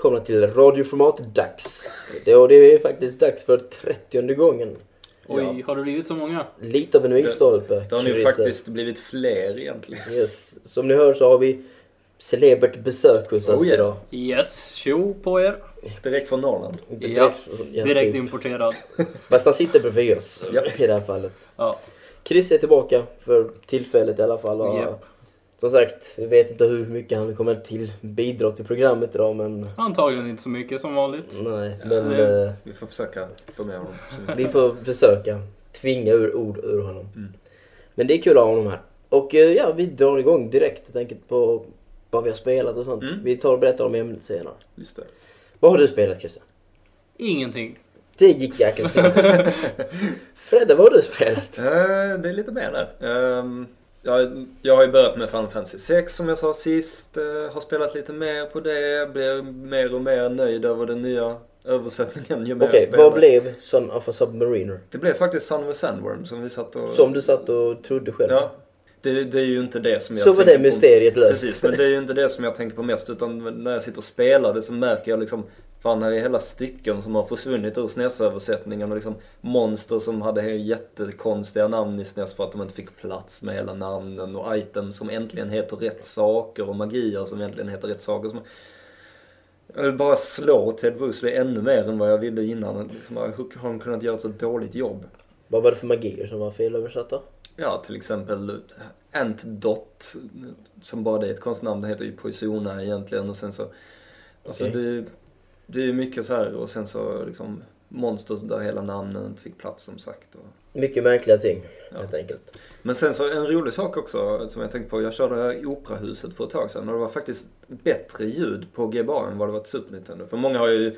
välkomna till radioformat dags. Det, och det är faktiskt dags för 30 gången. Oj, har det blivit så många? Lite av en milstolpe. Det har nu faktiskt blivit fler egentligen. Yes. Som ni hör så har vi celebert besök hos oss Oh, yeah. idag. Yes, tjo på er. Direkt från Norrland. Ja, ja, direkt typ. importerad. Fast han sitter bredvid oss Ja. i det här fallet. Ja, Chris är tillbaka för tillfället i alla fall. Och, Japp. Som sagt, vi vet inte hur mycket han kommer till bidra till programmet idag men antagligen inte så mycket som vanligt. nej. Men Nej. eh, Vi får försöka få med honom. Vi får försöka tvinga ur ord ur honom. Mm. Men det är kul att ha honom här. Och eh, ja, vi drar igång direkt helt enkelt på vad vi har spelat och sånt. Mm. Vi tar och berättar om ämnet senare. Just det. Vad har du spelat Christer? Ingenting. Det gick jäkligt snabbt. Fredde, vad har du spelat? Eh, det är lite mer där. Ehm, jag, jag har ju börjat med Final Fantasy 6 som jag sa sist. eh, har spelat lite mer på det. Blir mer och mer nöjd över den nya översättningen ju mer Okej, jag spelar. vad blev Son of a Submariner? Det blev faktiskt Son of a Sandworm som vi satt och... Som du satt och trodde själv? Ja. Det, det är ju inte det som jag Så var tänker det mysteriet på. löst. Precis, men det är ju inte det som jag tänker på mest. Utan när jag sitter och spelar det så märker jag liksom Fan, här är hela stycken som har försvunnit ur SNES-översättningen och liksom monster som hade jättekonstiga namn i SNES för att de inte fick plats med hela namnen och items som äntligen heter rätt saker och magier som äntligen heter rätt saker. Som... Jag vill bara slå Ted Brusley ännu mer än vad jag ville innan. Liksom, hur har han kunnat göra ett så dåligt jobb? Vad var det för magier som var felöversatta? Ja, till exempel Antdot, som bara det är ett konstnamn. Det heter ju Poisona egentligen och sen så... Alltså Okej. det, det är mycket så här och sen så liksom monster där hela namnen inte fick plats som sagt. Och... Mycket märkliga ting, Ja. helt enkelt. Men sen så en rolig sak också som jag tänkte på. Jag körde i Operahuset för ett tag sedan och det var faktiskt bättre ljud på GBA än vad det var till Super Nintendo. För många har ju,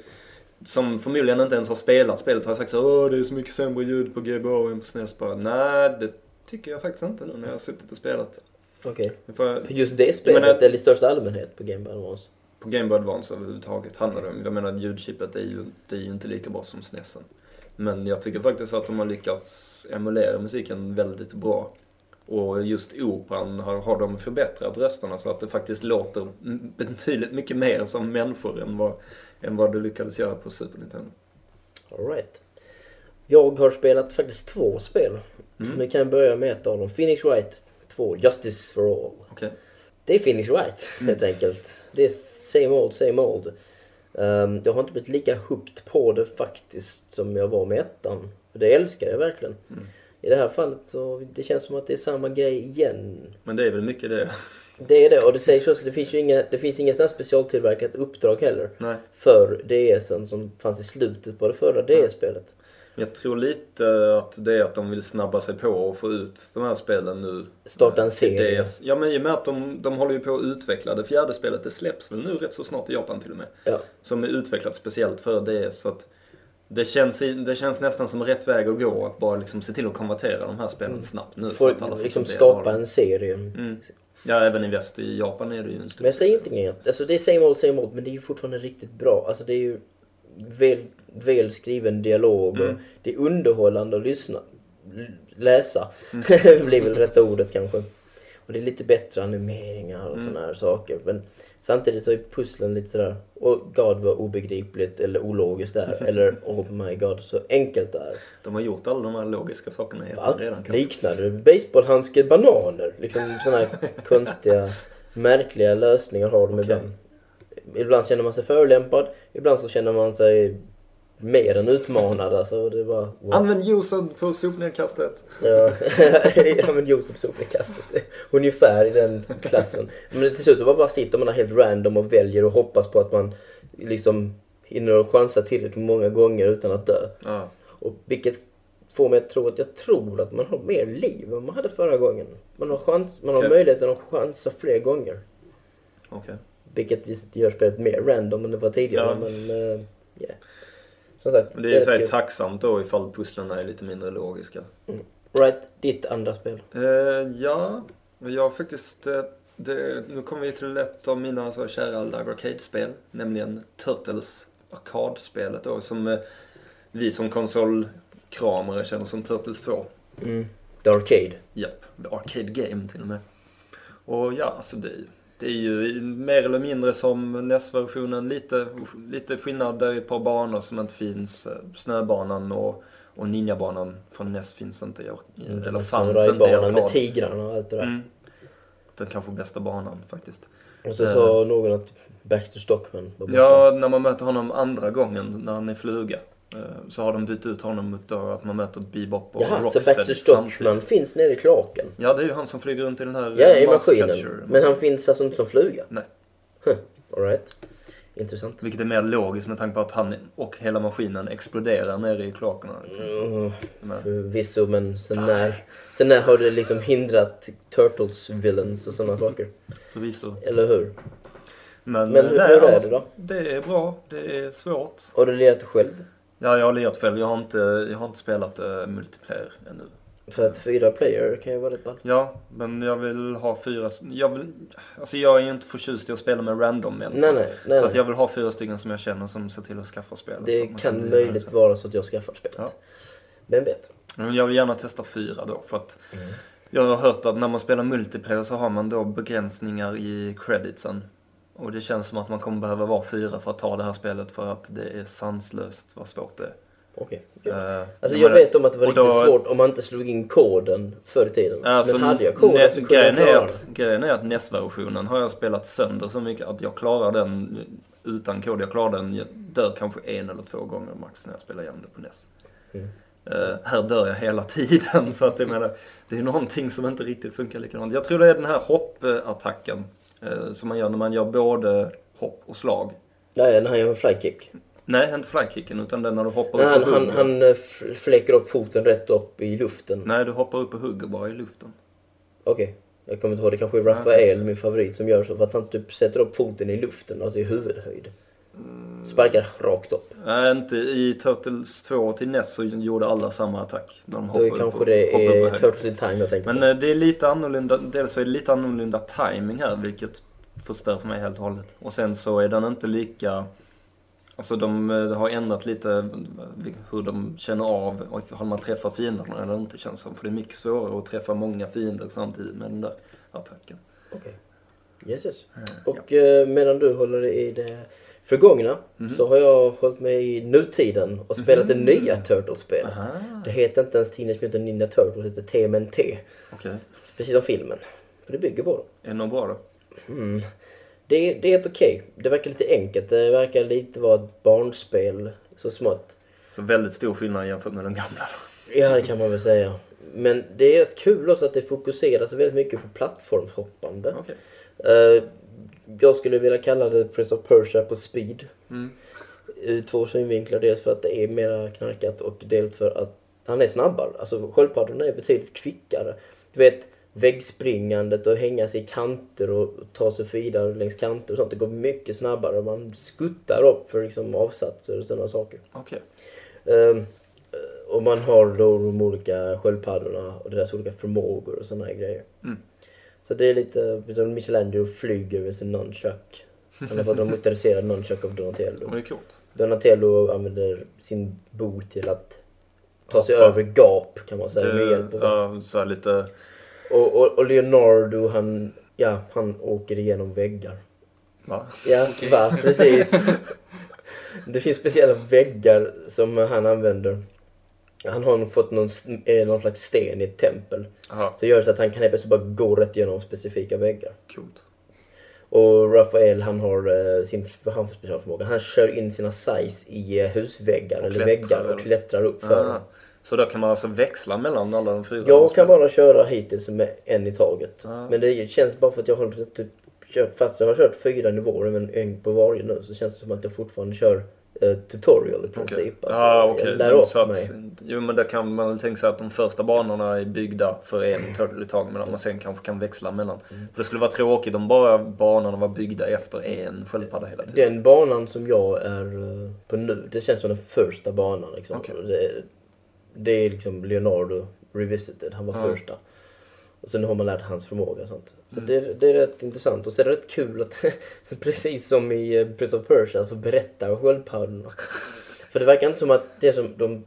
som förmodligen inte ens har spelat spelet, har sagt så Åh, det är så mycket sämre ljud på GBA än på SNES. Bara, nej, det tycker jag faktiskt inte nu när jag har suttit och spelat. Okej. För Just det spelet, menar- eller i största allmänhet på Game Boy Advance? På Game Boy Advance överhuvudtaget handlar det om, jag menar ljudchippet är ju, det är ju inte lika bra som SNESen. Men jag tycker faktiskt att de har lyckats emulera musiken väldigt bra. Och just operan har, har de förbättrat rösterna så att det faktiskt låter betydligt mycket mer som människor än vad, än vad det lyckades göra på Super Nintendo. All right. Jag har spelat faktiskt två spel. Mm. Vi kan börja med ett av dem. Phoenix Wright 2, Justice for All. Okej. Det är Phoenix Wright, Mm. helt enkelt. Det är same old, same old. Ehm, jag har inte blivit lika hooked på det faktiskt som jag var med ettan. För Det älskar jag verkligen. Mm. I det här fallet så det känns som att det är samma grej igen. Men det är väl mycket det. Det är det och det sägs också det finns ju inga, det finns inget specialtillverkat uppdrag heller. Nej. För DSen som fanns i slutet på det förra DS-spelet. Jag tror lite att det är att de vill snabba sig på och få ut de här spelen nu. Starta en serie. Ja men i och med att de, de håller ju på att utveckla det fjärde spelet. Det släpps väl nu rätt så snart i Japan till och med. Ja. Som är utvecklat speciellt för DS. Så att det känns, det känns nästan som rätt väg att gå. Att bara liksom se till att konvertera de här spelen snabbt nu. så att alla Får liksom skapa det. en serie. Mm. Ja även i väst. I Japan är det ju en stor Men jag säger inte inget. Alltså det är same old, same old men det är ju fortfarande riktigt bra. Alltså det är ju väl, väl skriven dialog och Mm. det är underhållande att lyssna. Läsa Mm. blir väl rätta ordet kanske. Och det är lite bättre animeringar och Mm. såna här saker. Men samtidigt så är pusslen lite sådär, oh god vad obegripligt eller ologiskt det är. eller oh my god så enkelt det är. De har gjort alla de här logiska sakerna Va? redan. kanske. Liknar det baseballhandske bananer? Liksom såna här konstiga, märkliga lösningar har de ibland. Ibland känner man sig förolämpad, ibland så känner man sig mer än utmanad. Alltså det var... Wow. Använd juicen på sopnedkastet. Ja, ja men Josef sopnedkastet. Ungefär i den klassen. Men till slut bara sitter man där helt random och väljer och hoppas på att man liksom hinner chansa tillräckligt många gånger utan att dö. Ja. Och vilket får mig att tro att jag tror att man har mer liv än man hade förra gången. Man har, chans, man har Okej. möjligheten att chansa fler gånger. Okej. Vilket gör spelet mer random än det var tidigare. Ja. Men uh, yeah. Som sagt, Men det är här kul. tacksamt då ifall pusslen är lite mindre logiska. Right, ditt andra spel. Eh, ja, jag har faktiskt... Eh, det, nu kommer vi till ett av mina så kära Live Arcade-spel. Nämligen Turtles arkadspelet då som eh, vi som konsolkramare känner som Turtles 2. Mm. The Arcade. Japp, the arcade game till och med. Och ja, alltså det, det är ju mer eller mindre som NES-versionen. Lite, lite skillnad, det är ett par banor som inte finns. Eh, Snöbanan och, och Ninjabanan från NES finns inte i, Mm, eller fanns inte i Samurajbanan med arkad. tigrarna och allt det där. Mm. Den kanske bästa banan faktiskt. Och så Eh. sa någon att Baxter Stockman var borta. Ja, när man möter honom andra gången när han är fluga. Eh, Så har de bytt ut honom mot då att man möter Bebop och Jaha, så Rocksteady Baxter Stockman finns nere i kloaken? Ja, det är ju han som flyger runt i den här Ja, eh, i mouse maskinen. catcher. Men han finns alltså inte som fluga? Nej. Huh. Alright. Intressant. Vilket är mer logiskt med tanke på att han och hela maskinen exploderar nere i kloakerna. Mm, Men, förvisso, men sen när, sen när har det liksom hindrat Turtles villains och sådana saker? förvisso. Eller hur? Men, Men eh, hur- nej, hur är alltså, det då? Det är bra, det är svårt. Har du lirat det själv? Ja, jag har lirat själv. Jag har inte, jag har inte spelat uh, multiplayer ännu. För att fyra player kan ju vara rätt ball. Ja, men jag vill ha fyra... Jag, vill, alltså jag är ju inte förtjust i att spela med random människor. Nej, nej. nej, så att jag vill ha fyra stycken som jag känner som ser till att skaffa spelet. Det kan lira möjligt vara så att jag skaffar spelet. Ja. Vem vet? Men jag vill gärna testa fyra då, för att Mm. jag har hört att när man spelar multiplayer så har man då begränsningar i creditsen. Och det känns som att man kommer behöva vara fyra för att ta det här spelet för att det är sanslöst vad svårt det är. Okej. Eh, Alltså jag vet om att det var och då- riktigt svårt om man inte slog in koden förr i tiden. Alltså, men hade jag koden så kunde jag klara att, grejen är att NES-versionen har jag spelat sönder så mycket att jag klarar den utan kod. Jag klarar den, jag dör kanske en eller två gånger max när jag spelar igenom det på NES. Mm. Eh, här dör jag hela tiden så att jag menar, det är någonting som inte riktigt funkar likadant. Jag tror det är den här hoppattacken som man gör när man gör både hopp och slag. Ja, när han gör en flykick. Nej, inte flykicken utan den när du hoppar Nej, upp han, och han, hugger. han eh, fläker upp foten rätt upp i luften. Nej, du hoppar upp och hugger bara i luften. Okej. Jag kommer inte ihåg, det kanske är Rafael, min favorit, som gör så. För att han typ sätter upp foten i luften, alltså i huvudhöjd. Sparkar rakt upp. Nej, inte i Turtles 2 till NES så gjorde alla samma attack. När de Då hoppade upp kanske och- det upp är. Turtles in Time jag tänker Men på. eh, det är lite annorlunda, dels så är det lite annorlunda timing här vilket förstör för mig helt och hållet. Och sen så är den inte lika, alltså de eh, har ändrat lite eh, hur de känner av ifall man träffar fienderna eller inte känns som. För det är mycket svårare att träffa många fiender samtidigt med den där attacken. Okej. Yes, yes. Eh, Och eh, medan du håller i det förgångna Mhm. så har jag hållit mig i nutiden och spelat det nya Turtles-spelet. Det heter inte ens Teenage Mutant Ninja Turtles, det heter TMNT. okej. Precis som filmen. För det bygger på det. Är det något bra då? Mm. Det, är- det är helt okej. Det verkar lite enkelt. Det verkar lite vara ett barnspel. Så smått. Så väldigt stor skillnad jämfört med den gamla då. Ja, det kan man väl säga. Men det är rätt kul också att det fokuseras väldigt mycket på plattformshoppande. Okej. Eh, jag skulle vilja kalla det Prince of Persia på speed. Mm. Ur två synvinklar. Dels för att det är mera knarkat och dels för att han är snabbare. Alltså sköldpaddorna är betydligt kvickare. Du vet väggspringandet och hänga sig i kanter och ta sig vidare längs kanter och sånt. Det går mycket snabbare. Man skuttar upp för liksom avsatser och sådana saker. Okej. Ehm, och man har då de olika sköldpaddorna och deras olika förmågor och sådana grejer. Mm. Så det är lite som Michelangelo flyger med sin nunchuck. Han har fått en motoriserad nunchuck av Donatello. Men det är coolt. Donatello använder sin bo till att ta sig Hoppa. över gap kan man säga med hjälp av ja, så här lite... och, och, och Leonardo han, ja, han åker igenom väggar. Va? Ja, va? Precis. Det finns speciella väggar som han använder. Han har fått någon, eh, någon slags sten i ett tempel. Aha, Så gör det så att han kan helt plötsligt bara gå rätt igenom specifika väggar. coolt. Och Rafael han har eh, sin han har specialförmåga. Han kör in sina size i eh, husväggar Och eller väggar eller? och klättrar upp för. Ah, så då kan man alltså växla mellan alla de fyra? Jag kan bara köra hittills med en i taget. Ah. Men det känns bara för att jag har typ kört, fast jag har kört fyra nivåer men en på varje nu så känns det som att jag fortfarande kör tutorial i princip. Alltså, ja, okej. Jag lär upp att- mig. Jo, men det kan man väl tänka sig att de första banorna är byggda för en turtle i taget, men att man sen kanske kan växla mellan. Mm. För det skulle vara tråkigt om bara banorna var byggda efter en sköldpadda hela tiden. Den banan som jag är eh, på nu, det känns som den första banan. Liksom. Okej. Det, det är liksom Leonardo Revisited, han var Ja. första. Och sen har man lärt hans förmåga och sånt. Så Mm. det, det är rätt intressant. Och så är det rätt kul att, precis som i eh, Prince of Persia, så berättar sköldpaddorna. För det verkar inte som att det som de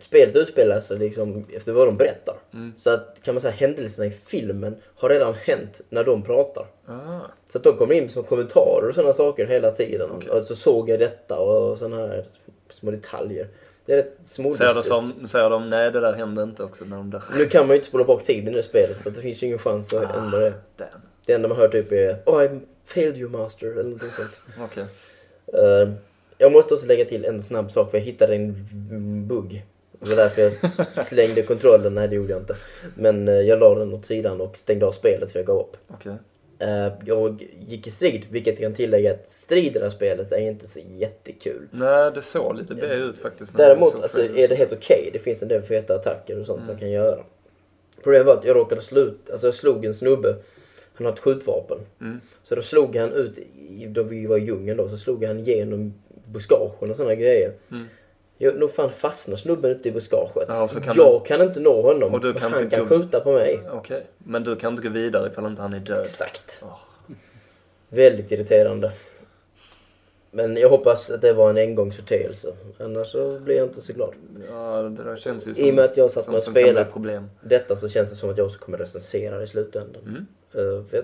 spelet utspelar sig liksom efter vad de berättar. Mm. Så att kan man säga händelserna i filmen har redan hänt när de pratar. Ah, Så att de kommer in som kommentarer och sådana saker hela tiden. Okej. Och så såg jag detta och sådana här små detaljer. Det är rätt säger, de som, säger de nej det där hände inte också när de där... Nu kan man ju inte spola bak tiden i det spelet så det finns ju ingen chans att ändra det. Damn. Det enda man hör typ är Oh I failed you master eller någonting sånt. Okej. Eh, jag måste också lägga till en snabb sak för jag hittade en bugg. Det var därför jag slängde kontrollen. Nej det gjorde jag inte. Men eh, jag la den åt sidan och stängde av spelet för jag gav upp. Okej. Eh, jag gick i strid, vilket jag kan tillägga att strid i det här spelet är inte så jättekul. Nej, det såg lite B ut faktiskt. när jag Däremot alltså, är det helt okej. Det finns en del feta attacker och sånt Mm. man kan göra. Problemet var att jag råkade slå ut, alltså jag slog en snubbe. Han har ett skjutvapen. Mm. Så då slog han ut, då vi var i djungeln då, så slog han genom buskagen och sådana grejer. Mm. Jag, nog fan fastnar snubben ute i buskaget. Ja, kan jag kan inte nå honom. Och du kan han inte kan gå- skjuta på mig. Okej. Men du kan inte gå vidare ifall inte han är död. Exakt. Åh. Väldigt irriterande. Men jag hoppas att det var en engångsförteelse. Annars så blir jag inte så glad. Ja, det där känns ju som... I och med att jag satt med och spelat detta så känns det som att jag också kommer recensera det i slutändan. Mm. Eh,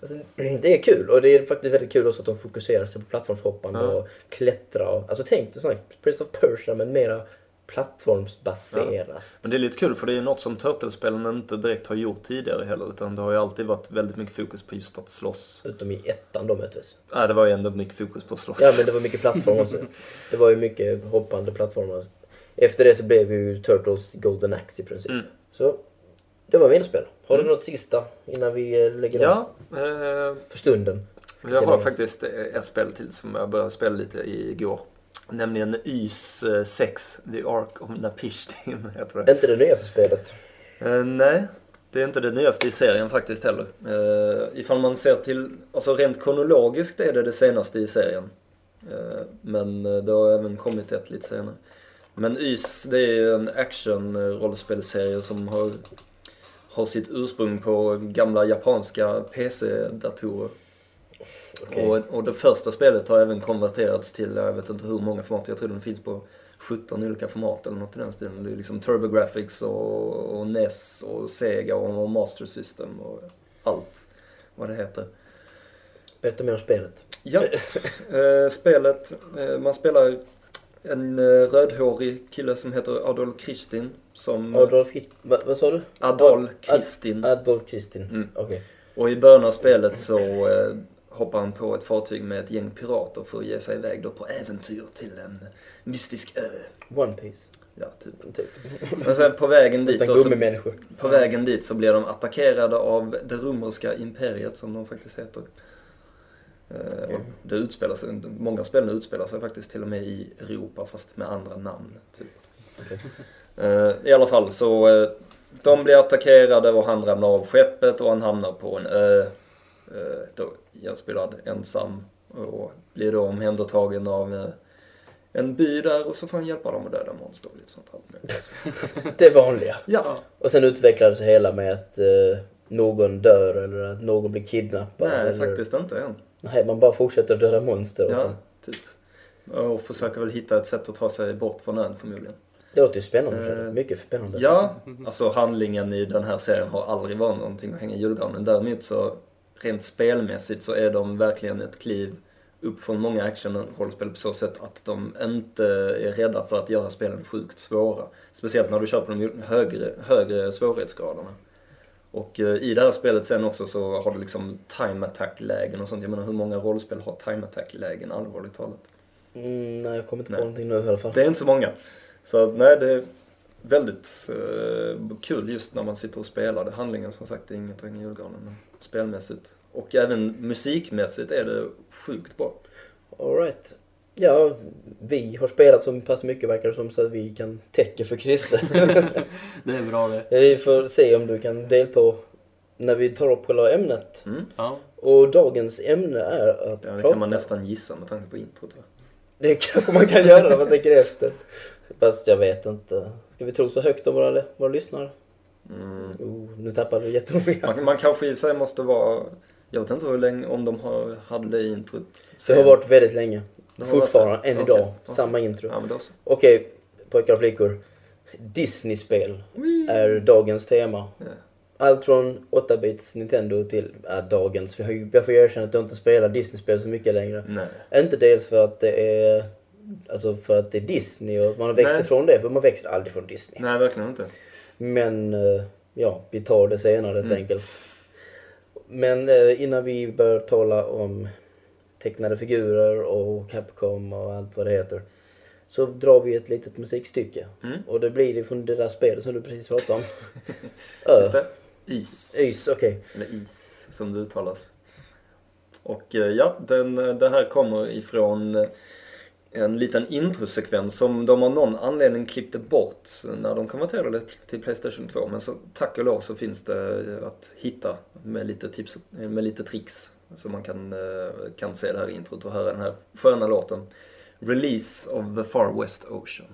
alltså, det är kul och det är faktiskt väldigt kul också att de fokuserar sig på plattformshoppande Ja. och klättra. Och, alltså tänk dig Prince of Persia men mera plattformsbaserat. Men det är lite kul för det är något som Turtles-spelen inte direkt har gjort tidigare heller. Utan det har ju alltid varit väldigt mycket fokus på just att slåss. Utom i ettan då möjligtvis. Nej, det var ju ändå mycket fokus på att slåss. Ja men det var mycket plattform också. Det var ju mycket hoppande plattformar. Efter det så blev ju Turtles Golden Axe i princip. Mm. Så det var mina spel. Har du Mm. något sista innan vi eh, lägger? Ja, eh, För stunden. jag har faktiskt eh, ett spel till som jag började spela lite i igår. Nämligen Ys eh, 6, The Ark of Napishtim heter det. Inte det nyaste spelet. Eh, nej, det är inte det nyaste i serien faktiskt heller. Eh, ifall man ser till, alltså rent kronologiskt är det det senaste i serien. Eh, men eh, det har även kommit ett lite senare. Men Ys, det är en action-rollspelserie som har, har sitt ursprung på gamla japanska PC-datorer. Okej. Och, och det första spelet har även konverterats till, jag vet inte hur många format, jag tror den finns på 17 olika format eller något i den stilen. Det är liksom TurboGrafx och, och NES och Sega och Master System och allt vad det heter. Berätta mer om spelet. Ja, eh, spelet, eh, man spelar en eh, rödhårig kille som heter Adol Kristin som... Adolf Hit... Va, vad sa du? Adol Ad- Kristin. Adolf Kristin. Mm. Okej. Och i början av spelet så eh, hoppar han på ett fartyg med ett gäng pirater för att ge sig iväg då på äventyr till en mystisk ö. One Piece. Ja, typ. Typ. Men sen på vägen dit, då, så, på vägen dit så blir de attackerade av det romerska imperiet som de faktiskt heter. Eh, och det utspelar sig, många av spelen utspelar sig faktiskt till och med i Europa fast med andra namn. Typ. Okej. Eh, I alla fall så eh, de blir attackerade och han ramlar av skeppet och han hamnar på en ö. Då inspelad ensam och blir då omhändertagen av en by där och så får han hjälpa dem att döda monster och lite sånt allt. Det vanliga. Ja, Och sen utvecklades det hela med att någon dör eller att någon blir kidnappad. nej eller... faktiskt inte än. Nej, man bara fortsätter att döda monster åt Ja, dem. typ. Och försöker väl hitta ett sätt att ta sig bort från ön förmodligen. Det låter ju spännande. Eh, Fredrik. Mycket spännande. Ja, alltså handlingen i den här serien har aldrig varit någonting att hänga i julgranen. Däremot så rent spelmässigt så är de verkligen ett kliv upp från många action-rollspel på så sätt att de inte är rädda för att göra spelen sjukt svåra. Speciellt när du kör på de högre, högre svårighetsgraderna. Och eh, i det här spelet sen också så har du liksom time attack-lägen och sånt. Jag menar hur många rollspel har time attack-lägen allvarligt talat? Mm, nej, jag kommer inte Nej. på någonting nu i alla fall. Det är inte så många. Så nej, det är väldigt eh, kul just när man sitter och spelar. Det handlingen som sagt är inget att hänga i julgranen. Men spelmässigt och även musikmässigt är det sjukt bra. All right. Ja, vi har spelat så pass mycket verkar det som så att vi kan täcka för Christer. Det är bra det. vi får se om du kan delta när vi tar upp själva ämnet. Mm. Ja. Och dagens ämne är att Ja, det prata... kan man nästan gissa med tanke på introt. Va? Det kanske man kan göra om man tänker efter. Fast jag vet inte. Ska vi tro så högt om våra, våra lyssnare? Mm. Oh, nu tappade vi jättemånga. Man, man kanske i sig måste vara... Jag vet inte hur länge, om de har, hade det introt Det sen. har varit väldigt länge. Fortfarande, än idag. okej. Samma intro. Ja. Okej, pojkar och flickor. Disney-spel är dagens tema. Ja. Allt från 8-bits Nintendo till äh, dagens. Ju- Jag får erkänna att jag inte spelar Disney-spel så mycket längre. Nej. Inte dels för att det är Alltså för att det är Disney och man har växt Nej. ifrån det, för man växer aldrig från Disney. Nej, verkligen inte. Men eh, ja, vi tar det senare helt Mm. enkelt. Men eh, innan vi börjar tala om tecknade figurer och Capcom och allt vad det heter. Så drar vi ett litet musikstycke. Mm. Och det blir det från det där spelet som du precis pratade om. Just det. Is. Ys, okej. Eller is, som det uttalas. Och eh, ja, den, eh, det här kommer ifrån eh, en liten introsekvens som de av någon anledning klippte bort när de konverterade till Playstation 2. Men så tack och lov så finns det att hitta med lite tips, med lite tricks. Så man kan, eh, kan se det här introt och höra den här sköna låten. Release of the Far West Ocean.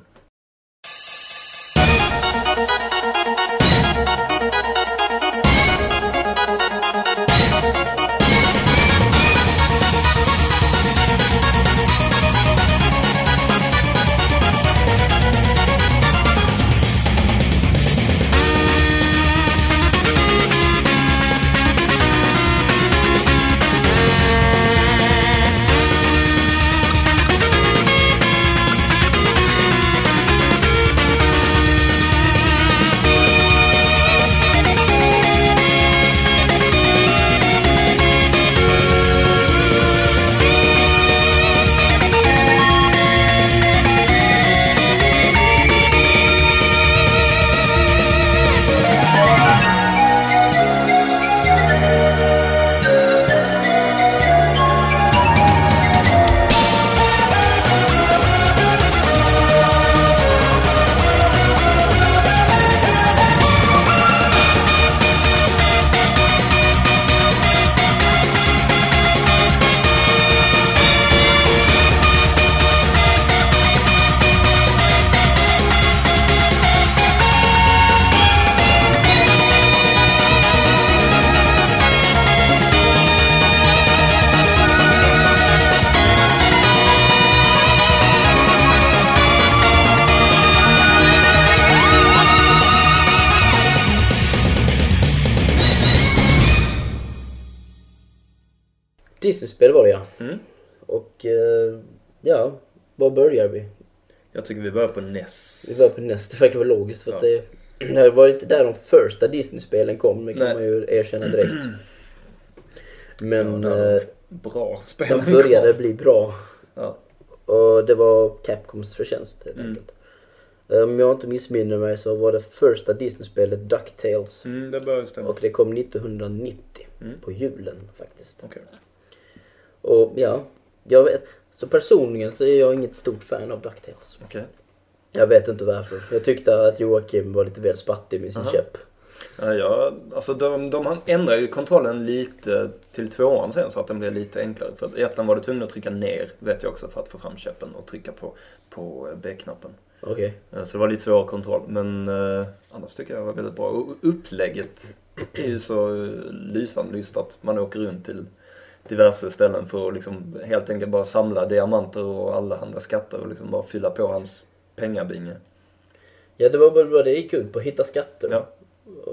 Jag tycker vi börjar på NES. Vi börjar på nästa, det verkar väl logiskt för att Ja. det, det var inte där de första Disney-spelen kom, det kan Nej. man ju erkänna direkt. Men Ja, eh, Bra spel. de började bli bra. Ja. Och det var Capcoms förtjänst helt Mm. enkelt. Om jag inte missminner mig så var det första Disney-spelet DuckTales. Mm, det bör stämma. Och det kom 1990. Mm. På julen faktiskt. Okej. Och ja, jag vet. Så personligen så är jag inget stort fan av DuckTales. Okej. Jag vet inte varför. Jag tyckte att Joakim var lite väl spattig med sin Aha. käpp. Ja, ja, alltså de, de ändrar ju kontrollen lite till tvåan sen så att den blir lite enklare. För att i ettan var du tvungen att trycka ner, vet jag också, för att få fram käppen och trycka på, på B-knappen. Okej. Eh, Så det var lite svårare kontroll. Men eh, annars tycker jag det var väldigt bra. Och upplägget är ju så eh, lysande just att man åker runt till diverse ställen för att liksom helt enkelt bara samla diamanter och alla andra skatter och liksom bara fylla på hans pengabinge. Ja, det var väl vad det gick ut på. Hitta skatter. Ja.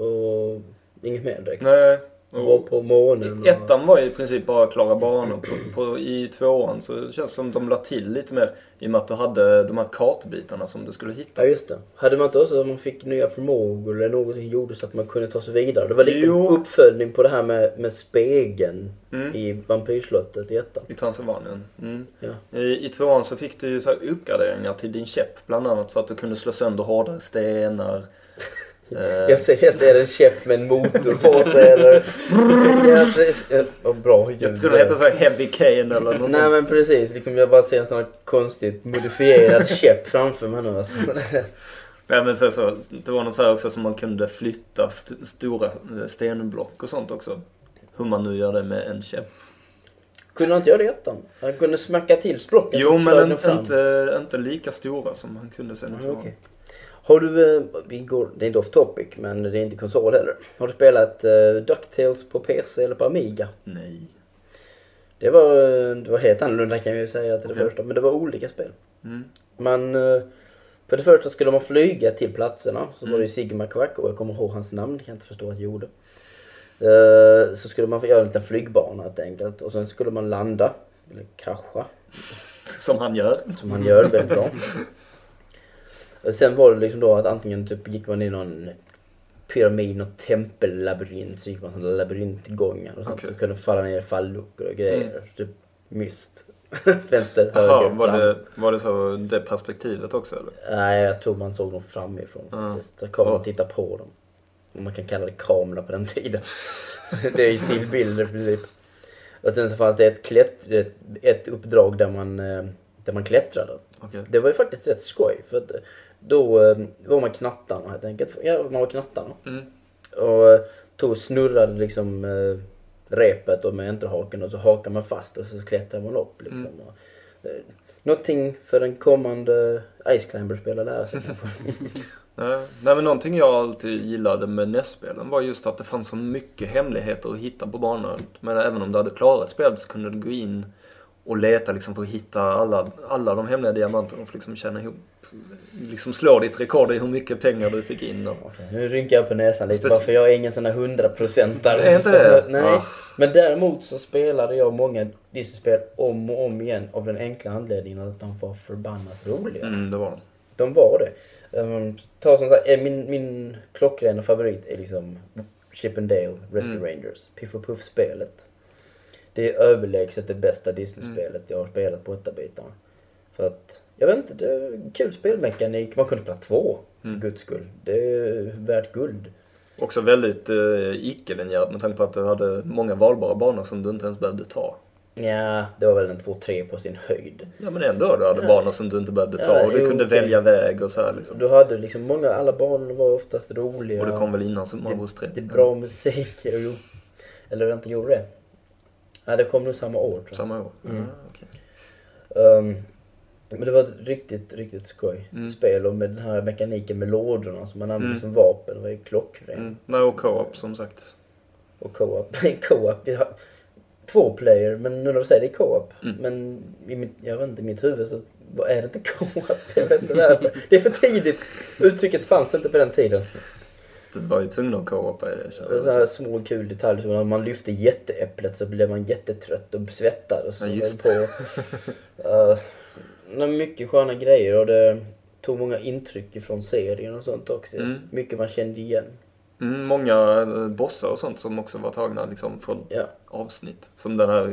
Och inget mer direkt. Nej. Gå på månen. och- Ettan var i princip bara klara banor. På, på, I tvåan så känns det som de la till lite mer i och med att du hade de här kartbitarna som du skulle hitta. Ja, just det. Hade man inte också att man fick nya förmågor eller någonting gjorde så att man kunde ta sig vidare? Det var lite Jo. uppföljning på det här med, med spegeln Mm. i Vampyrslottet i ettan. I Transylvanien. Mm. Ja. I, I tvåan så fick du ju så här uppgraderingar till din käpp bland annat så att du kunde slå sönder hårdare stenar. Eh, Jag ser, jag ser en käpp med en motor på sig eller... Ja, precis. Oh, bra ljud. jag tror det heter så Heavy Cane eller något Nej sånt. men precis, liksom jag bara ser en sån här konstigt modifierad käpp framför mig nu alltså. Nej, men så, så, det var något så här också som man kunde flytta st- stora eh, stenblock och sånt också. Hur man nu gör det med en käpp. Kunde han inte göra det i ettan? Han kunde smacka till språket Jo, men inte, inte lika stora som han kunde sen i Ja, tvåan. okej. Har du, eh, vi går, det är inte off topic men det är inte konsol heller. Har du spelat uh, Ducktails på PC eller på Amiga? Nej. Det var, eh, det var helt annorlunda kan jag ju säga till det Ja. första, men det var olika spel. Mm. Man, för det första skulle man flyga till platserna, så Mm. var det ju Sigma Quack och jag kommer ihåg hans namn, det kan jag inte förstå att jag gjorde. Eh, Så skulle man få göra en liten flygbana helt enkelt och sen skulle man landa, eller krascha, Som han gör. som han gör väldigt bra. Och sen var det liksom då att antingen typ gick man i någon pyramid, någon tempellabyrint, så gick man sådana labyrintgångar och sånt. Okej. Så kunde falla ner i falluckor och grejer. Mm. Typ myst. Vänster, Jaha, höger, var fram. det, var det så det perspektivet också eller? Nej, jag tror man såg dem framifrån faktiskt. Så kameran Ja. tittade på dem. Om man kan kalla det kamera på den tiden. det är ju stillbilder i princip. Och sen så fanns det ett, klätt, ett, ett uppdrag där man, eh, där man klättrade. Okej. Det var ju faktiskt rätt skoj för att då eh, var man knattarna helt enkelt. Ja, man var knattarna. Mm. Och eh, tog och snurrade liksom eh, repet och med enterhaken och så hakar man fast och så klättrar man upp liksom. Mm. Och, någonting för en kommande Ice Climber-spelare lära sig nej men någonting jag alltid gillade med NES-spelen var just att det fanns så mycket hemligheter att hitta på banan. Men även om du hade klarat spelet så kunde du gå in och leta liksom för att hitta alla, alla de hemliga diamanterna och liksom känna ihop, liksom slå ditt rekord i hur mycket pengar du fick in. Och, Nu rynkar jag på näsan lite Speci- bara för jag är ingen sån där hundraprocentare. Så- det? Nej. Ah. Men däremot så spelade jag många Disney-spel om och om igen av den enkla anledningen att de var förbannat roliga. mm, det var de. De var det. Um, ta som sagt, eh, min, min klockrena favorit är liksom Chip and Dale Rescue Mm. Rangers. Piff och Puff-spelet. Det är överlägset det bästa Disney-spelet jag har spelat på 8-bitarna. För att, jag vet inte, det är kul spelmekanik. Man kunde spela två, för Mm. guds skull. Det är värt guld. Också väldigt eh, icke-linjärt med tanke på att du hade många valbara banor som du inte ens behövde ta. Ja, det var väl en 2-3 på sin höjd. Ja men ändå, du hade Ja. banor som du inte behövde ta Ja, och du jo, kunde okej. välja väg och så här liksom. Du hade liksom många, alla banor var oftast roliga. Och det kom väl innan Super Mario 30? Det är bra musik, jo. Eller inte gjorde det. Nej, det kom nog samma år tror jag. Samma år? Mm. Ja, okej. Ehm, men det var ett riktigt, riktigt skoj Mm. spel och med den här mekaniken med lådorna som man använde Mm. som vapen. Det var ju klockrent. Mm. Nej, och co-op som sagt. Och co-op. co-op. Har två player, men nu när du säger det är co-op. Mm. Men i mitt, jag vet inte, i mitt huvud så vad är det inte co-op. Jag vet inte varför. Det är för tidigt. Uttrycket fanns inte på den tiden. Så Du var ju tvungen att co-opa i det. Det så här små kul detaljer. Som när man lyfte jätteäpplet så blev man jättetrött och svettades. Ja, och just höll på. Uh, nej, mycket sköna grejer och det tog många intryck ifrån serien och sånt också. Mm. Mycket man kände igen. Mm, många eh, bossar och sånt som också var tagna liksom från Ja. avsnitt. Som den här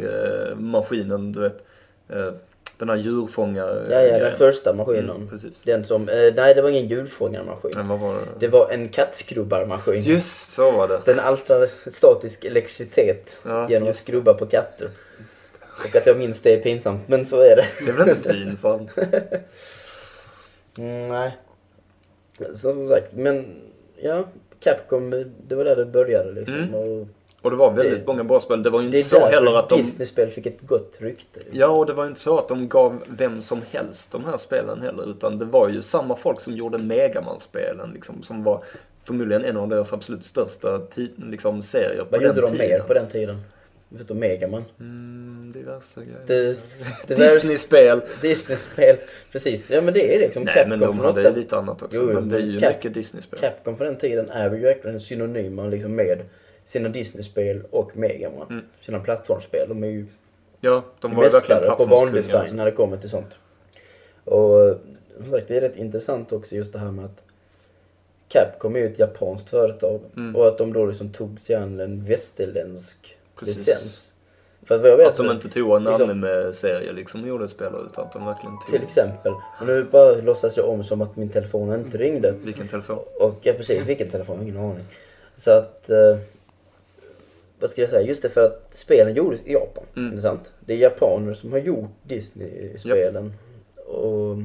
eh, maskinen, du vet. Eh, den här djurfångare Ja, ja, den första maskinen. Mm, precis. Den som, eh, nej det var ingen djurfångarmaskin. Men vad var det? Det var en kattskrubbarmaskin. Just så var det. Den alstrar statisk elektricitet Ja, genom att skrubba på katter. Och att jag minns det är pinsamt, men så är det. Det är väl inte pinsamt? Mm, nej. Som sagt, men ja, Capcom, det var där det började liksom. Mm. Och Och det var väldigt Det- många bra spel. Det var ju inte så heller att de... Disney-spel fick ett gott rykte. Liksom. Ja, och det var inte så att de gav vem som helst de här spelen heller. Utan det var ju samma folk som gjorde Megaman-spelen liksom. Som var förmodligen en av deras absolut största liksom, serier på Vad den gjorde de tiden. mer på den tiden? Förutom Megaman. Mm, diverse grejer. Disney-spel! Disney-spel, precis. Ja men det är liksom Nej, Capcom men de för hade lite annat också. Jo, men det är ju Cap- mycket Disney-spel. Capcom för den tiden är ju verkligen synonyma liksom med sina Disney-spel och Megaman. Mm. Sina plattformsspel. De är ju Ja, de var mästare på bandesign när det kommer till sånt. Och som sagt, det är rätt intressant också just det här med att Capcom är ju ett japanskt företag Mm. och att de då liksom tog sig an en västerländsk Precis. licens. För att vad jag vet Att de inte tog en liksom- anime-serie liksom gjorde ett spel utan att de verkligen tog... Till exempel. Och nu bara låtsas jag om som att min telefon inte ringde. Vilken telefon? Och ja precis, vilken telefon? Ingen aning. Så att... Eh, vad ska jag säga? Just det för att spelen gjordes i Japan. Mm. Inte sant? Det är japaner som har gjort Disney-spelen. Och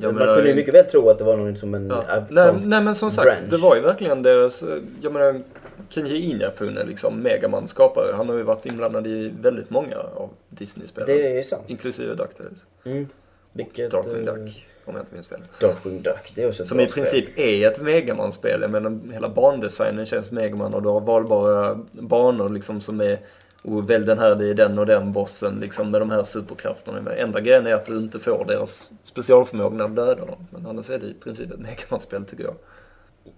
Jag man kunde ju mycket väl tro att det var något som en Ja. Nej, nej men som sagt, branch. det var ju verkligen deras, eh, jag menar Kenji Inafune liksom, Megaman skapare, han har ju varit inblandad i väldigt många av Disney-spelen. Det är sant. Inklusive DuckTales. Mm. Vilket, Darkwing eh, Duck, om jag inte minns fel. Darkwing Duck, det är också ett Som i princip är ett Megaman-spel. Menar, hela bandesignen känns Megaman och du har valbara banor liksom som är och välj den här, det är den och den bossen liksom med de här superkrafterna. Men enda grejen är att du inte får deras specialförmåga när du dödar dem. Men annars är det i princip ett Megaman-spel tycker jag.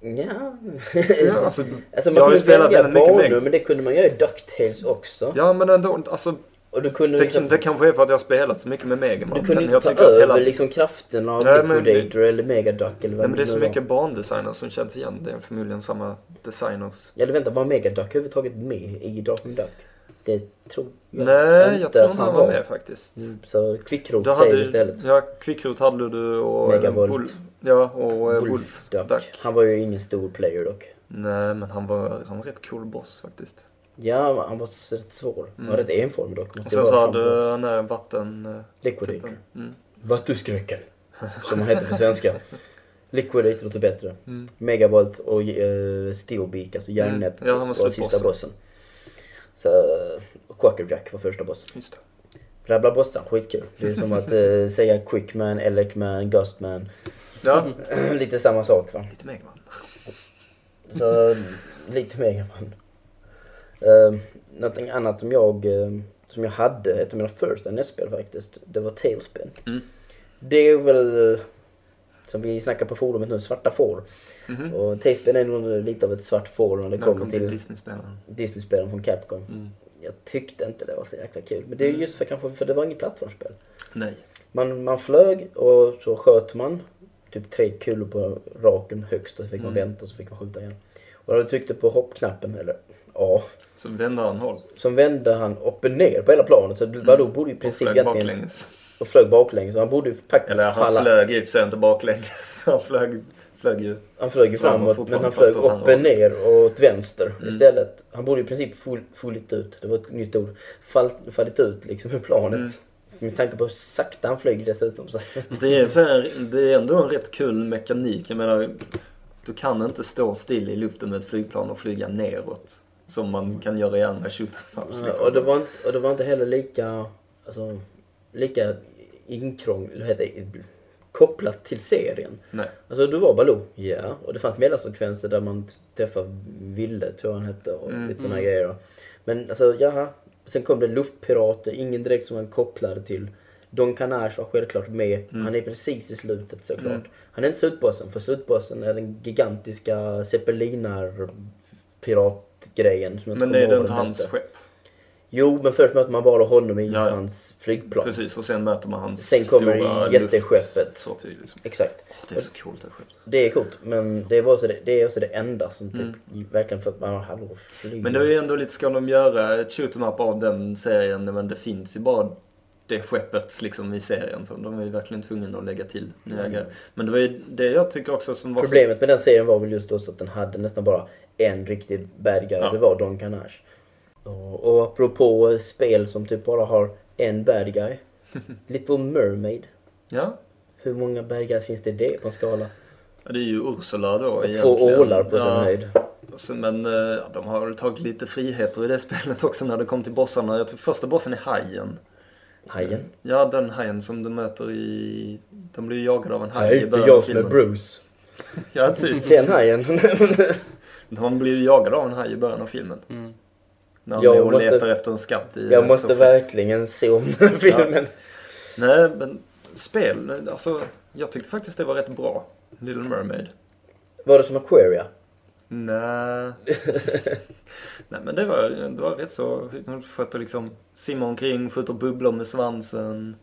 Ja. Ja, alltså, alltså man kunde välja banor men det kunde man göra i DuckTales också. ja men ändå, alltså Och du kunde det, liksom, det kanske är för att jag har spelat så mycket med Megaman. du kunde inte ta över hela- liksom krafterna av men- Liquidator eller Megaduck eller vad Nej men det är så mycket bandesigner som känns igen. Det är förmodligen samma designers. Eller vänta, var Megaduck överhuvudtaget med i Darkwing Duck? Det tror jag Nej, jag tror att inte han var med faktiskt. Mm, Så Kvickrot Du säger hade, istället. ja, Kvickrot hade du och... Megavolt. Bull- Ja, och eh, Wolf Duck. Duck. Han var ju ingen stor player dock. Nej, men han var, han var rätt cool boss faktiskt. Ja, han var rätt svår. Han var Mm. rätt enformig dock. Och Måste sen det så hade från- han där vatten... eh, typen. Mm. Vattuskräcken. Som han heter på svenska. Liquidator låter bättre. Mm. Megavolt och uh, Steelbeak, alltså järnnäpp, Mm. Ja, han var sista bossen. Så, och Quackerjack var första bossen. Just det. Rabbla bossar, skitkul. Det är som att eh, säga Quickman, Elecman, Gustman. Ja, Lite samma sak va. lite Megaman. Så lite Megaman. Uh, någonting annat som jag, eh, som jag hade, ett av mina första NES-spel faktiskt, det var Tailspin. Mm. Det är väl, eh, som vi snackar på forumet nu, svarta får. Mhm. Och Tailspin är nog lite av ett svart får när det kommer kom till Disney-spelen. Disney-spelen från Capcom. Mm. Jag tyckte inte det var så jäkla kul. Men det är just för kanske för det var inget plattformsspel. Nej. Man, man flög och så sköt man typ tre kulor på raken högst och så fick man Mm. vänta och så fick man skjuta igen. Och när du tryckte på hoppknappen, eller A, Så vände han håll. så vände han upp och ner på hela planet. Så Badoo borde i Och princip flög egentligen... baklänges. Och flög baklänges. Så han borde ju faktiskt Eller han falla... flög i och inte baklänges. Han flög, flög ju. Han flög ju Framåt framåt men han flög han upp och ner och åt vänster Mm. istället. Han borde i princip full, fullit ut, det var ett nytt ord, fall, fallit ut liksom ur planet. Mm. Med tanke på hur sakta han flyger dessutom. Så. Det är, så här, det är ändå en rätt kul mekanik. Jag menar, du kan inte stå still i luften med ett flygplan och flyga neråt. Som man kan göra i andra shoot ups, liksom. och, det var inte, och det var inte heller lika, alltså, lika inkrång, heter det, kopplat till serien. Nej. Alltså du var Baloo, ja. Och det fanns mellansekvenser där man träffade Ville, tror jag han hette, och Mm, lite såna mm. grejer. Men alltså, jaha. Sen kom det luftpirater, ingen direkt som man kopplade till. Don Carnage var självklart med. Mm. Han är precis i slutet såklart. Mm. Han är inte slutbossen, för slutbossen är den gigantiska zeppelinar piratgrejen. Men är det vad inte hans skepp? Jo, men först möter man bara honom i Ja, ja. hans flygplan. Precis, och sen möter man hans Sen kommer jätteskeppet. Liksom. Exakt. Åh, det är så coolt det här skeppet. Det är coolt, men det var också det, det är också det enda som typ Mm. verkligen för att man har flyg. Men det är ju ändå lite, ska de göra ett shoot up av den serien, men det finns ju bara det skeppet liksom i serien. Så de är ju verkligen tvungna att lägga till nya Mm. grejer. Men det var ju det jag tycker också som var. Problemet med den serien var väl just då att den hade nästan bara en riktig bad guy, Ja. det var Don Carnage. Och, och apropå spel som typ bara har en bad guy. Little Mermaid. Ja, Hur många bad guys finns det i det på en skala? det är ju Ursula då Och egentligen. två ålar på sin ja. höjd. Men eh, de har väl tagit lite friheter i det spelet också när det kom till bossarna. Jag tror första bossen är hajen. Hajen. Ja, den hajen som du möter i... De blir ju jagade av en haj i början av jag som är. Bruce. Ja, typ. Den hajen. De blir ju jagade av en haj i början av filmen. Mm. När Jag Leo måste- letar efter en skatt i jag ett måste verkligen se om filmen. Nej, men spel, alltså jag tyckte faktiskt det var rätt bra. Little Mermaid. Var det som Aquaria? Nej. Nej men det var, det var rätt så, hon sköter liksom, simmar omkring, skjuter bubblor med svansen.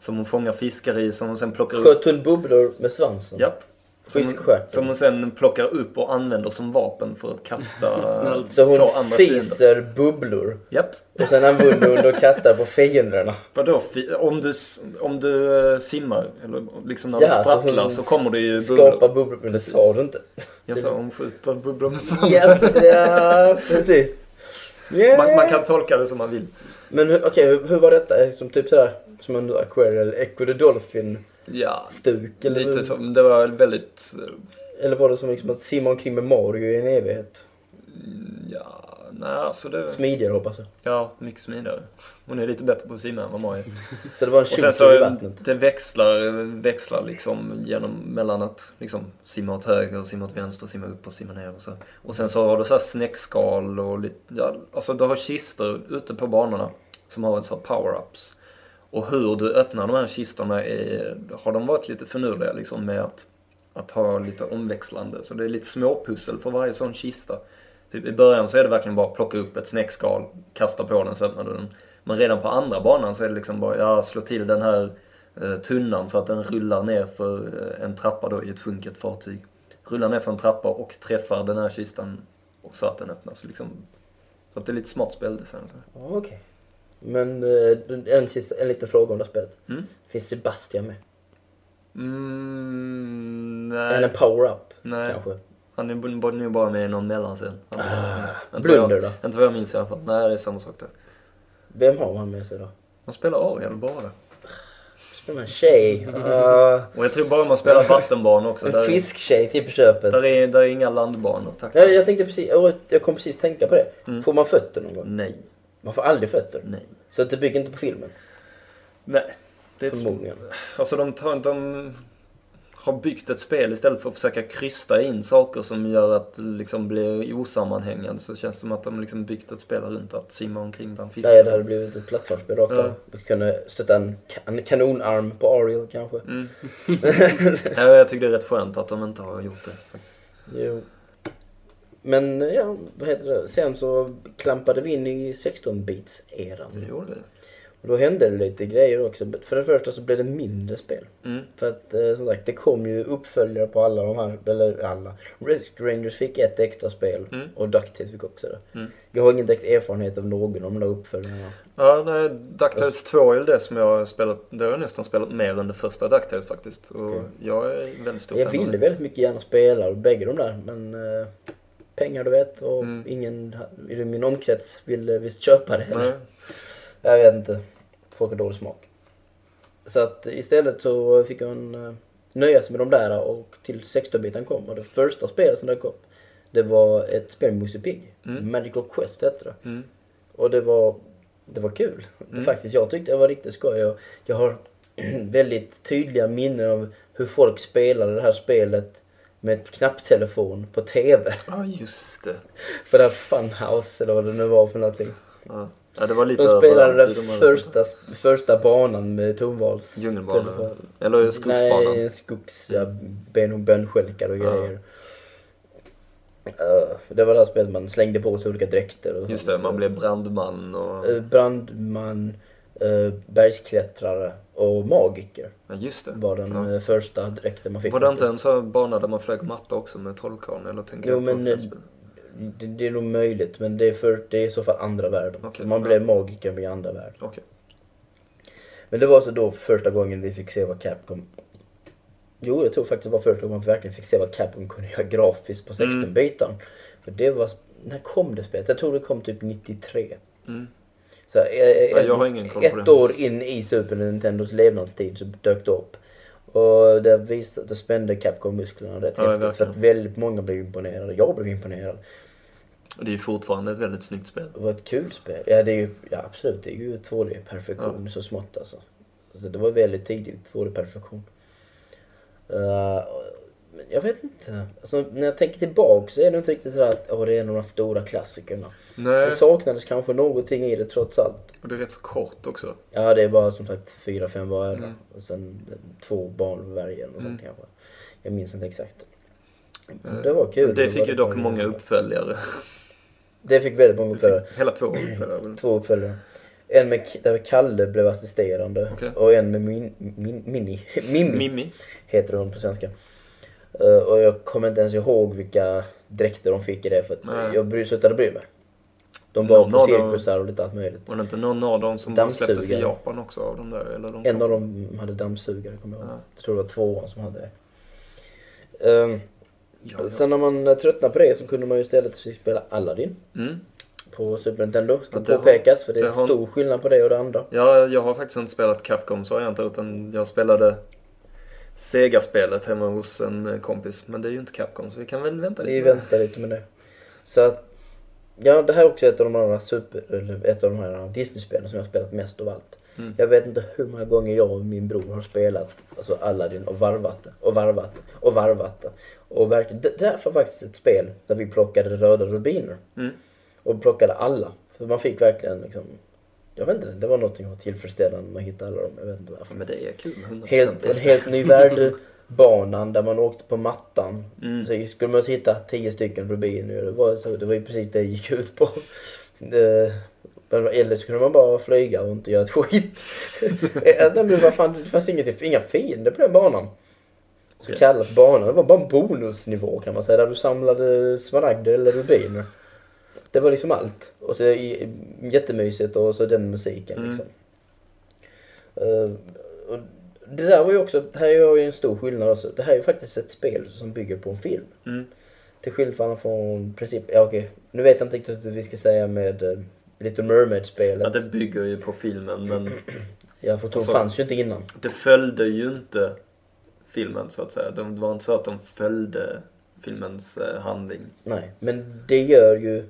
Som hon fångar fiskar i, som hon sen plockar upp. Sköt hon bubblor med svansen? Japp. Fiskstjärten. Som hon sen plockar upp och använder som vapen för att kasta. Så hon på andra fiender. fiser bubblor. Japp. Och sen använder hon och kastar på fienderna. Vadå? Om du, om du eh, simmar, eller liksom när Ja, du så sprattlar hon så kommer det ju bubblor. bubblor. Men det sa du inte. Jag sa hon skjuter bubblor med Ja, svansen. ja precis. Man, man kan tolka det som man vill. Men okej, hur, hur var detta? Som typ sådär, som en Aquarial Echo the Dolphin Ja, stuk? Eller, lite som, det var väldigt, eh, eller var det som liksom att simma omkring med Mario i en evighet? ja, nej alltså det, Smidigare hoppas jag. ja, mycket smidigare. Hon är lite bättre på att simma än vad är. Så det var en så i vattnet? det växlar, växlar liksom genom, mellan att liksom simma åt höger, simma åt vänster, simma upp och simma ner och så. Och sen så har du så här snäckskal och lite, ja, alltså du har kistor ute på banorna som har en sån power-ups. Och hur du öppnar de här kistorna är, har de varit lite finurliga liksom med att, att ha lite omväxlande. Så det är lite småpussel för varje sån kista. Typ I början så är det verkligen bara att plocka upp ett snäckskal, kasta på den så öppnar du den. Men redan på andra banan så är det liksom bara, ja slå till den här eh, tunnan så att den rullar ner för eh, en trappa då i ett sjunket fartyg. Rullar ner för en trappa och träffar den här kistan och så att den öppnas liksom. Så att det är lite smart speldesign. Ja, men eh, en, sista, en liten fråga om det här spelet. Mm. Finns Sebastian med? Mm, Eller nej. en power-up kanske? Han är nog bara med i någon mellanscen. Ah, inte Blunder jag, då? Inte vad jag minns i alla fall. Nej, det är samma sak där. Vem har han med sig då? Man spelar Ariel bara. Spelar en tjej? Uh, Och jag tror bara man spelar vattenbanor också. en fisktjej till på köpet? där, är, där är inga landbanor, tack. Ja, jag tänkte precis, jag- jag kom precis tänka på det. Mm. Får man fötter någon gång? Nej, Man får aldrig fötter. nej. Så det bygger inte på filmen? Nej. Det är ett, Förmodligen. alltså de, tar, de har byggt ett spel istället för att försöka krysta in saker som gör att det liksom blir osammanhängande. Så känns det som att de liksom byggt ett spel runt att simma omkring bland fiskar. Nej, det hade blivit ett plattformsspel rakt Ja. Du kunde stötta en, ka- en kanonarm på Ariel kanske. Mm. ja, jag tycker det är rätt skönt att de inte har gjort det. Faktiskt. Jo. Men ja, vad heter det? Sen så klampade vi in i 16-bits-eran. Det gjorde vi. Och då hände det lite grejer också. För det första så blev det mindre spel. Mm. För att eh, som sagt, det kom ju uppföljare på alla de här, eller alla. Rescue Rangers fick ett extra spel Mm. och DuckTales fick också det. Mm. Jag har ingen direkt erfarenhet av någon av de där uppföljarna. Ja, nej, DuckTales 2 är väl det som jag har spelat. Det har jag nästan spelat mer än det första DuckTales faktiskt. Och Okej. jag är väldigt stor Jag fan ville väldigt mycket gärna spela bägge de där men eh, pengar du vet och Mm. ingen i min omkrets ville visst köpa det. Nej. Jag vet inte. Folk har dålig smak. Så att istället så fick uh, nöja sig med de där och till 16-biten kom och det första spelet som dök upp det var ett spel med Musse Pigg. Mm. Magical Quest hette det. Mm. Och det var, det var kul. Mm. Faktiskt, jag tyckte det var riktigt skoj. Jag, jag har väldigt tydliga minnen av hur folk spelade det här spelet med knapptelefon på TV. Ja, just det. På det här Funhouse eller vad det nu var för någonting. Ja. ja, det var lite De spelade den här första, första banan med tonvals... Djungelbanan. Eller skogsbanan. Nej, skogs... Ja, ben och bönskälkar och grejer. Uh, det var det här spelet man slängde på sig olika dräkter och Just det, sånt. man blev brandman och... Eh, Brandman, uh, bergsklättrare och magiker Ja, just det. var den Ja. eh, första dräkten man fick. Var det inte en sån bana där man flög matta också med trollkarlen? Eller tänker Jo men eh, det, det är nog möjligt men det är, för, det är i så fall andra världen. Okej, man ja. blev magiker i andra världen. Okej. Men det var så då första gången vi fick se vad Capcom... Jo, jag tror faktiskt det var första gången vi verkligen fick se vad Capcom kunde göra grafiskt på 16 Mm. För det var... När kom det spelet? Jag tror det kom typ 93. Mm. Så, eh, Ja, ett, ett år in i Super Nintendos levnadstid så dök det upp. Och det visade, det spände Capcom musklerna rätt Ja, häftigt. För att väldigt många blev imponerade. Jag blev imponerad. Och det är ju fortfarande ett väldigt snyggt spel. Det var ett kul spel. Ja, det är ju, ja absolut. Det är ju 2D-perfektion så smått alltså. Så det var väldigt tidigt 2D-perfektion. Uh, men jag vet inte. Alltså, när jag tänker tillbaka så är det inte riktigt sådär att åh, det är några stora klassikerna. Nej, Det saknades kanske någonting i det trots allt. och det är rätt så kort också. Ja, det är bara som sagt fyra, fem vargar. Mm. Och sen två barn varje eller Mm. sånt kanske. Jag minns inte exakt. Eh, Det var kul. Det fick ju dock många uppföljare. Det fick väldigt många uppföljare. hela två uppföljare. Två uppföljare. En med, där Kalle blev assisterande Okej. och en med min, min, Mini. Mimmi Mimmi. heter hon på svenska. Eh, och jag kommer inte ens ihåg vilka dräkter de fick i det för att Nej. jag slutade bry mig. De var Någon på cirkusar och lite allt möjligt. Var det inte någon av dem som Dammsugare. släpptes i Japan också? Av de där, eller de En av dem hade dammsugare kommer jag ihåg. Ja. Jag tror det var tvåan som hade det. Ehm, Ja, ja. Sen när man eh, tröttnade på det så kunde man ju istället spela Aladdin Mm. på Super Nintendo. Ska Ja, det har- påpekas för det är det har- stor skillnad på det och det andra. Ja, jag har faktiskt inte spelat Capcoms varianter utan jag spelade Sega-spelet hemma hos en eh, kompis. Men det är ju inte Capcom så vi kan väl vänta Vi lite. det. väntar lite med det. Så att, ja det här är också ett av de andra super, eller ett av de här Disney-spelen som jag har spelat mest av allt. Mm. Jag vet inte hur många gånger jag och min bror har spelat alltså Aladdin och varvat det, och varvat det, och varvat det. Och verkligen, det här var faktiskt ett spel där vi plockade röda rubiner. Mm. Och plockade alla. För man fick verkligen liksom, jag vet inte, det var något som var tillfredsställande med att hitta alla dem. Jag vet inte varför. Men det är kul med 100% Helt, en helt ny värld, banan där man åkte på mattan. Mm. Så skulle man hitta tio stycken rubiner, det var, så, det var i princip det det gick ut på. Det, eller så kunde man bara flyga och inte göra ett skit. Nej, men vad fan, det fanns inget, inga fiender på den banan. Så Okej. kallat banan, det var bara en bonusnivå kan man säga, där du samlade smaragder eller rubiner. Det var liksom allt. Och så jättemysigt och så den musiken Mm. liksom. Eh, och det där var ju också, det här är ju en stor skillnad också. Det här är ju faktiskt ett spel som bygger på en film. Mm. Till skillnad från princip, ja okej, nu vet jag inte riktigt hur vi ska säga med uh, Little Mermaid-spelet. Ja, det bygger ju på filmen men Ja, för de Alltså- fanns ju inte innan. det följde ju inte filmen så att säga. Det var inte så att de följde filmens eh, handling. Nej, men det gör ju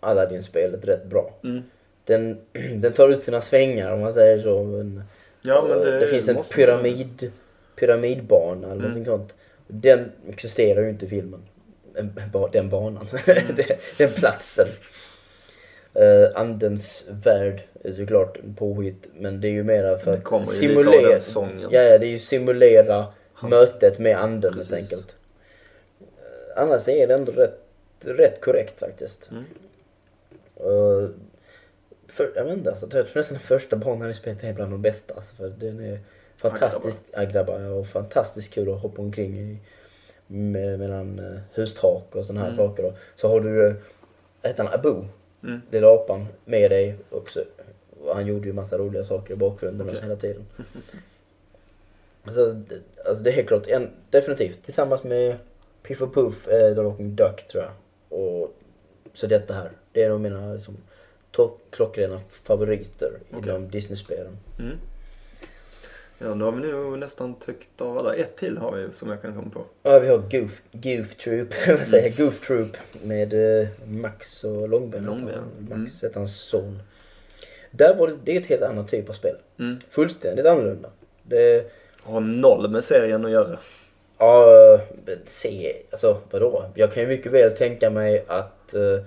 Aladdin-spelet rätt bra. Mm. Den, den tar ut sina svängar om man säger så. Men, Ja, eh, det, finns en pyramid, pyramidbana eller Mm. någonting sånt. Den existerar ju inte i filmen. Den banan. Mm. Den- platsen. Uh, andens värld är såklart påhitt men det är ju mera för Det att simulera, ja, ja, det är ju simulera Hans- mötet med anden Precis. helt enkelt. Eh, Annars är det ändå rätt, rätt korrekt faktiskt. Mm. Uh, för, jag vet inte, alltså, jag tror nästan den första banan i spelet är bland de bästa. Alltså, för den är fantastiskt, ja, grabbar, ja, och fantastiskt kul att hoppa omkring i med, mellan uh, hustak och sådana här Mm. saker. Och så har du, uh, heter han Abu, Mm. lilla apan, med dig också. Han gjorde ju massa roliga saker i bakgrunden Okej. hela tiden. alltså, alltså det är helt klart, en, definitivt. Tillsammans med Piff och Puff, eh, Rocking Duck tror jag. Och så detta här. Det är nog mina topp klockrena favoriter Okej. inom Disney-spelen. Mm. Ja, då har vi nu nästan täckt av alla. Ett till har vi som jag kan komma på. Ja, vi har Goof, Goof Troop, vad säger jag? Goof Troop med eh, Max och Långben. Långben. Max mm. hans son. Där var det, det är ett helt annat typ av spel. Mm. Fullständigt annorlunda. Det, Har noll med serien att göra. ja, se, alltså vadå? Jag kan ju mycket väl tänka mig att, eh,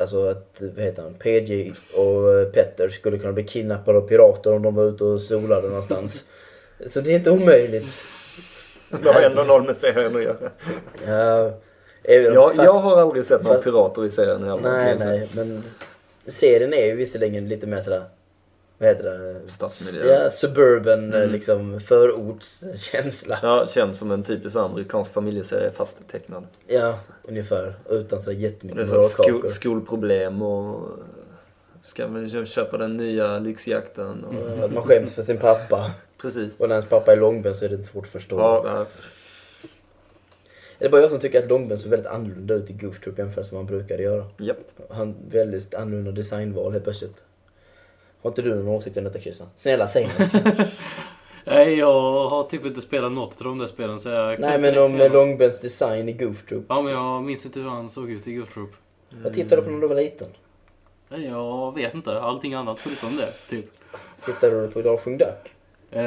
alltså att, vad heter han, PJ och eh, Petter skulle kunna bli kidnappade av pirater om de var ute och solade någonstans. Så det är inte omöjligt. Det har ändå noll med serien att göra. Ja, Jag, fast- jag har aldrig sett några fast- pirater i serien kan Nej, nej, men serien är ju visserligen lite mer sådär, vad heter det? Stadsmiljö. Ja, suburban, Mm. liksom förortskänsla. Ja, känns som en typisk amerikansk familjeserie fast tecknad. Ja, ungefär. Utan så jättemycket så sko skolproblem och ska väl köpa den nya lyxjakten. Och... Ja, Att man skäms för sin pappa. Precis. Och när ens pappa är långben så är det inte svårt att förstå. Ja, ja, Är det bara jag som tycker att långben ser väldigt annorlunda ut i Goof Troop jämfört med vad han brukade göra? japp. Han väldigt annorlunda designval helt plötsligt. Har inte du någon åsikt om detta Christian? Snälla säg något. Nej, jag har typ inte spelat något av de där spelen så jag Nej men om. Långbens design i Goof Troop. Ja, men jag minns inte hur han såg ut i Goof Troop. Vad tittade du på när du var liten? Nej, jag vet inte. Allting annat förutom det, typ. Tittade du på Darkwing Duck? Eh?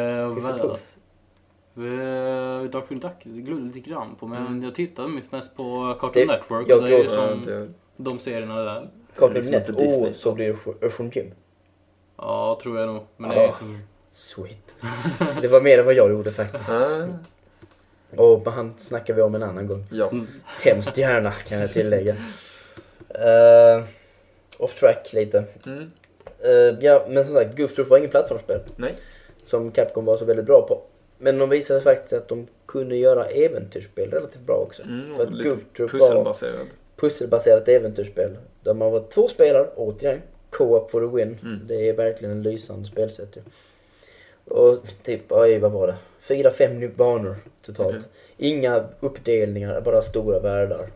Eh, Darkwing Duck glömde lite grann på, men Mm. jag tittade mest på Cartoon Det- Network. jag och det är ju som de serierna där. Cartoon liksom Net? inte Disney Åh, så blir det Earthworm Jim. Ja, tror jag nog. Men det Ja. är som... Sweet. Det var mer än vad jag gjorde faktiskt. Ah, Och han snackar vi om en annan gång. ja. Mm. Hemskt gärna kan jag tillägga. Uh, off track lite. Mm. Eh, ja men som sagt, Goof Troop var ingen plattformsspel. Nej. Som Capcom var så väldigt bra på. Men de visade faktiskt att de kunde göra äventyrsspel relativt bra också. Mm, För att lite Goof Troop var pusselbaserad. pusselbaserat äventyrsspel. Där man var två spelare, återigen. Co-op for the win. Mm. Det är verkligen en lysande spelsätt ju. Och typ, oj vad var det? Fyra, fem banor totalt. Okej. Inga uppdelningar, bara stora världar.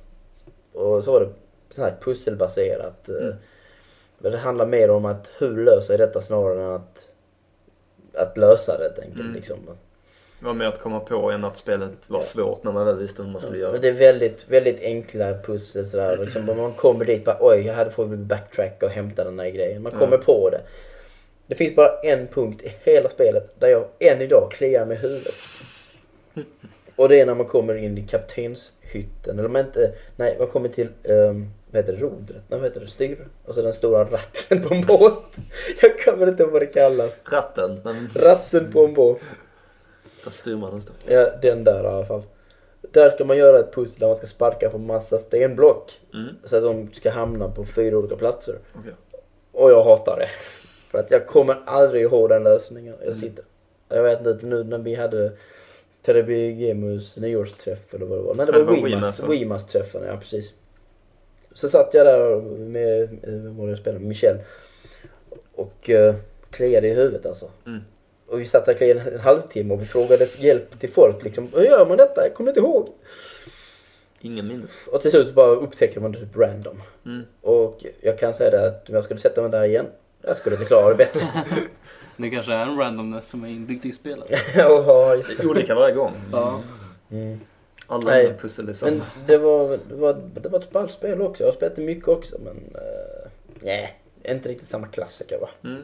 Och så var det så här pusselbaserat. eh, Mm. Det handlar mer om att hur löser jag detta snarare än att, att lösa det helt enkelt. Mm. Liksom. Var mer att komma på än att spelet var Ja. svårt när man väl visste hur man skulle Ja, göra. det är väldigt, väldigt enkla pussel sådär. Liksom, om man kommer dit bara oj, jag hade fått backtracka och hämta den här grejen. Man Ja. kommer på det. Det finns bara en punkt i hela spelet där jag än idag kliar mig i huvudet. Och det är när man kommer in i kaptenshytten. Eller man inte, nej man kommer till, um, vad heter det, rodret? Nej vad heter det, styr? Alltså den stora ratten på en båt. Jag kommer inte ihåg vad det kallas. Ratten, men Ratten på en båt. Där styrmannen står. Ja, den där i alla fall. Där ska man göra ett pussel där man ska sparka på massa stenblock. Mm, Så att de ska hamna på fyra olika platser. okej. Och jag hatar det. För att jag kommer aldrig ihåg den lösningen. Jag Mm. sitter... Jag vet inte nu när vi hade Telebigemus nyårsträff eller vad det var. Nej det var var Wimas, träffen, ja precis. Så satt jag där med, eh, vem var det jag spelade, Michel. Och uh, kliade i huvudet alltså. Mm. Och vi satt där kliade en, en halvtimme och vi frågade hjälp till folk liksom. Hur gör man detta? Jag kommer inte ihåg. Ingen minnes. Och till slut bara upptäcker man det typ random. Mm. Och jag kan säga det att om jag skulle sätta mig där igen, jag skulle inte klara det bättre. Det kanske är en randomness som är inbyggd i spelet. ja, just Det olika varje gång. Ja. Mm. Alla Nej. Pussel är samma. Men det var, det var, det var ett ballspel också. Jag har spelat det mycket också men... Uh, nej, inte riktigt samma klassiker va. Mm.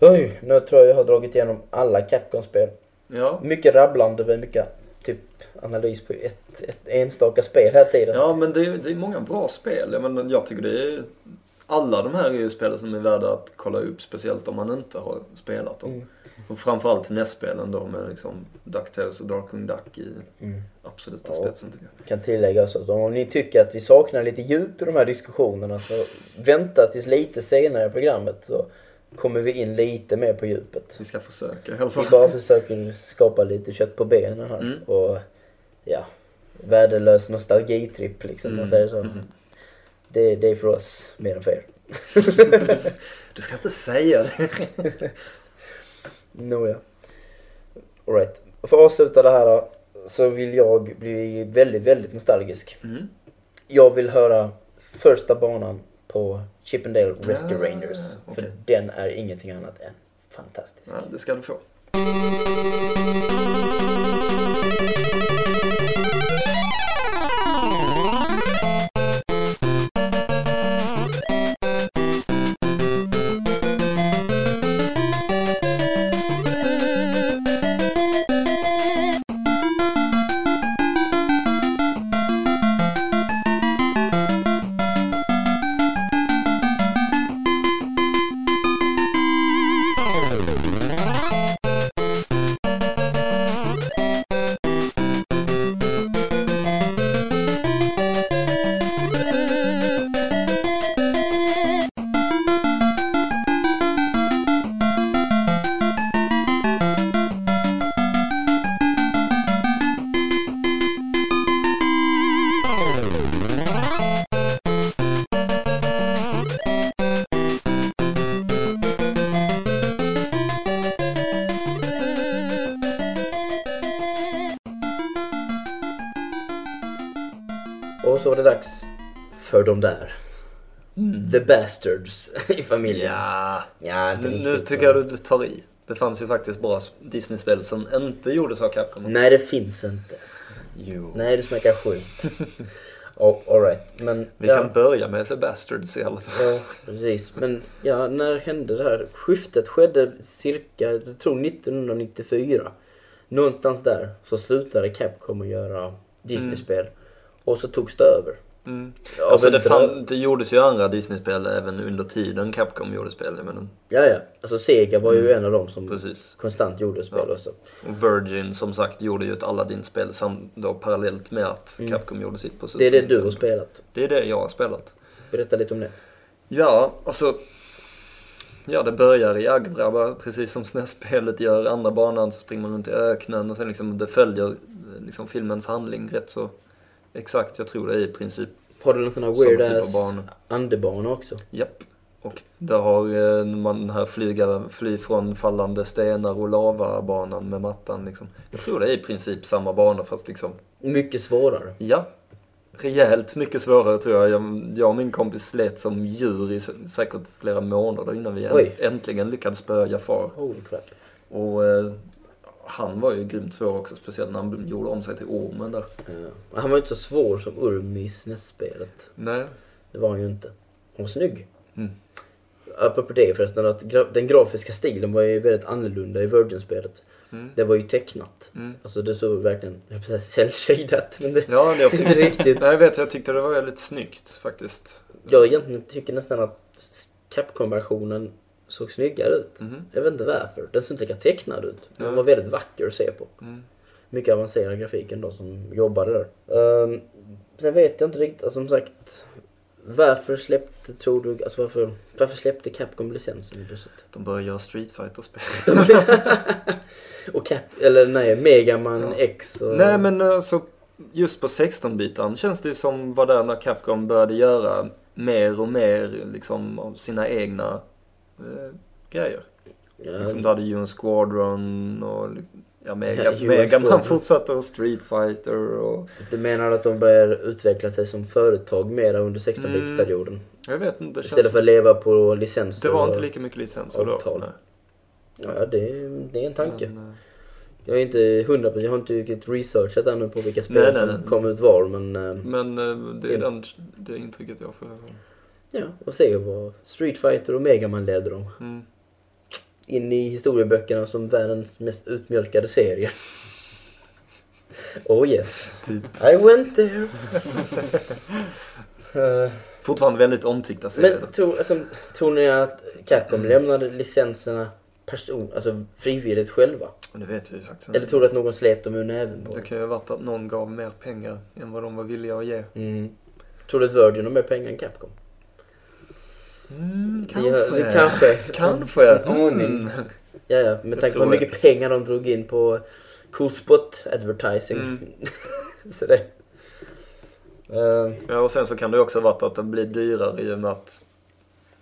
Oj, nu tror jag jag har dragit igenom alla Capcom-spel. Ja. Mycket rabblande med mycket typ analys på ett, ett enstaka spel hela tiden. ja, men det är, det är många bra spel. Jag, menar, jag tycker det är... Alla de här är ju spel som är värda att kolla upp, speciellt om man inte har spelat dem. Mm. Och framförallt NES-spelen då med liksom DuckTales och Darkwing Duck i Mm. absoluta Ja. spetsen tycker jag. kan tillägga också att om ni tycker att vi saknar lite djup i de här diskussionerna så vänta tills lite senare i programmet så kommer vi in lite mer på djupet. Vi ska försöka i alla fall. Vi bara försöker skapa lite kött på benen här Mm. och ja, värdelös nostalgitripp liksom, om man säger så. Mm. Det, det är för oss mer än för er. Du ska inte säga det. Nåja. Alright. För att avsluta det här då, så vill jag bli väldigt, väldigt nostalgisk. Mm. Jag vill höra första banan på Chippendale Rescue Ah, Rangers. För okej. den är ingenting annat än fantastisk. Ja, det ska du få. Bastards i familjen. Ja, Ja, inte nu, nu tycker jag du tar i. Det fanns ju faktiskt bra Disney-spel som inte gjordes av Capcom. Nej, det finns inte. Jo. Nej, det snackar skit. oh, Alright, men... Vi ja, kan börja med The Bastards i alla fall. Ja, precis. Men ja, när hände det här? Skiftet skedde cirka, jag tror 1994. Någonstans där så slutade Capcom att göra Disney-spel. Och så togs det över. Mm. Av Alltså det, fan, det gjordes ju andra Disney-spel även under tiden Capcom gjorde spel. Ja, ja. Alltså Sega var ju en av dem som Mm. precis. konstant gjorde spel Ja. också. Virgin som sagt gjorde ju ett Aladdin-spel då parallellt med att Capcom gjorde sitt på Mm. Det är det du har spelat. Det är det jag har spelat. Berätta lite om det. Ja, alltså. Ja, det börjar i Agrabah, precis som SNES-spelet gör. Andra banan så springer man runt i öknen och sen liksom det följer eh, liksom filmens handling rätt så exakt. Jag tror det är i princip Har du någon weird typ ass bana. andebana också? Japp. Och det har eh, man den här flyga, fly från fallande stenar och lavabanan med mattan liksom. Jag tror det är i princip samma bana fast liksom, Mycket svårare. ja. Rejält mycket svårare tror jag. jag. Jag och min kompis slet som djur i sä- säkert flera månader innan vi Oj. äntligen lyckades spöa Jafar. Holy crap. Och eh, han var ju grymt svår också, speciellt när han gjorde om sig till ormen där. Ja. Han var inte så svår som Urm i SNES-spelet. Nej. Det var han ju inte. Han var snygg. Mm. Apropå det förresten, att gra- den grafiska stilen var ju väldigt annorlunda i Virgin-spelet. Mm. Det var ju tecknat. Mm. Alltså det såg verkligen, jag höll cell-shadat, men det Ja, det inte riktigt. Nej, jag vet, jag tyckte det var väldigt snyggt faktiskt. Jag egentligen tycker nästan att Capcom-versionen såg snyggare ut. Mhm. Jag vet inte varför. Den såg inte lika tecknad ut. Den var väldigt vacker att se på. Mm. Mycket avancerad grafiken då som jobbade där. Um, sen vet jag inte riktigt, alltså, som sagt. Varför släppte, tror du, alltså varför, varför släppte Capcom licensen plötsligt? De började göra Street fighter spel Och Cap, eller nej, Megaman Ja. X och... Nej, men alltså just på 16-bitan känns det ju som var där när Capcom började göra mer och mer liksom av sina egna eh, grejer. Ja, Liksom du hade ju en Squadron och ja, Ja, Mega, UN Mega Man Squadron. fortsatte och Street Fighter och Du menar att de började utveckla sig som företag mera under 16-bit-perioden? jag vet inte, Istället känns för att leva på licenser Det var inte lika mycket licenser då. nej. Ja, det, är- det är en tanke. Men, eh, Jag är inte hundra jag har inte riktigt researchat ännu på vilka spel Nej, nej, som nej. kom ut var men... eh, men eh, det är den, det intrycket jag får. Ja, och se vad Street Fighter och Megaman ledde dem. Mm. In i historieböckerna som världens mest utmjölkade serie. Oh yes. Typ. I went there. Eh, Fortfarande väldigt omtyckta serier. men tror, alltså, tror ni att Capcom lämnade licenserna person, alltså frivilligt själva? Det vet jag ju faktiskt Eller tror du att någon slet dem ur näven på Det kan ju ha varit att någon gav mer pengar än vad de var villiga att ge. Mm. Tror du att Virgin har mer pengar än Capcom? Mm, Ja, det kanske. Kanske. Aning. Mm. Ja, ja, med tanke på hur mycket pengar de drog in på Cool Spot advertising. Mm. Så det... Eh, Ja, och sen så kan det också ha varit att det blir dyrare i och med att,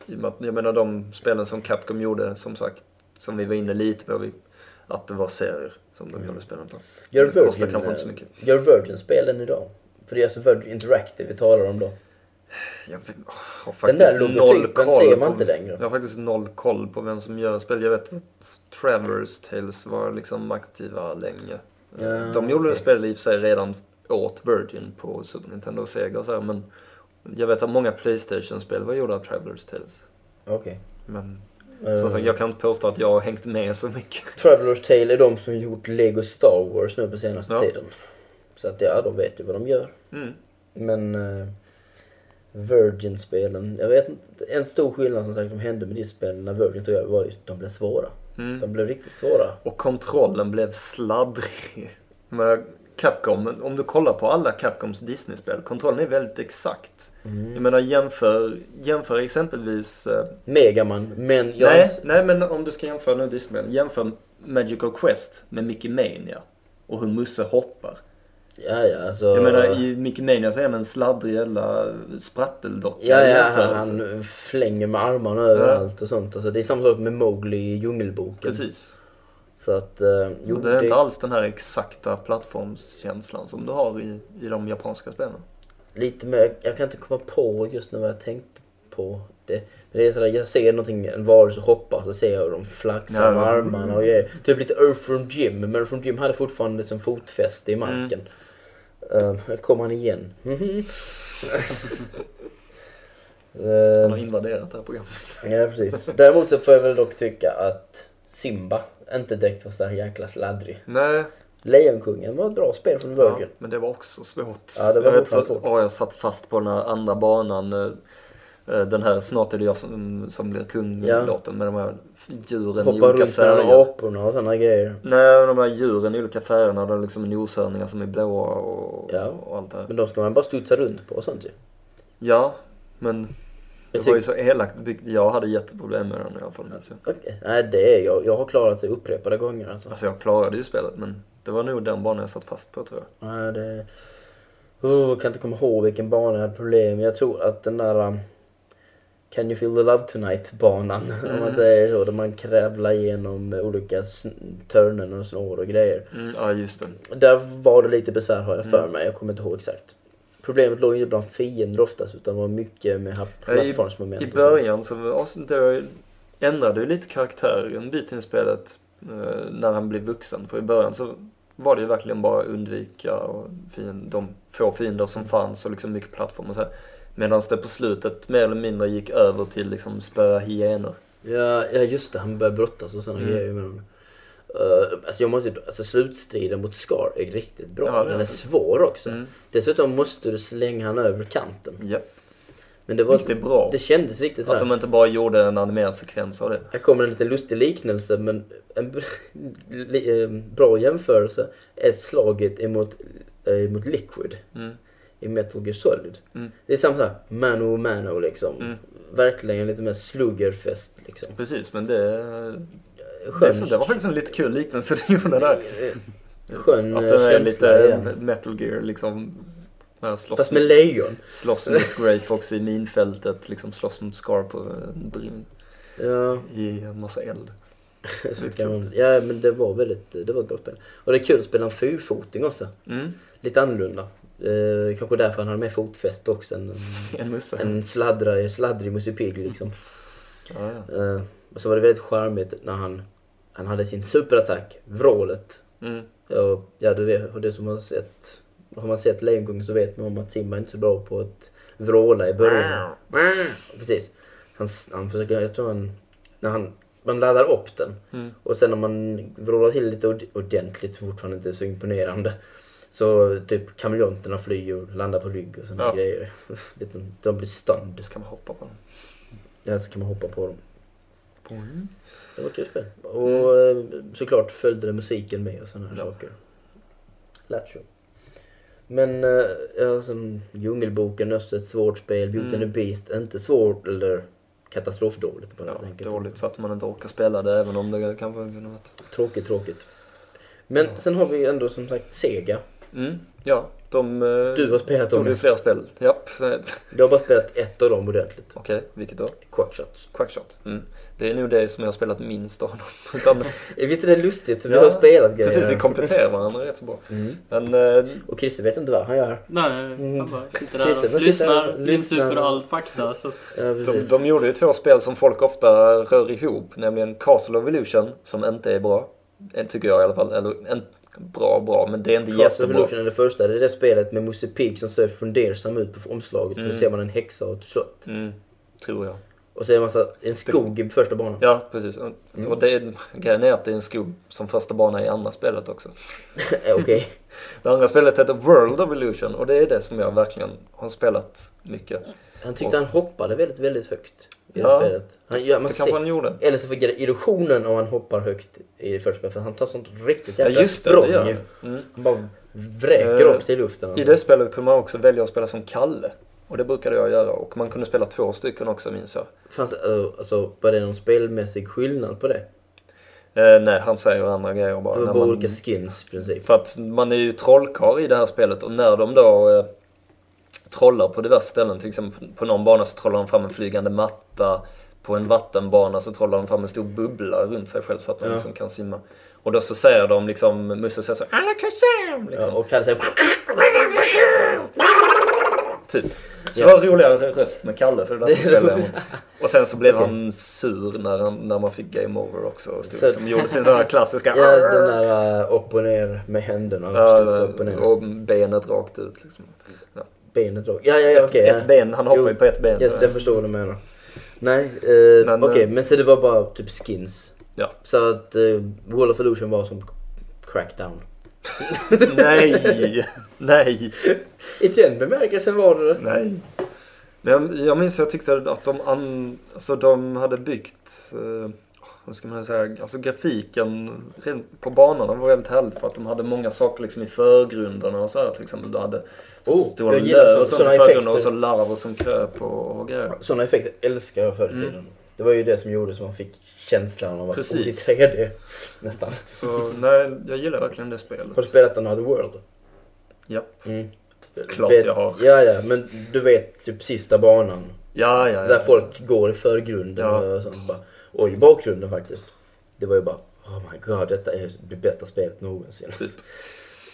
i och med att jag menar de spelen som Capcom gjorde, som sagt, som vi var inne lite på, vi, att det var serier som de gjorde spelen på. gör det kostar Virgin, kanske inte så eh, mycket. Gör Virgin spelen idag? För det är alltså Virgin Interactive vi talar om då. Jag har Den faktiskt där noll logotypen ser man på- inte längre. Jag har faktiskt noll koll på vem som gör spel. Jag vet att Traverse Tales var liksom aktiva länge. Ja, de gjorde okej. spel i och för sig redan åt Virgin på Super Nintendo och Sega och så här, men jag vet att många Playstation-spel var gjorda av Travelers Tales. Okej. Men Eh, som sagt, jag kan inte påstå att jag har hängt med så mycket. Travelers Tale är de som gjort Lego Star Wars nu på senaste Ja. tiden. Så att ja, de vet ju vad de gör. Mm. Men uh, Virgin-spelen, jag vet inte. En stor skillnad som sagt som hände med de spelen när Virgin tog över var ju att de blev svåra. Mm. De blev riktigt svåra. Och kontrollen blev sladdrig. Men Capcom, om du kollar på alla Capcoms Disney-spel, kontrollen är väldigt exakt. Mm. Jag menar jämför, jämför exempelvis eh, Megaman, men jag Nej, nej, men om du ska jämföra nu Disney, jämför Magical Quest med Mickey Mania och hur Musse hoppar. Ja, ja, alltså... Jag menar, i Mickey Mania så är han en sladdrig jävla spratteldocka Ja, ja, jämförelse. han flänger med armarna överallt och sånt. Alltså, det är samma sak med Mowgli i Djungelboken. Precis. Så att, eh, jo, det är inte alls den här exakta plattformskänslan som du har i, i de japanska spelen. lite mer, jag kan inte komma på just nu vad jag tänkte på. Det, men det är sådär, jag ser någonting, en varelse hoppa så ser jag de flaxar Ja, med ja. armarna och grejer. Typ lite Earth from Jim, men Earth from Jim hade fortfarande liksom fotfäste i marken. Mm. Här kom han igen. Han har Eh, invaderat det här programmet. ja precis. Däremot så får jag väl dock tycka att Simba inte direkt var så här jäkla sladdrig. Nej, Lejonkungen var ett bra spel från ja, Virgin. men det var också svårt. Ja, det var jag fortfarande svårt. åh, jag satt fast på den här andra banan. Eh, Den här Snart är det jag som, som blir Ja. kung-låten med de här djuren i Hoppa olika runt med de färger. aporna och sådana grejer. Nej, de här djuren i olika färgerna. Det är liksom noshörningar som är blåa och, Ja. och allt det här. Men de ska man bara studsa runt på och sånt ju. Ja, men Det var ju så elakt byggt. Jag hade jätteproblem med den i alla fall. minns jag. Okej. Nej, det är jag. Jag har klarat det upprepade gånger alltså. Alltså jag klarade ju spelet men det var nog den banan jag satt fast på tror jag. Nej, det... Oh, jag kan inte komma ihåg vilken bana jag hade problem Jag tror att den där... Can you feel the love tonight-banan, om man säger så, där man krävlar igenom olika törnen och snår och grejer. Mm, ja just det. Där var det lite besvär har jag för Mm. mig, jag kommer inte ihåg exakt. Problemet låg inte bland fiender oftast utan det var mycket med i- plattformsmoment I sånt. början så alltså, ändrade ju lite karaktär en bit in i spelet eh, när han blev vuxen. För i början så var det ju verkligen bara undvika och fiend, de få fiender som fanns och liksom mycket plattform och så här. Medan det på slutet mer eller mindre gick över till liksom spöa hyenor. Ja, ja just det, han började brottas och Mm. grejer med honom. Uh, alltså jag måste alltså slutstriden mot Scar är riktigt bra. Ja, Den är svår också. Mm. Dessutom måste du slänga han över kanten. Ja, Men det var riktigt bra. Det kändes riktigt Att såhär. de inte bara gjorde en animerad sekvens av det. Här kommer en liten lustig liknelse men en eh, bra jämförelse är slaget emot, eh, emot Liquid Mm. I Metal Gear Solid. Mm. Det är samma såhär, mano mano liksom. Mm. Verkligen lite mer sluggerfest liksom. Precis, men det, det, Skön, det var faktiskt en lite kul liknelse du gjorde där. skön Att eh, den är känsla lite igen. Metal Gear liksom. Slåss Fast med lejon. Slåss mot Grey Fox i minfältet, liksom slåss mot Scar på en bryn Ja, i en massa eld. man, ja men det var väldigt, det var ett bra spel. Och det är kul att spela en fyrfoting också. Mm, Lite annorlunda. Eh, kanske därför han har med fotfäste också. En, en en sladdrig, sladdrig Musse Pigg liksom. Ja, ja. Eh, och så var det väldigt charmigt när han, han hade sin superattack, vrålet. Mm, Ja, ja du vet, och det som har sett, har man sett Lejonkungen så vet man om att Simba inte är så bra på att vråla i början. Precis. Han, han försöker, jag tror han, när han, man laddar upp den mm. och sen när man vrålar till lite ord- ordentligt, fortfarande inte så imponerande. Så typ kameleonterna flyger och landar på rygg och sådana Ja. grejer. De blir stunned. Ska man hoppa på den? Ja, så kan man hoppa på dem. Mm. Det var ett kul spel. Och eh, såklart följde det musiken med och sådana här Ja. saker. Lattjo. Men eh, ja, som Djungelboken, också ett svårt spel. Beauty Mm. and the Beast, inte svårt eller katastrofdåligt bara Ja, helt enkelt. dåligt så att man inte orkar spela det även om det kanske kunde varit. Tråkigt, tråkigt. Men Ja. sen har vi ändå som sagt Sega. Mm, ja, de... eh, Du har spelat dem mest. fler spel. Japp. Okej, Du har bara spelat ett av dem ordentligt. vilket då? Quackshots. Quackshot. Mm. Det är nog det som jag har spelat minst av dem. Utan, Visst är det lustigt? Vi Ja, har spelat grejer. precis, vi kompletterar varandra rätt så bra. Mm. Men eh, Och Christer vet inte vad han gör. Nej, Mm. han bara sitter Christer, där och sitter lyssnar, insuper all fakta. Så att, Ja, de, de gjorde ju två spel som folk ofta rör ihop, nämligen Castle of Illusion, som inte är bra. Eh, Tycker jag i alla fall. Eller en, bra, bra, men det är inte of jättebra. Illusion är det första. Det är det spelet med Musse Pigg som står fundersam ut på omslaget. Mm. Så ser man en häxa och ett slott. Mm, tror jag. Och så är det en massa, en skog i första banan. Ja, precis. Och- Mm. Och det är, grejen är att det är en skog som första bana i andra spelet också. Okej. Det andra spelet heter World of Illusion och det är det som jag verkligen har spelat mycket. Han tyckte han hoppade väldigt, väldigt högt i Ja. det spelet. Han, ja, man Det kanske han gjorde. eller så jag illusionen om han hoppar högt i första spelet. För han tar sånt riktigt Ja, jävla just det. språng. det. Mm. han bara vräker Eh, upp sig i luften. I det spelet kunde man också välja att spela som Kalle. Och det brukade jag göra. Och man kunde spela två stycken också minns jag. Fanns, eh, alltså, var det någon spelmässig skillnad på det? Eh, nej, han säger andra grejer bara. Det var bara man- olika skins i princip. För att man är ju trollkarl i det här spelet och när de då eh, trollar på diverse ställen, till exempel på någon bana så trollar de fram en flygande matta. På en vattenbana så trollar de fram en stor bubbla runt sig själv så att de Ja. liksom kan simma. Och då så säger de liksom, Musse säger så alla Kazam! Liksom. Ja, och Kalle säger Typ. Så Ja. det var en roligare röst med Kalle så det Det därför är spelade jag. Och sen så blev Okej. han sur när, han, när man fick game over också. Och stod, Så- som gjorde sin sån här klassiska... Ja, den där uh, upp och ner med händerna och Ja, och och benet rakt ut liksom. Benet rakt. Ja, ja, ja, ett, okej. ett ja. ben, han hoppar Jo, ju på ett ben. Yes, jag förstår vad du menar. Nej, eh, Men, okej, eh, men så det var bara typ skins. Ja. Så att uh, Wall of Illusion var som Crackdown. Nej! Nej! I den bemärkelsen var det. Nej. Men jag, jag minns att jag tyckte att de, an, alltså de hade byggt... eh, vad ska man säga, alltså grafiken på banorna var väldigt härligt för att de hade många saker liksom i förgrunderna och så här till exempel. Du hade så Oh, stora löv och i förgrunden och effekter. så larver som kröp och, och grejer. Sådana effekter älskar jag förr i Mm. tiden. Det var ju det som gjorde så man fick känslan av att Precis. bo i 3D. Nästan. Så nej, jag gillar verkligen det spelet. Har du spelat Another World? Ja. Mm. Klart vet, jag har. Ja, ja, men du vet typ sista banan. Ja, ja, ja. Där folk går i förgrunden Ja. och sånt. Bara, och i bakgrunden faktiskt. Det var ju bara Oh my god, detta är det bästa spelet någonsin. Typ.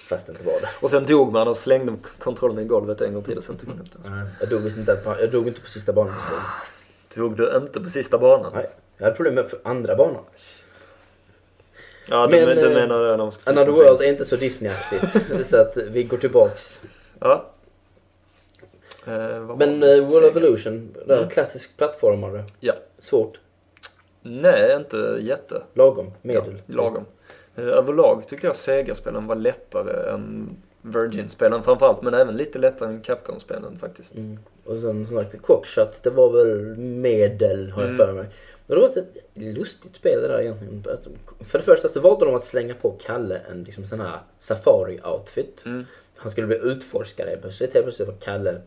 Fast det inte var det. Och sen dog man och slängde kontrollen i golvet en gång till och sen tog man upp den. Nej, Jag dog, inte på, jag dog inte på sista banan. Tog du inte på sista banan? Nej, jag hade problem med för andra banan. Ja, du, Men, du eh, menar när de ska Another World är inte så Disney-aktigt. så att vi går tillbaks. Ja. Eh, Men uh, World of Sega. Illusion, det är en Mm. klassisk plattformare. Ja. Svårt. Nej, inte jätte. Lagom. Medel. Ja, lagom. Eh, överlag tyckte jag Sega-spelen var lättare än Virgin-spelen framförallt, men även lite lättare än Capcom-spelen faktiskt. Mm. Och sen som sagt, Cockshots, det var väl medel har jag Mm. för mig. Och det var ett lustigt spel det där egentligen. De- För det första så valde de att slänga på Kalle en liksom sån här safari-outfit. Mm. Han skulle bli utforskare helt plötsligt. Helt plötsligt var Kalle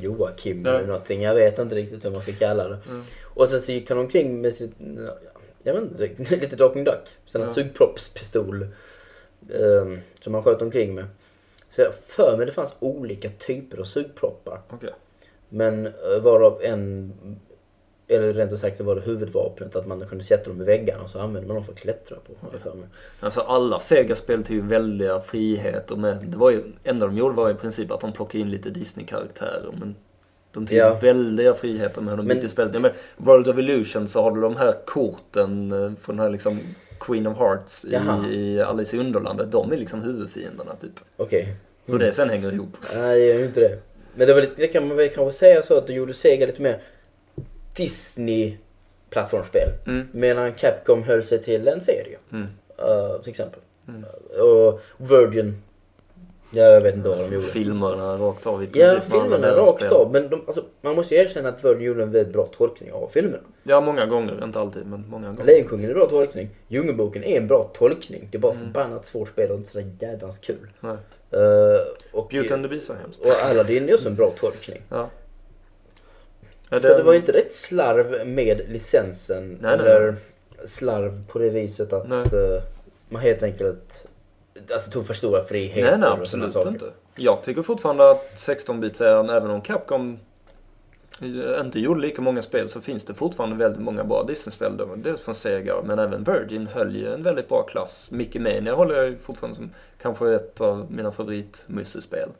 Joakim Ja. eller någonting. Jag vet inte riktigt hur man ska kalla det. Mm. Och sen så gick han omkring med sitt, jag vet inte, lite Darkwing Duck. Sån här Ja. sugproppspistol. Um, som han sköt omkring med. Så jag för mig det fanns olika typer av sugproppar. Okej. Men eh, varav en, eller rent ut sagt så var det huvudvapnet att man kunde sätta dem i väggarna och så använde man dem för att klättra på. Alltså alla Sega-spel tog ju väldiga friheter med. Det var ju, enda de gjorde var i princip att de plockade in lite Disney-karaktärer. Men de tog Ja. väldiga friheter med hur de Men- byggde spelet. Ja, men World of Illusion så har du de här korten eh, från den här liksom Queen of Hearts Jaha. i, Alice i Underlandet. De är liksom huvudfienderna typ. Okej. Hur det sen hänger ihop. Nej, det gör ju inte det. Men det, var lite, det kan man väl kanske säga så att du gjorde Sega lite mer Disney plattformsspel. Mm. Medan Capcom höll sig till en serie. Mm. eh, till exempel. Mm. Och Virgin, ja, jag vet inte vad de gjorde. Filmerna rakt av i princip. Ja, filmerna rakt spel. av. Men de, alltså, man måste ju erkänna att Virgin gjorde en väldigt bra tolkning av filmerna. Ja, många gånger. Inte alltid, men många gånger. Lejonkungen är en bra tolkning. Djungelboken är en bra tolkning. Det är bara Mm. förbannat svårt spel och inte sådär jädrans kul. Nej. Uh, och, Beauty and the Beast var hemskt. och Aladdin är också en bra tolkning. Ja. Ja, Så det var ju inte rätt slarv med licensen. Nej, nej, eller slarv på det viset att Nej. eh, man helt enkelt alltså, tog för stora friheter. Nej, nej, absolut saker. inte. Jag tycker fortfarande att 16-bit-serien, även om Capcom eh, inte gjorde lika många spel, så finns det fortfarande väldigt många bra Disney-spel. Dels från Sega, men även Virgin höll ju en väldigt bra klass. Mickey Mania håller jag fortfarande som kanske ett av mina favorit-mussespel. Mm.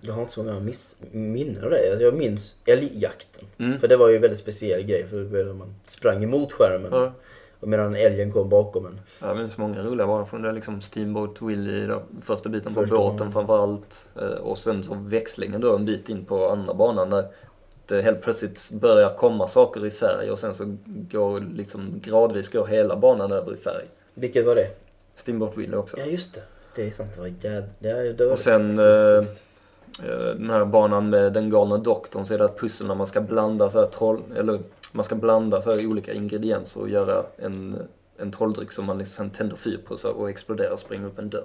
Jag har inte så många miss- minnen av det. Alltså, Jag minns älgjakten. Mm. För det var ju en väldigt speciell grej. För man sprang emot skärmen. Ja. Och medan älgen kom bakom en. Jag minns många roliga bara från det liksom Steamboat Willie, då, första biten på Första båten banan. framförallt. Eh, Och sen så växlingen då en bit in på andra banan där det helt plötsligt börjar komma saker i färg och sen så går liksom gradvis går hela banan över i färg. Vilket var det? Steamboat Willie också. Ja just det. Det är sant. Det var jäd... Ja, Och sen, Eh, Den här banan med den galna doktorn så är det ett pussel när man ska blanda så här troll, eller man ska blanda så här olika ingredienser och göra en, en trolldryck som man liksom tänder fyr på så och exploderar och springer upp en dörr.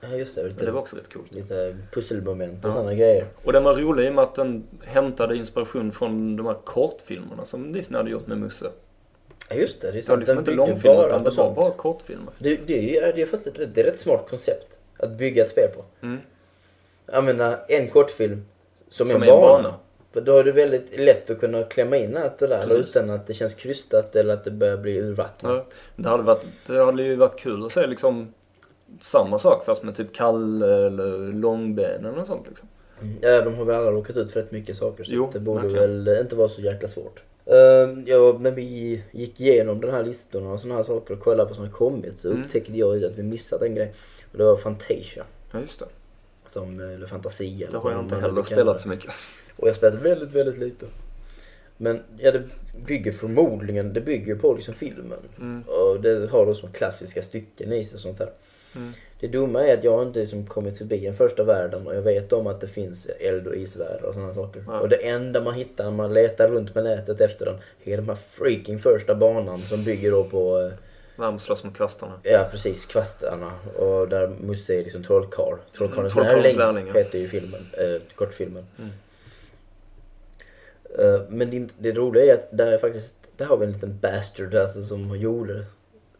Ja just det. Lite, det var också rätt coolt. lite pusselmoment och Ja. sådana grejer. Och den var rolig i och med att den hämtade inspiration från de här kortfilmerna som Disney hade gjort med Musse. Ja just det. Det är Det var sant. liksom Den inte långfilmer utan det var bara kortfilmer. Det, det, är, det, är det är rätt smart koncept. Att bygga ett spel på. Mm. Använda en kortfilm som, Som en är en bana. bana. För då är det väldigt lätt att kunna klämma in allt det där Precis. utan att det känns krystat eller att det börjar bli urvattnat. Ja, det, hade varit, det hade ju varit kul att se liksom samma sak fast med typ Kalle eller Långben eller något sånt liksom. Mm. Ja, de har väl alla råkat ut för rätt mycket saker så Jo, det borde verkligen. väl inte vara så jäkla svårt. Uh, ja, när vi gick igenom den här listorna och såna här saker och kollade på som har kommit så Mm. upptäckte jag att vi missat en grej. Och det var Fantasia. Ja just det. Som, eller Fantasi eller Det har jag inte heller spelat så mycket. Och jag har spelat väldigt, väldigt lite. Men ja, det bygger förmodligen, det bygger på liksom filmen. Mm. Och det har då som klassiska stycken i sig och sånt där. Mm. Det dumma är att jag inte liksom kommit förbi den första världen och jag vet om att det finns eld och isvärldar och sådana saker. Ja. Och det enda man hittar när man letar runt med nätet efter den är de här freaking första banan som bygger då på eh, Vem slåss mot kvastarna? Ja precis, kvastarna. Och där Musse är liksom trollkarl. Trollkarlens Mm, Trollkarlens lärling lärling, heter ju filmen, äh, kortfilmen. Mm. Eh, men det, det roliga är att där är faktiskt, där har vi en liten bastard alltså som gjorde,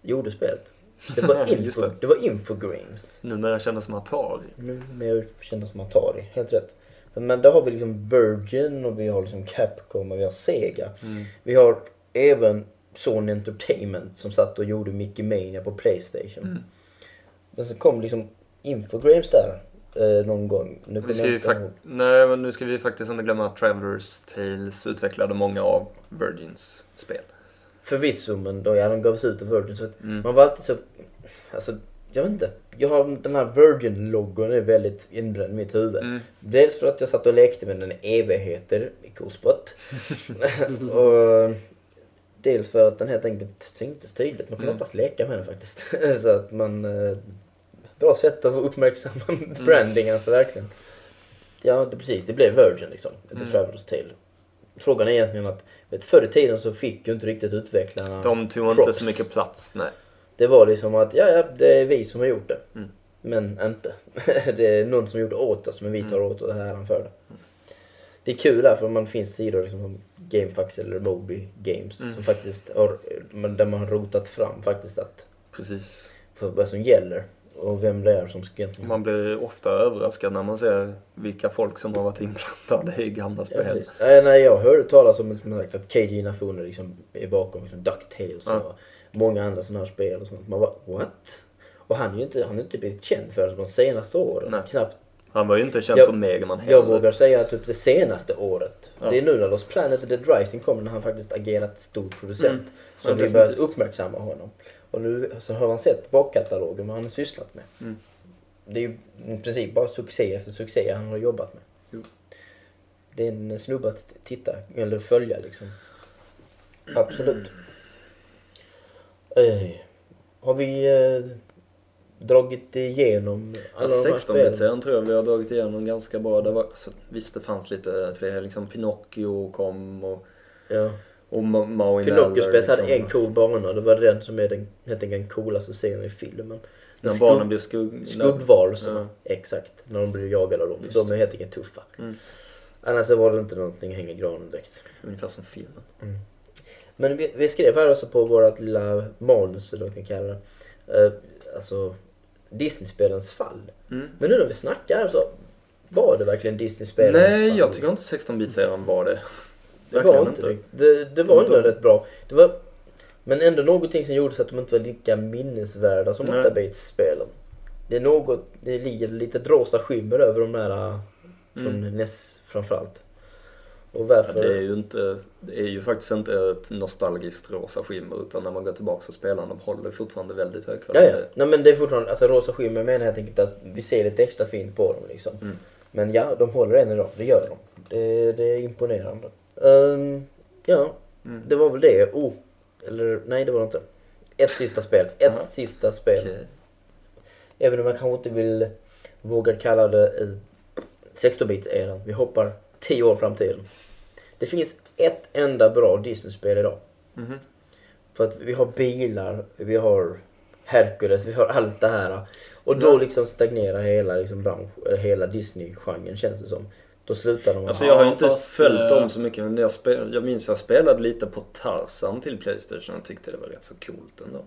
gjorde spelet. Det var, info, det. det. var Infogrames. Numera kändes som Atari. Nu mer kända som Atari, helt rätt. Men där har vi liksom Virgin och vi har liksom Capcom och vi har Sega. Mm. Vi har även Sony Entertainment som satt och gjorde Mickey Mania på Playstation. Mm. Men så kom liksom Infogrames där eh, någon gång. Nu kommer ska vi inte ihåg. Nej, men nu ska vi faktiskt inte glömma att Travelers Tales utvecklade många av Virgins spel. Förvisso, men då, ja, de gavs ut av Virgin. Så Mm. man var alltid så... Alltså, jag vet inte. Jag har, den här Virgin-loggon är väldigt inbränd i mitt huvud. Mm. Dels för att jag satt och lekte med den i evigheter i Cospot. och dels för att den helt enkelt syntes tydligt. Man kunde Mm. oftast leka med den faktiskt. så att man... Eh, bra sätt att uppmärksamma branding alltså verkligen. Ja, det, precis. Det blev Virgin liksom. Mm. Travelers Tale. Frågan är egentligen att vet, förr i tiden så fick ju inte riktigt utvecklarna De tog inte props. så mycket plats, nej. Det var liksom att ja, ja, det är vi som har gjort det. Mm. Men inte. det är någon som gjort det åt oss men vi tar åt oss äran för det. Det är kul här för man finns sidor liksom som Gamefax eller Moby Games Mm. som faktiskt har, där man har rotat fram faktiskt att Precis. vad som gäller och vem det är som ska egentligen... Man blir ofta överraskad när man ser vilka folk som har varit inblandade i gamla Ja, spel. precis. nej, nej, jag hörde talas om som sagt, att KG Inafune liksom är bakom liksom Ducktails Ja. och många andra sådana här spel och sånt. Man bara what? Och han är ju inte, han är inte blivit känd för det de senaste åren. Nej. Knappt Han var ju inte känd Jag- för Megaman heller. Jag vågar säga att typ det senaste året. Ja. Det är nu när Lost Planet och Dead Rising kom när han faktiskt agerat stor producent. Mm. Så Ja, vi börjat uppmärksamma honom. Och nu så har man sett bakkatalogen vad han har sysslat med. Mm. Det är ju i princip bara succé efter succé han har jobbat med. Jo. Det är en snubbe att titta eller följa liksom. Absolut. Eh, har vi eh, dragit igenom alla de här spelen? 16-bit-serien tror jag vi har dragit igenom ganska bra. Det var, alltså, visst, det fanns lite fler. Liksom Pinocchio kom och, Ja. och Ma- Maui Pinocchio-spelet Neller, hade en cool bana. Det var den som är den, heter den coolaste scenen i filmen. När Skugg- barnen blir skugg... Skuggvarelserna. Ja. Exakt. När de blir jagade av dem. Just För de är helt enkelt tuffa. Mm. Annars var det inte någonting hänga i granen direkt. Ungefär som filmen. Men vi, vi skrev här också på vårt lilla manus, eller vad man kan kalla det. Eh, alltså Disney-spelens fall. Mm. Men nu när vi snackar så var det verkligen Disney-spelens Nej, fall? jag tycker inte 16-bit-serien var det. Det Verkligen var inte det. Det, det var ändå rätt bra. Det var, men ändå någonting som gjorde så att de inte var lika minnesvärda som Nej. 8-bits-spelen. Det är något, det ligger lite rosa skimmer över de där äh, från Mm. NES framförallt. Och Ja, varför? det är ju inte, det är ju faktiskt inte ett nostalgiskt rosa skimmer utan när man går tillbaka och spelar de håller fortfarande väldigt hög Ja, kvalitet. ja. Nej men det är fortfarande, alltså rosa skimmer menar helt enkelt att vi ser lite extra fint på dem liksom. Mm. Men ja, de håller än idag. Det gör de. Det, det är imponerande. Ehm, ja, Mm. det var väl det. Oh, eller nej det var det inte. Ett sista spel. Ett Ja. sista spel. Okej. Även om jag kanske inte vill våga kalla det eh, 16-bit-eran. Vi hoppar 10 år fram till. Det finns ett enda bra Disney-spel idag. Mhm. För att vi har bilar, vi har Hercules, vi har allt det här. Och då Ja. liksom stagnerar hela, liksom bransch, hela Disney-genren känns det som. Då slutar de. Alltså jag har inte fast, följt eh, dem så mycket men jag, spel, jag minns jag spelade lite på Tarzan till Playstation och tyckte det var rätt så coolt ändå.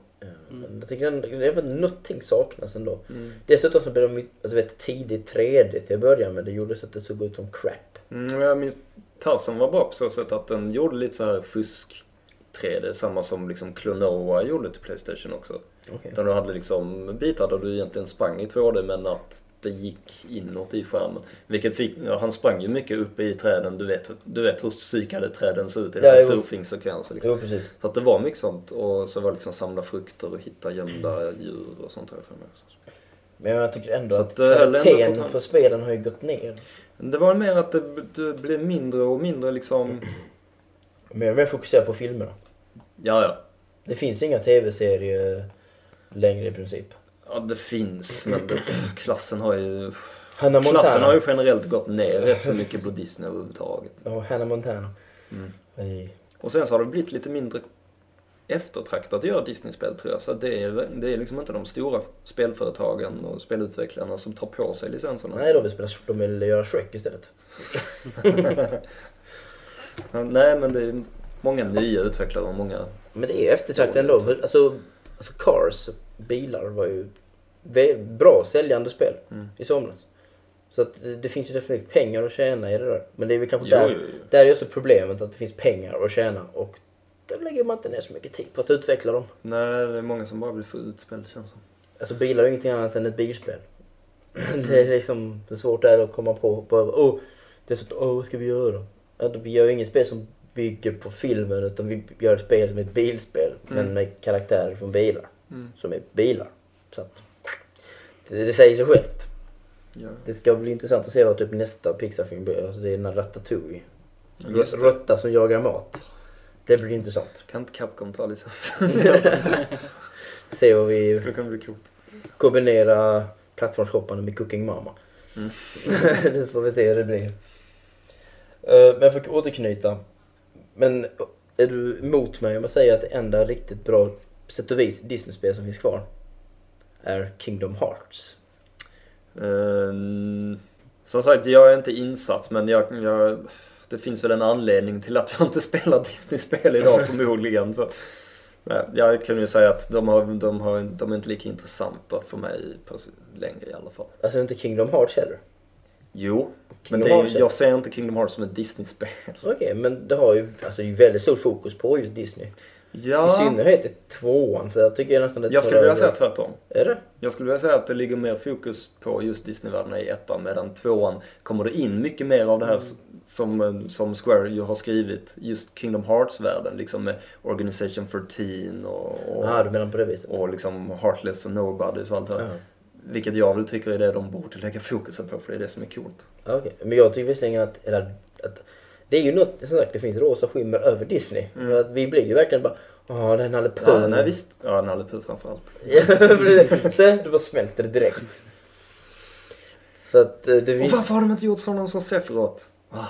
Men jag tycker ändå, det är väl någonting saknas ändå. Mm. Dessutom så blev de du vet, tidigt 3D till att börja med. Det gjorde så att det såg ut som crap. Mm, jag minns Tarzan var bra på så sätt att den gjorde lite så här fusk 3D, samma som liksom Klonoa gjorde till Playstation också. Okej. Utan du hade liksom bitar där du egentligen sprang i 2D men att det gick inåt i skärmen. Vilket fick, ja, han sprang ju mycket uppe i träden, du vet, du vet hur psykade träden ser ut i Ja, den här surfing-sekvensen. Liksom. Jo, precis. Så att det var mycket sånt och så var det liksom samla frukter och hitta gömda djur och sånt jag för mig. Men jag tycker ändå Så att, att ändå kvaliteten på spelen har ju gått ner. Det var mer att det, det blev mindre och mindre liksom, Mer och mer fokuserat på filmerna. ja ja. Det finns inga tv-serier längre i princip. Ja, det finns, men det, klassen har ju... Hannah Klassen Montana. har ju generellt gått ner rätt så mycket på Disney överhuvudtaget. Ja, Hannah Montana. Mm. Och sen så har det blivit lite mindre eftertraktat att göra Disney-spel tror jag. Så det är, det är liksom inte de stora spelföretagen och spelutvecklarna som tar på sig licenserna. Nej, de vill, spela, de vill göra Shrek istället. Nej, men det är många nya utvecklare och många... Men det är eftertraktat ändå. För, alltså, alltså Cars, bilar, var ju bra säljande spel Mm. i somras. Så att det- det finns ju definitivt pengar att tjäna i det där. Men det är väl kanske Jo, där, jo, jo. där är också problemet att det finns pengar att tjäna och lägger man inte ner så mycket tid på att utveckla dem. Nej, det är många som bara vill få ut spel känns som. Alltså bilar är ingenting annat än ett bilspel. Det är liksom hur svårt det är att komma på. på oh, det är så, oh, vad ska vi göra? Ja, vi gör ju inget spel som bygger på filmen utan vi gör ett spel som ett bilspel men Mm. med karaktärer från bilar. Mm. Som är bilar. Så att, det, det säger sig självt. Ja. Det ska bli intressant att se vad typ nästa Pixar-film blir. Alltså det är den här Ratatouille. Råtta som jagar mat. Det blir intressant. Kan inte Capcom ta licens? Se vad vi skulle kunna bli coolt. kombinera plattformshoppande med Cooking Mama. Mm. det får vi se hur det blir. Eh, men för att återknyta. Men är du emot mig om jag säger att det enda riktigt bra, sätt och vis, Disney-spel som finns kvar är Kingdom Hearts? Ehm, som sagt, jag är inte insatt men jag, jag, det finns väl en anledning till att jag inte spelar Disney-spel idag förmodligen. Så, jag kan ju säga att de, har, de, har, de är inte lika intressanta för mig längre i alla fall. Alltså inte Kingdom Hearts heller. Jo, men Kingdom det är, jag ser inte Kingdom Hearts som ett Disney-spel. Okej, men det har ju alltså, väldigt stort fokus på just Disney. I Ja, synnerhet i tvåan, för jag tycker nästan det jag skulle vilja säga tvärtom. Är det? Jag skulle vilja säga att det ligger mer fokus på just Disney-världarna i ettan medan tvåan kommer det in mycket mer av det här s- som, eh, som Square ju har skrivit. Just Kingdom Hearts-världen liksom med Organization 13 och, och, Ja, du menar på det viset? och liksom Heartless och Nobodies och allt det här. Ja. Vilket jag väl tycker är det de borde lägga fokusen på för det är det som är coolt. Okej, men jag tycker visserligen att, eller, att det är ju något, som sagt det finns rosa skimmer över Disney. Att vi blir ju verkligen bara, åh den Nalle Puh. Mm. Ja, nej visst. Ja, Nalle Puh framförallt. Ja. Så, det bara smälter direkt. Så att eh, det Och finns... varför har de inte gjort sådana som Sephiroth? Ah,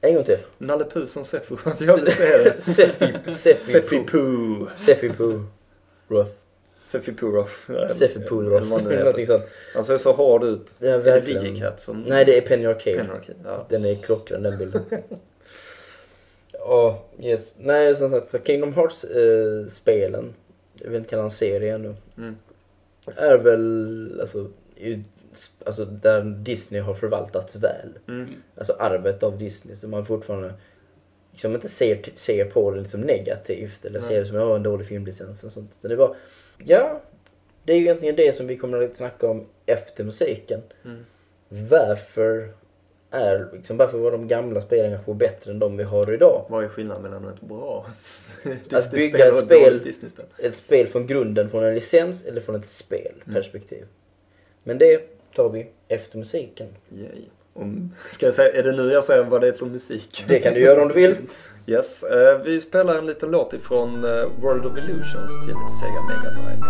En gång till. Nalle Puh som Sephiroth, jag vill se det. Seffi Puh. Roth. Sephi Puroff. Seffi Puh Eller Roth. vad det Någonting sånt. Han ser så hård ut. Ja, Är det verkligen. Digicat som... Nej, det är Penny Arcade. Penny Arcade, ja. Den är klockren den bilden. Ja, yes. Nej som sagt, Kingdom Hearts-spelen, jag vill inte kalla den serie ännu, Mm. är väl alltså, ju, alltså där Disney har förvaltats väl. Mm. Alltså arvet av Disney som man fortfarande liksom inte ser, ser på det liksom negativt eller Nej. ser det som "Åh, en dålig filmlicens och sånt. Så det var, ja, det är ju egentligen det som vi kommer att snacka om efter musiken. Mm. Varför är, liksom, varför var de gamla spelen kanske bättre än de vi har idag? Vad är skillnaden mellan ett bra Att bygga Disney-spel ett och spel- Disney-spel? Ett spel från grunden, från en licens eller från ett spelperspektiv. Men det tar vi efter musiken. Yay. Om, ska jag säga, är det nu jag säger vad det är för musik? Det kan du göra om du vill. Yes, eh, vi spelar en liten låt ifrån eh, World of Illusions till Sega Mega Drive.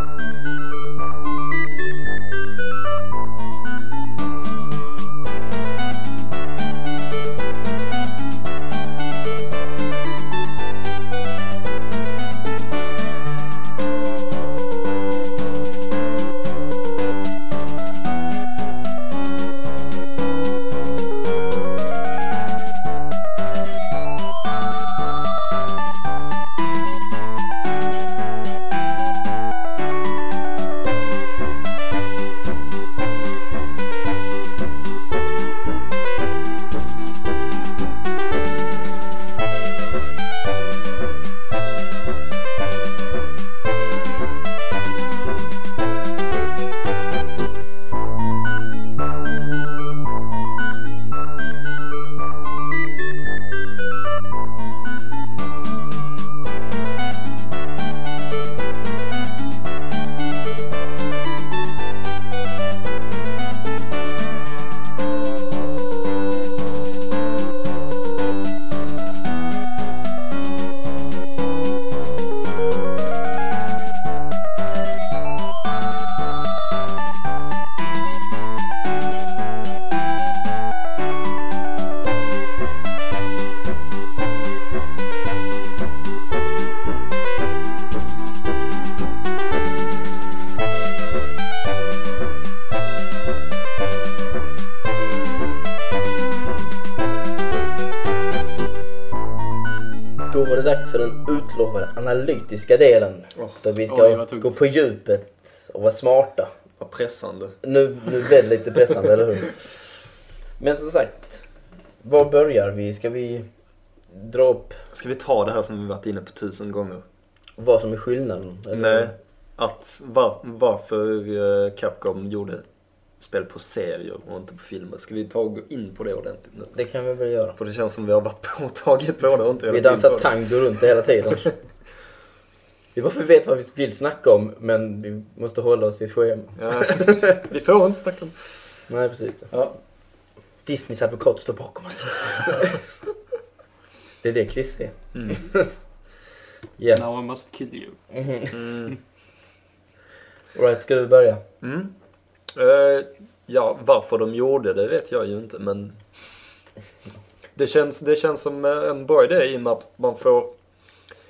Analytiska delen. Åh, Då vi ska tungt. gå på djupet och vara smarta. Vad pressande. Nu, nu blev det lite pressande, eller hur? Men som sagt, var börjar vi? Ska vi dra upp Ska vi ta det här som vi varit inne på tusen gånger? vad som är skillnaden? eller? Nej. Att var, varför eh, Capcom gjorde spel på serier och inte på filmer. Ska vi ta och gå in på det ordentligt nu? Det kan vi väl göra. För det känns som vi har varit på och tagit på det och inte Vi dansar tango runt det hela tiden. Vi bara för vi vet vad vi vill snacka om, men vi måste hålla oss till ett schema. Ja, vi får inte snacka om... Nej, precis. Ja. Disneys advokat står bakom oss. det är det Chris är. Mm. Ja. Now I must kill you. Mhm. Mm. Right, ska du börja? Mm. Eh, ja, varför de gjorde det vet jag ju inte men det känns, det känns som en bra idé i och med att man får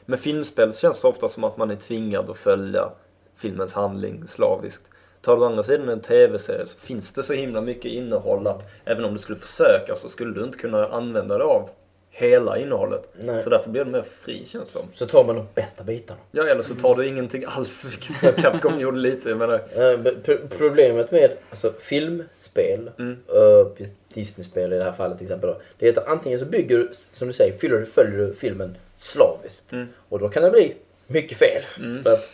med filmspel känns det ofta som att man är tvingad att följa filmens handling slaviskt. Tar du andra sidan en tv-serie så finns det så himla mycket innehåll att även om du skulle försöka så skulle du inte kunna använda det av hela innehållet. Nej. Så därför blir det mer fri känns det som. Så tar man de bästa bitarna. Ja, eller så tar du ingenting alls, vilket Capcom gjorde lite. Jag menar, Eh, Problemet med alltså, filmspel, Mm. uh, Disney-spel i det här fallet till exempel, då, det är att antingen så bygger du, som du säger, följer, följer du filmen slaviskt. Mm. Och då kan det bli mycket fel. Mm. För att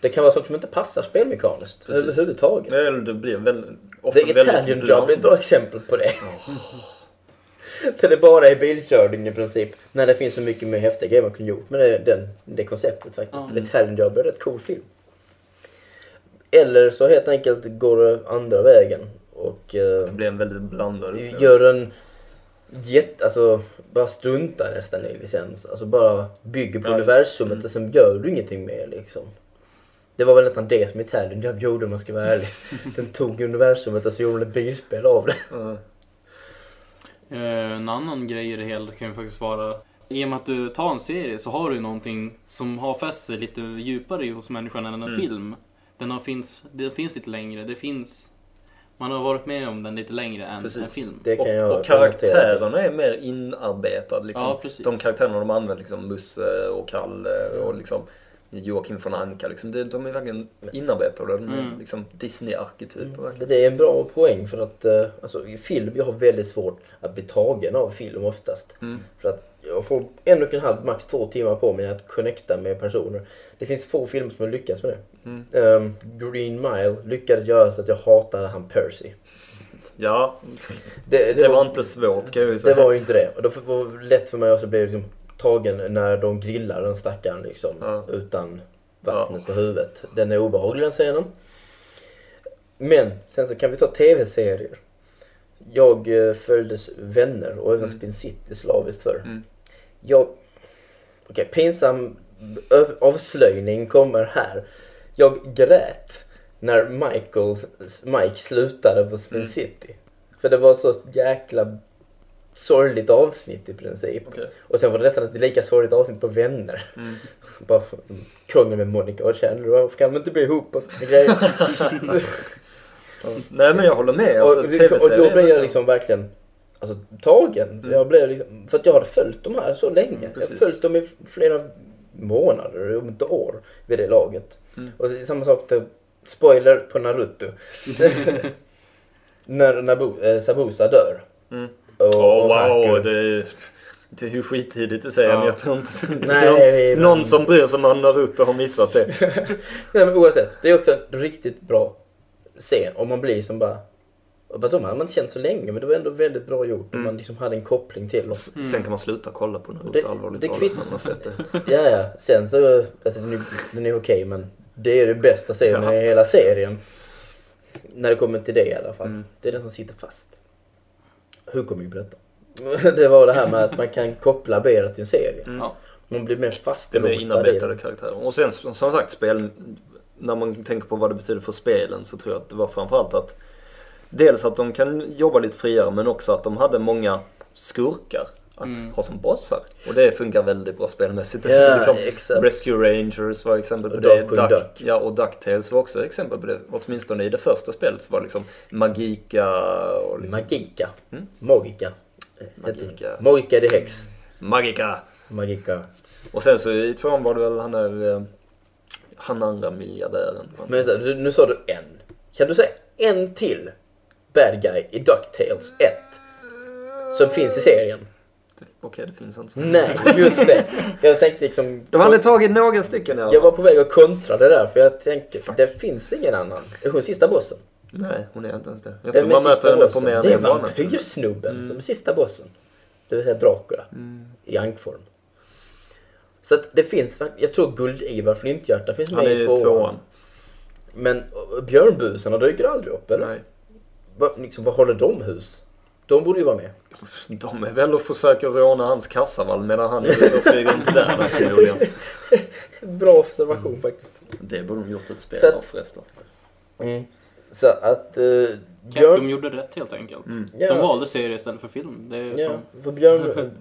det kan vara sånt som inte passar spelmekaniskt Precis. överhuvudtaget. eller det blir väldigt, ofta The Italian Job är ett bra exempel på det. Där det bara är bilkörning i princip. När det finns så mycket mer häftiga grejer man kunde gjort med det, den, det konceptet faktiskt. Mm. The Italian Job är en rätt cool film. Eller så helt enkelt går det andra vägen och eh, Det blir en väldigt blandad upplevelse. gör en jätte, alltså bara struntar nästan i licens. Alltså bara bygger på Ja, universumet mm. och sen gör du ingenting mer liksom. Det var väl nästan det som Italian Job gjorde om man ska vara ärlig. Den tog universumet och så gjorde den ett bilspel av det. Ja. Eh, en annan grej i det hela kan ju faktiskt vara i och med att du tar en serie så har du någonting som har fäst sig lite djupare hos människan än en Mm. film. Den har finns, det finns lite längre, det finns... Man har varit med om den lite längre än Precis. en film. Det kan jag Och, och karaktärerna är mer inarbetade. Liksom. Ja, precis. De karaktärerna de använder, liksom Musse och Kalle och liksom Joakim von Anka. Liksom, de är verkligen inarbetade. De är Mm. liksom Disney-arketyper. verkligen. Det är en bra poäng för att eh, alltså, i film, jag har väldigt svårt att bli tagen av film oftast. Mm. För att jag får en och en halv, max två timmar på mig att connecta med personer. Det finns få filmer som har lyckats med det. Mm. Ehm, Green Mile lyckades göra så att jag hatade han Percy. Ja, Det, det, var inte svårt kan jag ju det säga. var ju inte det. Och då var det lätt för mig att bli liksom tagen när de grillar den stackaren liksom. Ja. Utan vattnet på huvudet. Den är obehaglig den scenen. Men sen så kan vi ta tv-serier. Jag eh, följdes Vänner och även Mm. Spin City slaviskt för. Mm. Jag... Okej, pinsam ö- avslöjning kommer här. Jag grät när Michael, Mike slutade på Spin Mm. City. För det var så jäkla sorgligt avsnitt i princip. Okej. Och sen var det nästan ett lika sorgligt avsnitt på Vänner. Mm. Bara krångel med Monica och Chandler. Varför kan de inte bli ihop och såna grejer? Nej men jag håller med. Alltså, och, och då blev jag liksom verkligen alltså, tagen. Mm. Jag blev liksom, för att jag hade följt de här så länge. jag precis. har följt dem i flera månader, om inte år, vid det laget. Mm. Och samma sak till, spoiler på Naruto. när Nabu, eh, Sabusa dör. Mm. Och, Åh och wow, det är, det är ju skittidigt att säga Ja. men jag tror inte Nej, någon, någon som bryr sig om Naruto har missat det. Nej men oavsett, det är också en riktigt bra scen. Och man blir som bara... Vad de hade man inte känt så länge men det var ändå väldigt bra gjort. Mm. man liksom hade en koppling till dem. Mm. Sen kan man sluta kolla på Naruto Det- allvarligt det talat man har sett det. Ja, ja. Sen så, alltså den är, den är okej men det är det bästa serien Ja. i hela serien. När det kommer till det i alla fall. Mm. Det är den som sitter fast. Hur kommer vi på detta? Det var det här med att man kan koppla Bera till en serie. Mm. Man blir mer Det är fastrotad mer i inarbetade karaktärer. Och sen som som sagt, spel, när man tänker på vad det betyder för spelen så tror jag att det var framförallt att dels att de kan jobba lite friare men också att de hade många skurkar att Mm. ha som bossar. Och det funkar väldigt bra spelmässigt. Är liksom, exakt. Rescue Rangers var exempel på Och det. Duck, Duck. ja, och DuckTales var också exempel på det. Åtminstone i det första spelet så var det liksom Magika och liksom, Magika. Mm. Magica. Magica. Magica the Hex. Magika! Magica. Och sen så i tvåan var det väl han där, eh, han andra miljardären. Men nu sa du en. Kan du säga en till bad guy i DuckTales 1? Som finns i serien? Okej, det finns inte så Nej, just det. Jag tänkte liksom... De hade tagit några stycken i alla Jag fall. var på väg att kontra det där för jag tänker, det finns ingen annan. Är hon sista bossen? Nej, hon är inte ens det. Jag tror man möter henne på mer än Det är en bana. tror jag. vampyrsnubben som är sista bossen. Det vill säga Dracula. Mm. I ankform. Så att det finns, jag tror Guld-Ivar Flinthjärta finns Han med är i tvåan. tvåan. Men björnbusarna dyker aldrig upp eller? Nej. Va, liksom, vad håller de hus? De borde ju vara med. De är väl och försöker råna hans kassavalv medan han är ute och flyger runt där förmodligen. Bra observation faktiskt. Det borde de gjort ett spel Så att- av förresten. Mm. Så att Capcom Björn... gjorde rätt helt enkelt. Ja. De valde serie istället för film. Det är Ja, som... för Björn...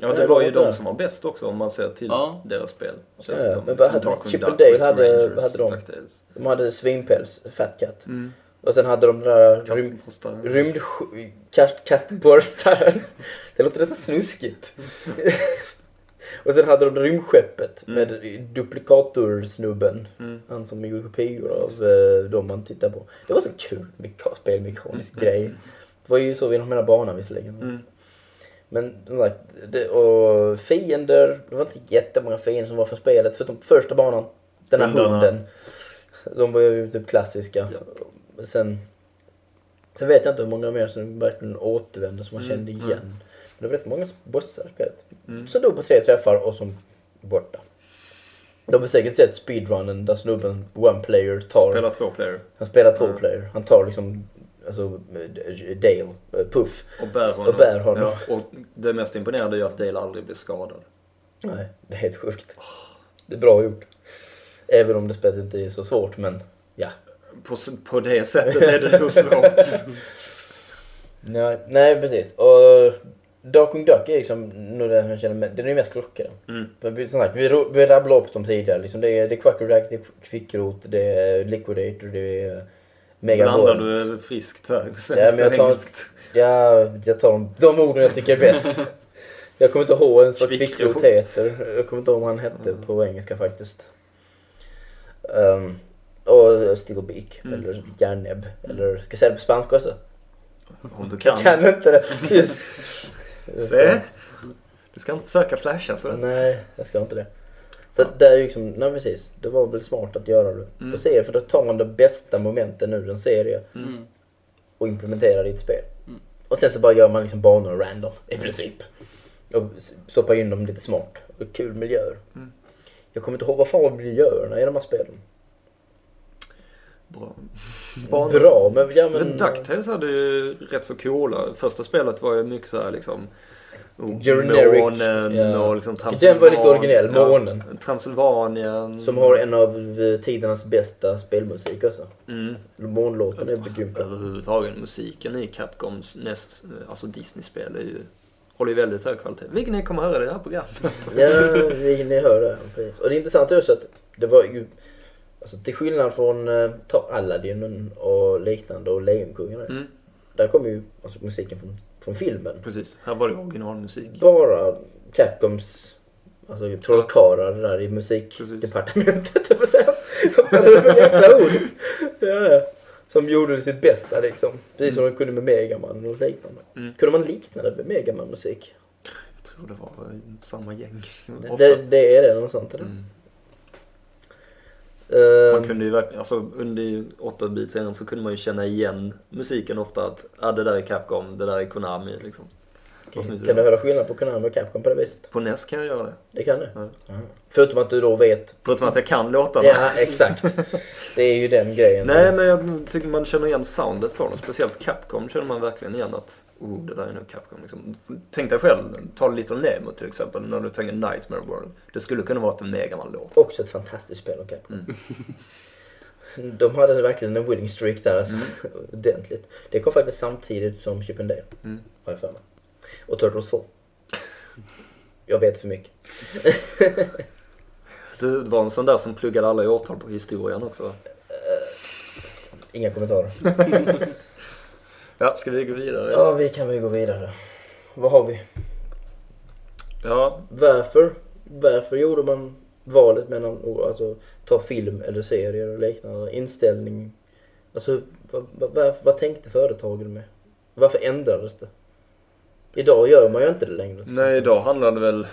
Ja, det var ju de som var bäst också om man ser till Ja. deras spel. Ja, som. men Som hade- Chip and Dale hade- hade de? De hade Svinpäls, Fat Cat. Mm. Och sen hade de där rym, Kastborstar. rymd... kast- Kastborstar. Det låter lite snuskigt. Och sen hade de rymdskeppet med duplikatorsnubben. Mm. Han som gjorde kopior av eh, de man tittar på. Det var så kul meka- spelmekanisk grej. Det var ju så vid hela banan visserligen. Mm. Men det, och fiender, det var inte jättemånga fiender som var för spelet förutom första banan. Den här hunden. De var ju typ klassiska. Sen, sen vet jag inte hur många mer som verkligen återvände som man Mm, kände mm. igen. Men det var rätt många bossar i spelet. Mm. Som dog på tre träffar och som borta. De har säkert sett speedrunnen där snubben one player tar, Spelar två player. han spelar två Mm. player. Han tar liksom, alltså Dale, eh, Puff. Och bär honom. Och bär honom. Ja, och det mest imponerande är ju att Dale aldrig blir skadad. Nej, det är helt sjukt. Det är bra gjort. Även om det spelet inte är så svårt, men ja. På, på det sättet är det nog svårt. Nej, nej precis. Och Darkwing Duck är liksom nog det jag känner med, den är ju mest klockren. Mm. Vi, sagt, vi, vi rabblade upp dem tidigare. Liksom det, är, det är det är Kvickrot, det är Liquidator, det är Blandar Megavolt. du friskt här? Ja, Svenskt men jag tar- engelskt. Ja, jag tar de, de orden jag tycker är bäst. Jag kommer inte ihåg ens vad Kvickrot. Heter. Jag kommer inte ihåg vad han hette på engelska faktiskt. Um, och Steelbeak, Mm. eller järnnäbb. Eller ska jag säga det på spanska också? Om du Jag kan. kan inte det. Just. Se. Du ska inte försöka flasha så. Nej, jag ska inte det. Så att det är ju liksom, nej precis. Det var väl smart att göra det Mm. på serie. För då tar man de bästa momenten ur en serie Mm. och implementerar det i ett spel. Mm. Och sen så bara gör man liksom banor random i princip. Och stoppar in dem lite smart. Och kul miljöer. Mm. Jag kommer inte ihåg vad fan var miljöerna i de här spelen. Bra. Bra, men ja men... Men DuckTales hade ju rätt så coola. Första spelet var ju mycket så här liksom oh, Generic, Månen ja. och liksom Den var lite originell, månen. Ja, Transylvanien. Som har en av eh, tidernas bästa spelmusik alltså. Mm. Månlåten är grym. Överhuvudtaget musiken i Capcoms näst, alltså Disney-spel är ju, håller ju väldigt hög kvalitet. Vilket ni kommer höra i det här programmet. Ja, vi, ni hör det. Precis. Och det intressanta är också att det var ju... Alltså till skillnad från eh, ta Aladdin och liknande och Lejonkungen. Mm, Där kommer ju alltså, musiken från, från filmen. precis. Här var det originalmusik. Bara Capcoms alltså, trollkarlar där i musikdepartementet. jag får säga. Vad är det för jäkla ord? Ja. Som gjorde sitt bästa liksom. Precis som de kunde med Megaman och liknande. Mm. Kunde man likna det med Megaman-musik? Jag tror det var eh, samma gäng. Det, det, det är det, något sånt eller? Mm. Ehm, Man kunde ju verkligen, alltså under 8-bit-serien så kunde man ju känna igen musiken ofta att ah, det där är Capcom, det där är Konami liksom. Kan, kan du höra skillnad på Konami och Capcom på det viset? På NES kan jag göra det. Det kan du? Ja. Förutom att du då vet... Förutom att jag kan låtarna. Ja, exakt. Det är ju den grejen. Nej men jag tycker man känner igen soundet på dem. Speciellt Capcom känner man verkligen igen att oh, det där är nog Capcom. Liksom. Tänk dig själv, ta Little Nemo till exempel när du tänker Nightmare World. Det skulle kunna vara en Megaman-låt. Också ett fantastiskt spel av Capcom. De hade verkligen en winning streak där. Alltså. Ordentligt. Det kom faktiskt samtidigt som Chip and Dale. Mm. Har jag för mig. Och Turtles 2. Jag vet för mycket. Du var en sån där som pluggade alla årtal på historien också. Inga kommentarer. Ja, ska vi gå vidare? Ja, vi kan väl gå vidare. Vad har vi? Ja, Varför Varför gjorde man valet mellan att alltså, ta film eller serier och liknande? Inställning? Alltså, vad, vad, vad tänkte företagen med? Varför ändrades det? Idag gör man ju inte det längre. Nej, idag handlar det väl...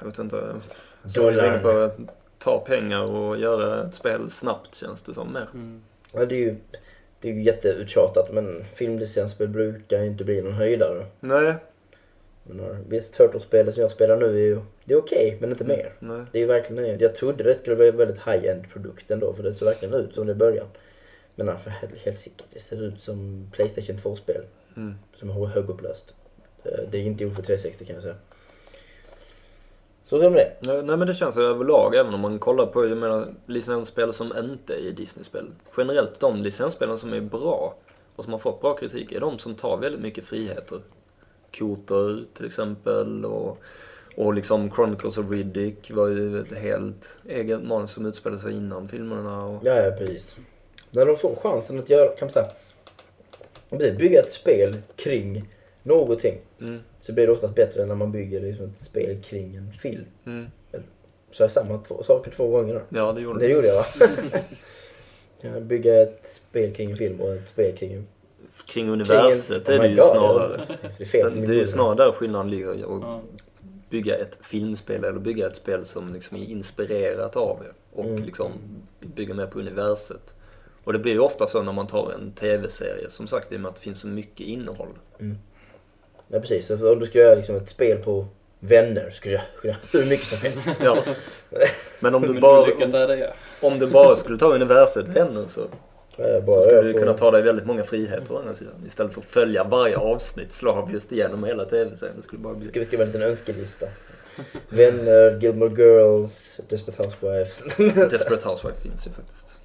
Jag vet inte. Dollar. på att ta pengar och göra ett spel snabbt känns det som mer. Mm. Ja, det är ju, det är ju jätteuttjatat men filmlicensspel brukar inte bli någon höjdare. Nej. Men, ja, visst, Turtles-spelet som jag spelar nu är ju det är okej, men inte mer. Nej. Det är ju verkligen. Jag trodde det skulle vara en väldigt high-end produkt ändå, för det såg verkligen ut som det i början. Men för hel- helsike, det ser ut som Playstation 2-spel. Mm. Som är högupplöst. Eh, Det är inte gjort för 360 kan jag säga. Så som det är. Nej, nej men det känns överlag, även om man kollar på jag menar, licensspel som inte är Disney-spel. Generellt de licensspelen som är bra och som har fått bra kritik är de som tar väldigt mycket friheter. Kotor till exempel och, och liksom Chronicles of Riddick var ju ett helt eget manus som utspelade sig innan filmerna. Och, Ja, ja, precis. När de får chansen att göra, kan man säga, bygga ett spel kring någonting. mm, Så blir det oftast bättre än när man bygger liksom ett spel kring en film. mm, Så jag samma två saker två gånger då. ja, det gjorde Det gjorde jag va? Jag bygga ett spel kring en film och ett spel kring en... Kring universet kring en- är det Oh ju God, snarare. Det är fel Det är ju snarare där skillnaden ligger. Och Ja. bygga ett filmspel eller bygga ett spel som liksom är inspirerat av det och Mm. liksom bygga mer på universet. Och det blir ju ofta så när man tar en tv-serie, som sagt i och med att det finns så mycket innehåll. Ja precis, så om du ska göra liksom ett spel på vänner skulle jag jag hur mycket som helst. Ja. Men om du bara, om, om du bara skulle ta universet vänner så, bara, så skulle du får- kunna ta dig väldigt många friheter å andra sidan. Istället för att följa varje avsnitt slaviskt igenom hela tv-serien. Det skulle bara bli... Ska vi skriva en liten önskelista? Vänner, Gilmore Girls, Desperate Housewives. Desperate Housewife finns ju faktiskt.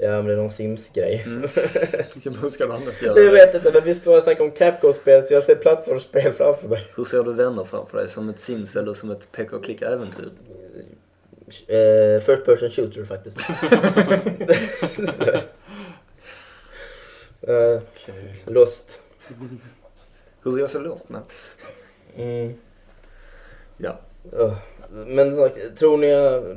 Ja men det är någon Sims-grej. Mm. Ska- Hur ska du annars Jag göra? vet inte men visst var jag snackar om Capcom-spel så jag ser plattformsspel framför mig. Hur ser du vänner framför dig? Som ett Sims eller som ett peka och klicka-äventyr? Eh, first person shooter faktiskt. Så. Eh, Lost. Hur ser jag så? Nej. Mm. Ja. Öh. Men som sagt, tror ni,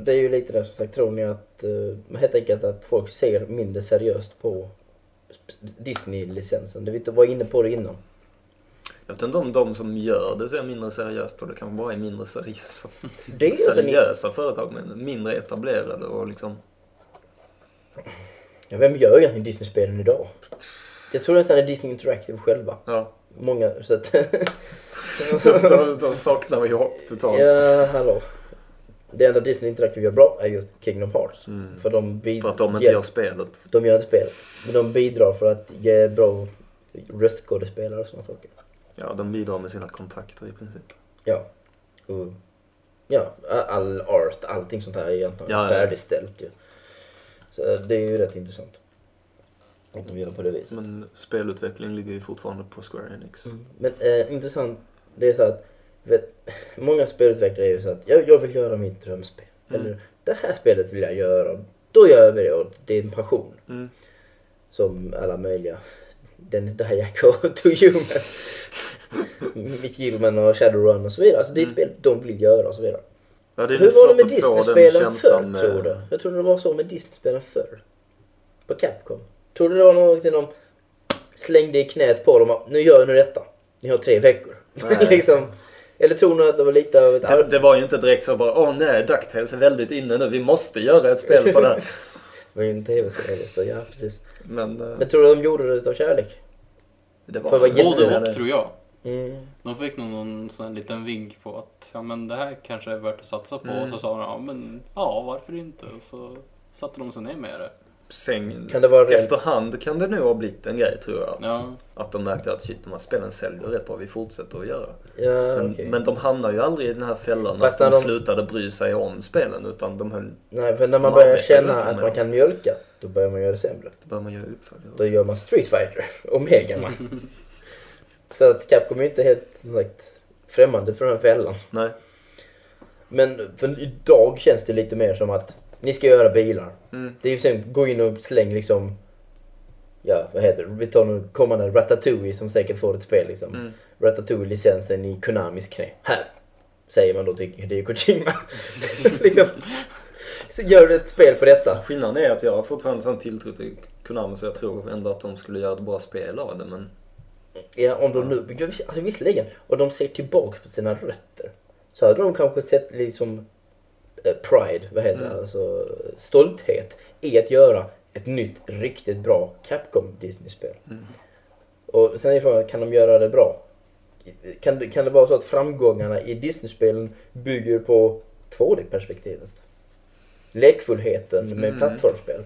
det är ju lite det som sagt, tror ni att, uh, helt enkelt att folk ser mindre seriöst på Disney-licensen? Det vi var inne på det innan. Jag vet inte om de som gör det ser mindre seriöst på det. kanske bara är mindre seriösa, Det är alltså, ni, seriösa företag, men mindre etablerade och liksom... ja, vem gör egentligen Disney-spelen idag? Jag tror att det är Disney Interactive själva. Ja. Många, så att... då, då saknar vi hopp totalt. ja, hallå. Det enda Disney Interactive gör bra är just Kingdom Hearts. Mm. För de, För att de inte hjälp- gör spelet. De gör inte spelet. Men de bidrar för att ge bra röstskådespelare och sådana saker. Ja, de bidrar med sina kontakter i princip. Ja. Och, ja, all art, allting sånt här är egentligen Ja, ja. färdigställt ju. Så det är ju rätt intressant. Att de gör på det viset. Men spelutveckling ligger ju fortfarande på Square Enix. Mm. Men eh, intressant, det är så att vet, många spelutvecklare är ju så att jag, jag vill göra mitt drömspel. Mm. Eller det här spelet vill jag göra. Då gör vi det och det är en passion. Mm. Som alla möjliga. Dennis Dayako och To Human. Mick Gillman och Shadowrun och så vidare. Alltså det är Mm. spel de vill göra och så vidare. Ja, det är Hur var det med Disney-spelen förr med... tror du? Jag trodde det var så med Disney-spelen förr. På Capcom. Tror du det var någonting de slängde i knät på dem? att, Nu gör ni detta. Ni har tre veckor. Liksom. Eller tror ni att det var lite av ett... Det, det var ju inte direkt så bara åh nej, DuckTales är väldigt inne nu, vi måste göra ett spel på det här. Det var ju en tv-serie så ja precis. Men, eh, Men tror du de gjorde det utav kärlek? det var Både och tror jag. Mm. De fick nog någon sån här liten vink på att ja men det här kanske är värt att satsa på. Mm. Och så sa de ja men ja varför inte. Och så satte de sig ner med det. Sen, Kan det vara rent... efterhand kan det nog ha blivit en grej tror jag. Att, Ja. att de märkte att shit, de här spelen säljer rätt bra, vi fortsätter att göra. Ja Men, okej. men de hamnar ju aldrig i den här fällan Fast att de, de- slutade bry sig om spelen utan de höll, Nej för när man börjar känna att man kan mjölka. Då börjar man göra det sämre. då bör man göra uppföljare. Då gör man Street Fighter och Mega Man. Så att Capcom är inte helt som sagt, främmande för den här fällan. Nej. Men för idag känns det lite mer som att ni ska göra bilar. Mm. Det är ju sen gå in och släng liksom Ja, vad heter det? Vi tar nu kommande Ratatouille som säkert får ett spel liksom. Mm. Ratatouille-licensen i Konamis knä. Här! säger man då till Hideo Kojima. liksom, så gör du ett spel på detta. Skillnaden är att jag har fortfarande sån tilltro till Konami så jag tror ändå att de skulle göra ett bra spel av det men... Ja, om de nu, alltså visserligen, om de ser tillbaka på sina rötter så hade de kanske sett liksom pride, vad heter det, Mm. alltså stolthet i att göra ett nytt riktigt bra Capcom Disney-spel. Mm. Och sen är frågan, kan de göra det bra? Kan det, kan det vara så att framgångarna i Disney-spelen bygger på 2D-perspektivet? Lekfullheten med Mm. plattformsspel.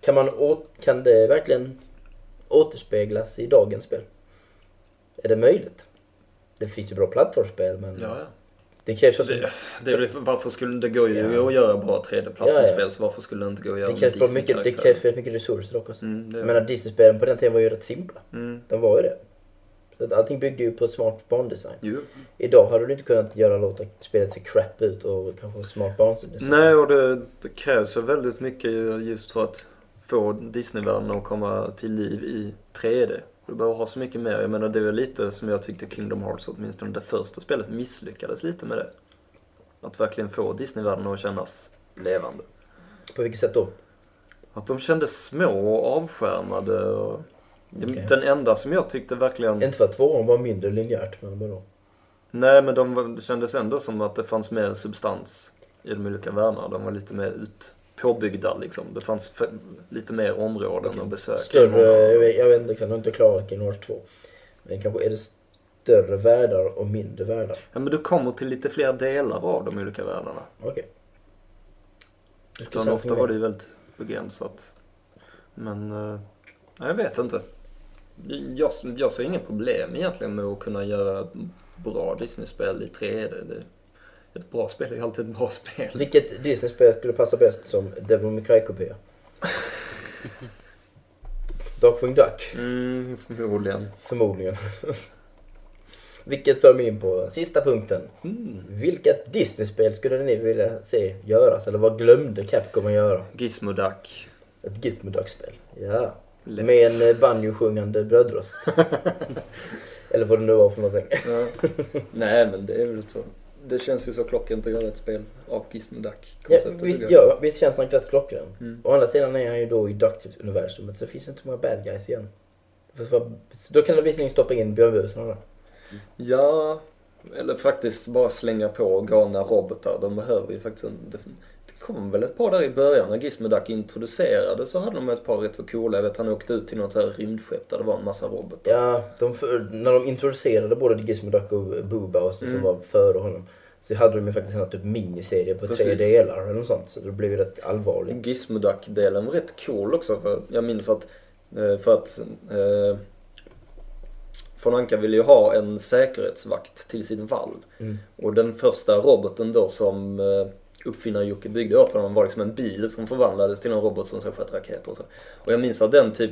Kan, man å, kan det verkligen återspeglas i dagens spel? Är det möjligt? Det finns ju bra plattformsspel men Ja, ja. Det krävs också... Det, det väl, varför skulle det gå ju Ja. att göra bra 3D-plattformsspel Ja, ja. så varför skulle det inte gå att göra Det med krävs, mycket, det Disney-karaktärer? krävs väldigt mycket resurser dock också. Mm, Jag menar Disney-spelen på den tiden var ju rätt simpla. mm. De var ju det. Så allting byggde ju på smart bandesign. Jo. Idag hade du inte kunnat göra låta spelet se crap ut och kanske smart bandesign. Nej, och det, det krävs ju väldigt mycket just för att få Disney-världen att komma till liv i 3D. Du behöver ha så mycket mer. Jag menar, det väl lite som jag tyckte Kingdom Hearts, åtminstone det första spelet, misslyckades lite med det. Att verkligen få Disney-världen att kännas levande. På vilket sätt då? Att de kändes små och avskärmade och... Okej. Den enda som jag tyckte verkligen... Inte för att tvåan var mindre linjärt, men vadå? Nej, men de var, det kändes ändå som att det fanns mer substans i de olika världarna. De var lite mer ut, påbyggda liksom. Det fanns lite mer områden Okej. att besöka. Större, jag vet, jag vet inte, jag har inte klarat Kingdom Hearts 2. Men kanske är det större världar och mindre världar? Ja, men du kommer till lite fler delar av de olika världarna. Okej. Utan ofta var det ju väldigt begränsat. Men, eh, nej, jag vet inte. Jag, jag ser inga problem egentligen med att kunna göra bra Disney-spel i 3D. Det, ett bra spel är ju alltid ett bra spel. Vilket Disney-spel skulle passa bäst som Devil May Cry-kopia? Darkwing Duck, Mm, förmodligen. förmodligen. Vilket för mig in på sista punkten. Mm. Vilket Disney-spel skulle ni vilja se göras? Eller vad glömde Capcom att göra? Gizmo Duck. Ett Gizmo Duck-spel. Ja. Lätt. Med en eh, banjo-sjungande brödröst. Eller vad det nu var för någonting. Ja. Nej, men det är väl så. Det känns ju så klockrent att göra ett spel av Gizmo Duck. Ja, visst, ja, visst känns han rätt klockren. Mm. Å andra sidan är han ju då i Ducktips-universumet så finns det inte många bad guys igen. Då kan du visserligen stoppa in björnbusarna där. Ja, eller faktiskt bara slänga på galna robotar. De behöver ju faktiskt en... Det, det kom väl ett par där i början när Gizmo Duck introducerades så hade de ett par rätt så coola. Jag vet han åkte ut till något här rymdskepp där det var en massa robotar. Ja, de för, när de introducerade både Gizmo Duck och Booba som Mm. var före honom så hade de ju faktiskt en typ miniserie på tre Precis. delar eller något sånt. Så det blev ju rätt allvarligt. Gizmo Duck-delen var rätt cool också för jag minns att eh, för att eh, von Anka ville ju ha en säkerhetsvakt till sitt valv. Mm. Och den första roboten då som eh, uppfinnaren Jocke byggde åt honom var liksom en bil som förvandlades till en robot som ska sköta raketer och så. Och jag minns att den typ,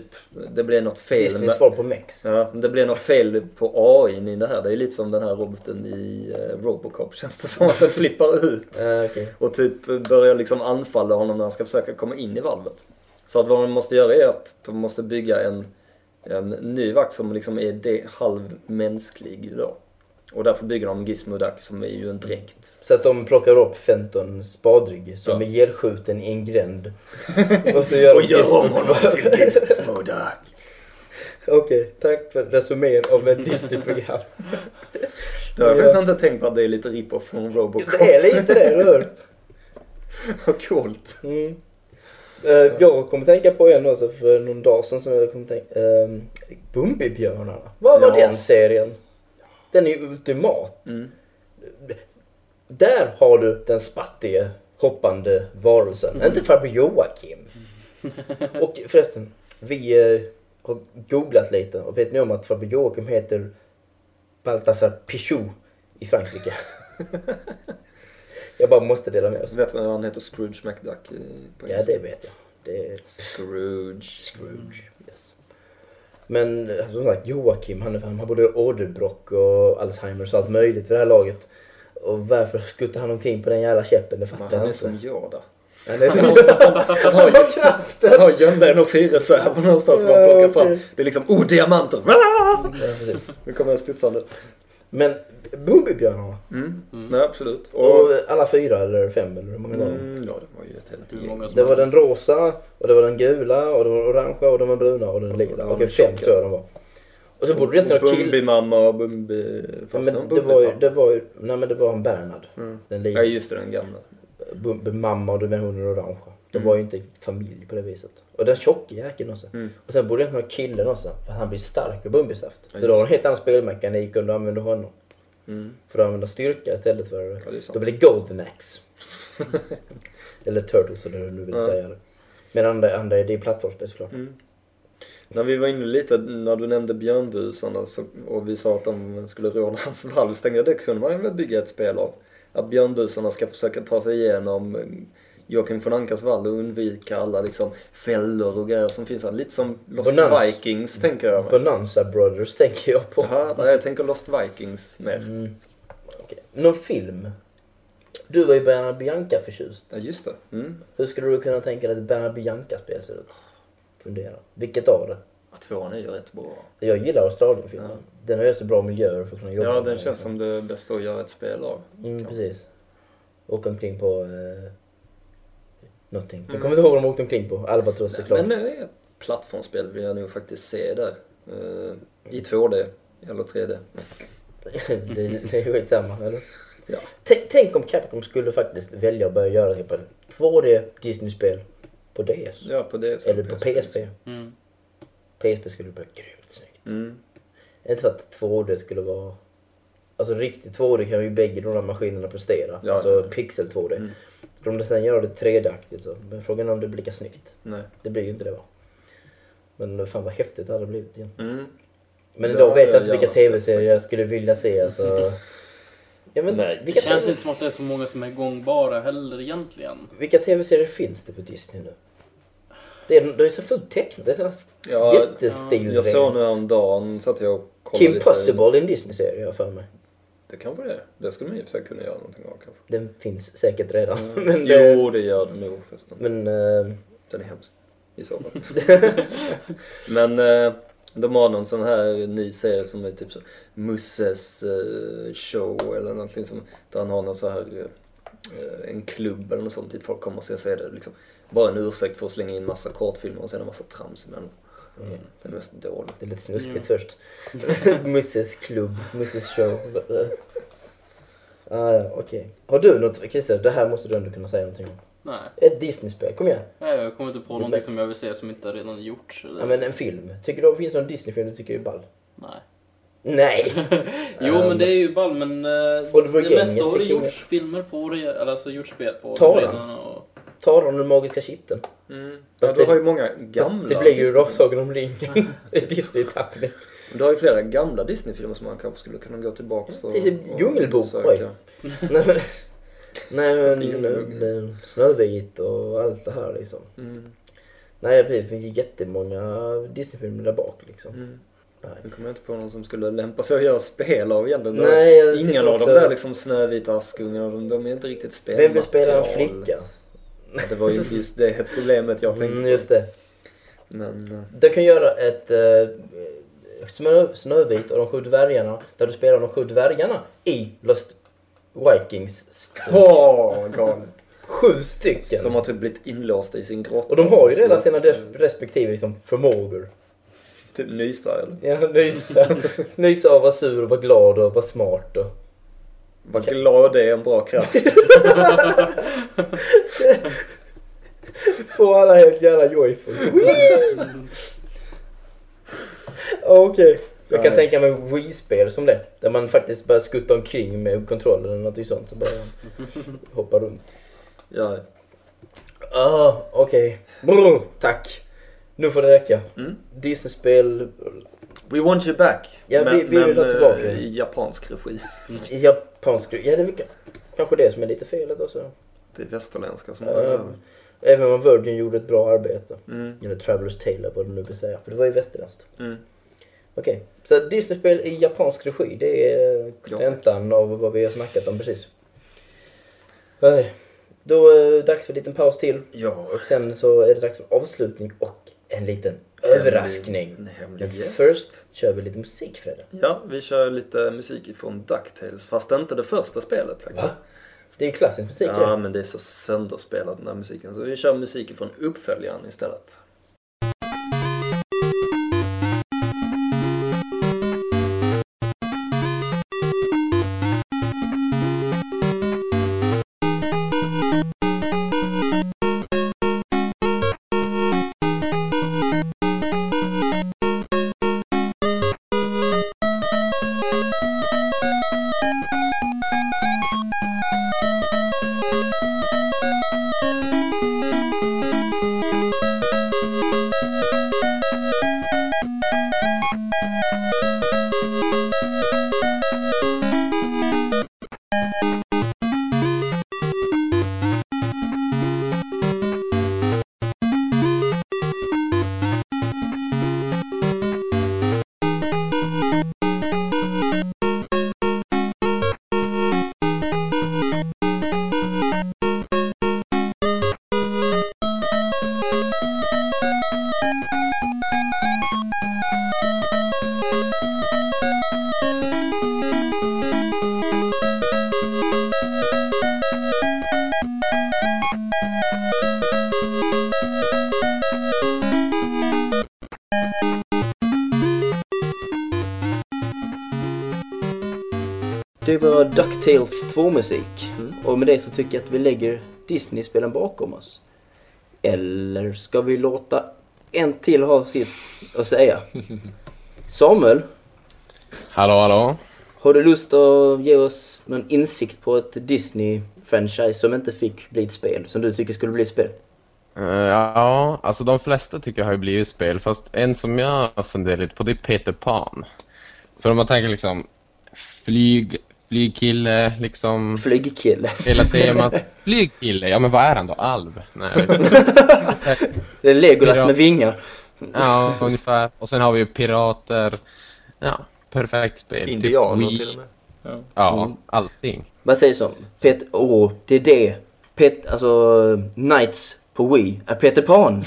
det blev något fel Disneys svar på Mex. Ja, det blev något fel på AI i det här. Det är lite som den här roboten i eh, Robocop känns det som att den flippar ut. Ja, okej. Och typ börjar liksom anfalla honom när han ska försöka komma in i valvet. Så att vad de måste göra är att de måste bygga en, en ny vakt som liksom är halvmänsklig då. Och därför bygger de Gizmo Duck som är ju en dräkt. Så att de plockar upp Fenton spadrygg som Ja. är gelskjuten i en gränd. och så gör de Gizmo- Gizmo Duck. Okej, tack för resumén av ett Disney-program. Det har jag faktiskt inte tänkt på att det är lite rip-off från Robocop. det är lite det, eller hur? Vad coolt. Mm. Eh, jag kommer tänka på en också för någon dag sedan som jag kommer tänka... Uh, Bumbibjörnarna. Vad var Ja. den serien? Den är ju ultimat. Mm. Där har du den spattige hoppande varelsen. Mm. Inte farbror Joakim. och förresten, vi eh, har googlat lite och vet ni om att farbror Joakim heter Baltasar Pichot i Frankrike? jag bara måste dela med oss. Vet du vad han heter? Scrooge McDuck i- Ja, det vet jag. Det är Scrooge. Scrooge. Men eh, som sagt, Joakim han, är han har både åderbråck och Alzheimers och allt möjligt för det här laget. Och varför skuttar han omkring på den jävla käppen? Det fattar han jag är inte. som Yoda. Han är som... han har kraften! Han har gömda energireserver någonstans som han Ja, plockar okej. fram. Det är liksom, oh diamanter! Ja. Nu kommer jag studsande. Men Bumbibjörnarna. Mm. Mm. Nej, absolut. Och, Och alla fyra eller fem eller hur många var mm, ja, det var ju ett helt gäng. Det var den rosa och det var den gula och det var den orangea och den var bruna och den lila. Okej, fem tror jag de var. Och så borde det inte vara kill... Bumbi-mamma och Bumbi... Ja, Fast men någon det var ju, det var ju, nej men det var en Bernhard. Mm. Den Ja, lila. just det, den gamla. Bumbi mamma och du menar hon orangea. Det Mm. var ju inte familj på det viset. Och den tjocka jäkeln också. Mm. Och sen borde inte vara killen också. För han blir stark av Bumbisaft. Ja, För då har du en helt annan spelmekanik om du använder honom. Mm. För att använda styrka istället för... Ja, det Då blir det Golden Axe. Eller Turtles eller hur du nu vill Ja. säga det. Men andra, andra det är plattformsspel såklart. Mm. När vi var inne lite, när du nämnde björnbusarna så, och vi sa att de skulle råna hans valv, så jag det kunde man väl bygga ett spel av. Att björnbusarna ska försöka ta sig igenom Joakim von Ankas vall och undvika alla liksom fällor och grejer som finns här. Lite som Lost Bonanza. Vikings tänker jag. mig. Bonanza Brothers tänker jag på. Nej, jag tänker Lost Vikings mer. Mm. Okej. Någon film? Du var ju Bernard Bianca förtjust. Ja, just det. Mm. Hur skulle du kunna tänka dig att ett Bernard Bianca-spel ser ut? Fundera. Vilket av det? Ja, tvåan är ju rätt bra. Jag gillar Australienfilmen. Ja. Den har ju så bra miljöer för att kunna jobba Ja, den känns liksom. som det bästa att göra ett spel av. Mm, precis. Åka omkring på... Eh, någonting. Jag Mm. kommer inte ihåg vad de åkte omkring på. Albatross såklart. Men eh, ett plattformsspel vill jag nog faktiskt se där. Eh, I 2D eller 3D. det, det är skitsamma, eller? Ja. Tänk, tänk om Capcom skulle faktiskt välja att börja göra typ ett 2D Disney-spel på DS. Ja, på det. Eller på PSP. Mm. PSP skulle bli grymt snyggt. Mm. Är inte så att 2D skulle vara... Alltså riktigt 2D kan ju bägge de här maskinerna prestera. Ja, alltså ja. pixel 2D. Mm. Ska de sen göra det 3D-aktigt så. Men frågan är om det blir lika snyggt. Nej. Det blir ju inte det va. Men fan vad häftigt det hade blivit igen. Mm. Men idag vet jag inte vilka tv-serier jag skulle vilja se alltså. Ja, men Nej, vilka, Det känns TV inte som att det är så många som är gångbara heller egentligen. vilka tv-serier finns det på Disney nu? Det är, det är så fullt tecknat. Det är sådana Ja, jättestilrent. Jag såg nu häromdagen så att jag och kollade Kim lite. Possible är en Disney-serie har jag för mig. Det kanske det är. Det skulle man i och för sig kunna göra någonting av kanske. Den finns säkert redan. men det, Jo, det gör det nog förresten. men eh, Den är hemsk. I så fall. Men eh, de har någon sån här ny serie som är typ så Musses eh, show eller någonting som där han har någon så här en klubb eller något sånt dit folk kommer och ser är det liksom bara en ursäkt för att slänga in massa kortfilmer och sen en massa trams emellan. Mm. Den mest dålig. det är lite snuskigt Mm. först. Mrs Club, Mrs Show. ja, okej. Har du något, Christer, det här måste du ändå kunna säga någonting om. Nej, Ett Disney-spel, kom igen. Nej, jag kommer inte på någonting som jag vill se som inte redan gjorts. Eller... Ja, men en film. Tycker du finns det någon Disney-film du tycker är ball? Nej. Nej! Jo, Um, men det är ju ball, men uh, det mesta har det gjorts filmer på eller alltså gjorts spel på Taran. redan. Och... Taran och den magiska kitteln. Mm. Ja, du det- har ju många gamla det blir ju Disney- Sagan om ringen. Disney-tappning. Du har ju flera gamla Disney-filmer som man kanske skulle kunna gå tillbaks och, Till exempel Djungelbo, söka. oj. Nej men... Nej men... Snövit och allt det här liksom. Mm. Nej precis, det finns jättemånga Disney-filmer där bak liksom. Mm. Nej. Nu kommer jag inte på någon som skulle lämpa sig att göra spel av egentligen. Nej, Ingen av de där liksom Snövita Askungarna, de, de är inte riktigt spelmaterial. Vem vill spela en flicka? Ja, det var ju inte just det problemet jag tänkte Mm, på. just det. Men, eh, Du kan göra ett eh, snö, Snövit och de sju dvärgarna där du spelar de sju dvärgarna i Lost Vikings. åh, galet. Sju stycken. De har typ blivit inlåsta i sin grotta. Och de har ju redan sina res- respektive liksom, förmågor. Typ nysa eller? Ja, nysa. nysa och vara sur och vara glad och vara smart. Och... Var glad det är en bra kraft. Få alla helt jävla joyful. Okej. Jag kan Nej. tänka mig Wii-spel som det. Där man faktiskt bara skutta omkring med kontrollen eller något sånt. Så bara hoppa runt. ja. Ah, okej. Brr, Tack. Nu får det räcka. Mm. Disney-spel We want you back. Ja, vi- vi vill ha eh, tillbaka. i japansk regi. i japansk... Ja, det är kanske det som är lite felet också. Det är västerländska som har ja. Även om Virgin gjorde ett bra arbete. mm. Eller Travelers Tale vad du nu vill säga. För det var ju västerländskt. Mm. Okej, så Disney-spel i japansk regi, det är kontentan av vad vi har snackat om precis. Då är det dags för en liten paus till. Ja. Sen så är det dags för avslutning och en liten överraskning. En hemlig gäst. först kör vi lite musik Fredde. Ja, vi kör lite musik från DuckTales, fast inte det första spelet faktiskt. Va? Det är ju klassisk musik Ja, det. men det är så sönderspelat den där musiken. Så vi kör musik från uppföljaren istället. 2-musik. Mm. Och med det så tycker jag att vi lägger Disney-spelen bakom oss. Eller ska vi låta en till ha sitt att säga? Samuel, Hallå, hallå. har du lust att ge oss någon insikt på ett Disney-franchise som inte fick bli ett spel? Som du tycker skulle bli ett spel? Eh, ja, alltså de flesta tycker jag har ju blivit spel, fast en som jag har funderat lite på det är Peter Pan. För om man tänker liksom flyg, flygkille, liksom Flygkille. hela temat. Flygkille, ja men vad är han då? Alv? Nej, jag vet inte. Det är Legolas Ja. med vingar. Ja, ungefär. Och sen har vi ju pirater. Ja, perfekt spel. Typ Indianer Wii. till och med. Ja, allting. Vad sägs om? Pet... Åh, det är det. Pet... Alltså, Knights på Wii är Peter Pan.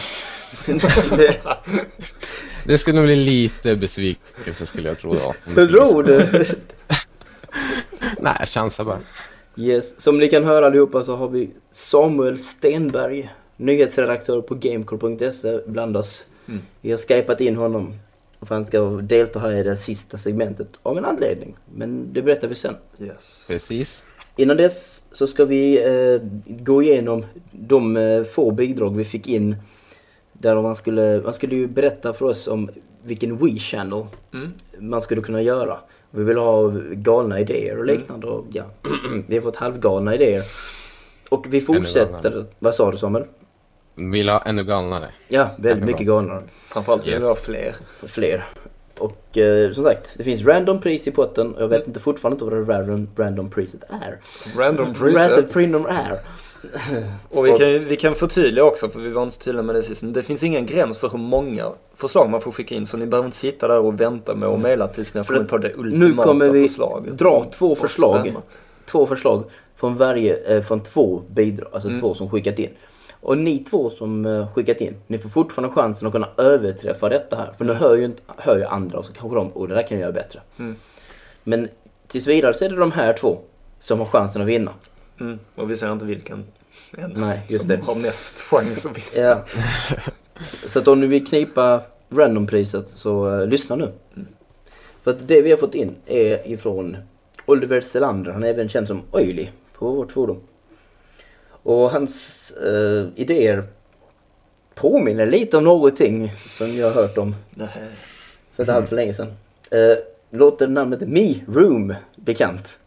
det... Det skulle nog bli lite besvikelse skulle jag tro då. Tror du? Nej, jag chansar bara. Yes, som ni kan höra allihopa så har vi Samuel Stenberg, nyhetsredaktör på Gamecore.se bland oss. Mm. Vi har skypat in honom för han ska delta här i det sista segmentet av en anledning. Men det berättar vi sen. Yes. Precis. Innan dess så ska vi eh, gå igenom de eh, få bidrag vi fick in. Där man skulle, man skulle ju berätta för oss om vilken Wii-channel Mm. man skulle kunna göra. Vi vill ha galna idéer och liknande. Och, ja, vi har fått halvgalna idéer. Och vi fortsätter. galnare. Vad sa du Samuel? Vill ha ännu galnare. Ja, väldigt Ännu mycket galnare. Framförallt vill Yes. vi ha fler. Fler. Och eh, som sagt, det finns random pris i potten. Och jag vet inte fortfarande inte vad det random, random priset är. Random Random preset. premium är. Och vi kan, vi kan förtydliga också, för vi var inte så tydliga med det sist. Det finns ingen gräns för hur många förslag man får skicka in. Så ni behöver inte sitta där och vänta med att mejla tills ni har kommit på det nu ultimata kommer vi förslaget. dra Och- två och förslag. Två förslag från varje, eh, från två bidrag. Alltså Mm. två som skickat in. Och ni två som eh, skickat in, ni får fortfarande chansen att kunna överträffa detta här. För nu hör ju, inte, hör ju andra och så kanske de, oh det där kan jag göra bättre. Mm. Men tills vidare så är det de här två som har chansen att vinna. Mm. Och vi säger inte vilken än. Nej, just som det. har mest chans att vinna. Ja. Så att om ni vill knipa randompriset så uh, lyssna nu. För att det vi har fått in är ifrån Oliver Selander. Han är även känd som Oily på vårt forum. Och hans eh, idéer påminner lite om någonting som jag har hört om Nej. för inte allt för länge sedan. Eh, låter namnet Me Room bekant?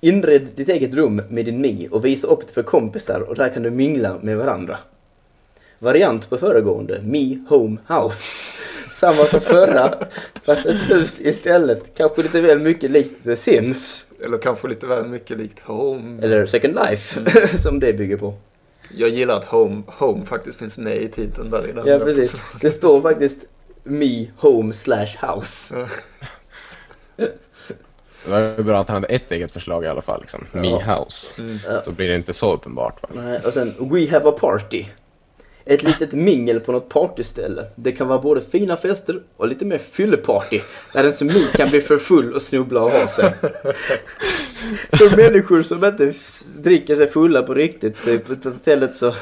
Inred ditt eget rum med din Mi och visa upp det för kompisar och där kan du mingla med varandra. Variant på föregående, Me Home House. Samma som förra, fast ett hus istället. Kanske lite väl mycket likt The Sims. Eller kanske lite väl mycket likt Home. Eller Second Life, som det bygger på. Jag gillar att Home, home faktiskt finns med i titeln där i den Ja, precis. Det står faktiskt Me Home slash House. Det var ju bra att han hade ett eget förslag i alla fall. Liksom. Me Ja. House. Mm. Så blir det inte så uppenbart. Va? Nej, och sen We have a party. Ett litet mingel på något partyställe. Det kan vara både fina fester och lite mer fylleparty. Där den som ni kan bli för full och snubbla och ha sig. För människor som inte dricker sig fulla på riktigt. Typ, istället så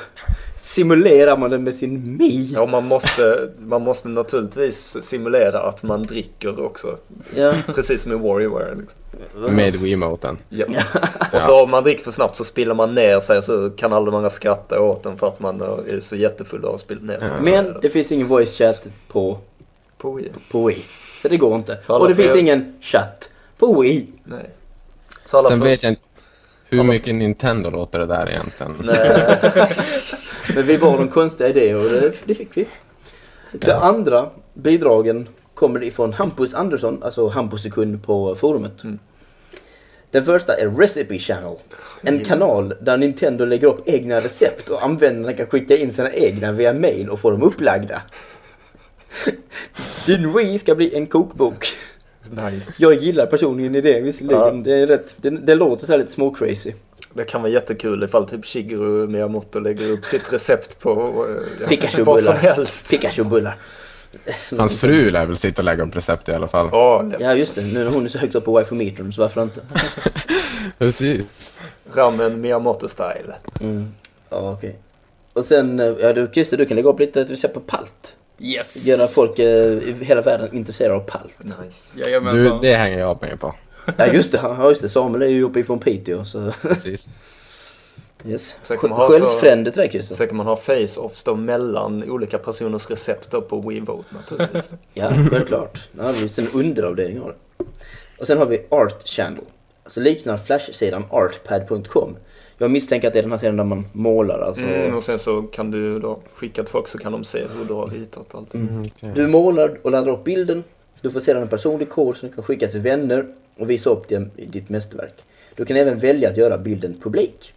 simulerar man det med sin mi. Ja, man måste, man måste naturligtvis simulera att man dricker också. Ja. Precis som i Warrior. Liksom. Med Wiimoten. Ja. Och så om man dricker för snabbt så spiller man ner sig så kan alla de andra skratta åt en för att man är så jättefull och har spillt ner sig. Men det finns ingen voice chat på, På Wii. på Wii. Så det går inte. Och det finns ingen chatt på Wii. Nej. Så alla Sen får... vet jag inte hur mycket Nintendo låter det där egentligen. Nej. Men vi bad om konstiga idéer och det, det fick vi. Det andra bidragen kommer ifrån Hampus Andersson, alltså Hampus-sekund på forumet. Mm. Den första är Recipe Channel. En kanal där Nintendo lägger upp egna recept och användarna kan skicka in sina egna via mail och få dem upplagda. Din Wii ska bli en kokbok. Nice. Jag gillar personligen idén visserligen. Ja. Det, är rätt, det, det låter så lite små crazy. Det kan vara jättekul ifall typ Shigeru Miyamoto lägger upp sitt recept på eh, ja, vad som helst. Pikachu-bullar. Hans fru lär väl sitta och lägga upp recept i alla fall. Ja, lätt. Ja just det, nu när hon är så högt upp på wifi-metern så varför inte? Precis. Ramen Miyamoto-style. Mm. Ja okej. Och sen, eh, ja du Christer du kan lägga upp lite recept på palt. Yes! Göra folk eh, i hela världen intresserade av palt. Nice. Du, det hänger jag med på. Ja just det, ja just det. Samuel är ju uppe ifrån Piteå så Precis. yes. Så kan man ha så- Själsfrände till dig Christer. Så kan man ha face-offs mellan olika personers recept på Wii Vote naturligtvis. Ja, självklart. Det är en underavdelning av det. Och sen har vi Art Channel. Alltså liknar Flash-sidan artpad.com. Jag misstänker att det är den här sidan där man målar alltså. Mm, och sen så kan du då skicka till folk så kan de se hur du har ritat allt. Mm, okej. Du målar och laddar upp bilden. Du får sedan en personlig kod som du kan skicka till vänner och visa upp i ditt mästerverk. Du kan även välja att göra bilden publik.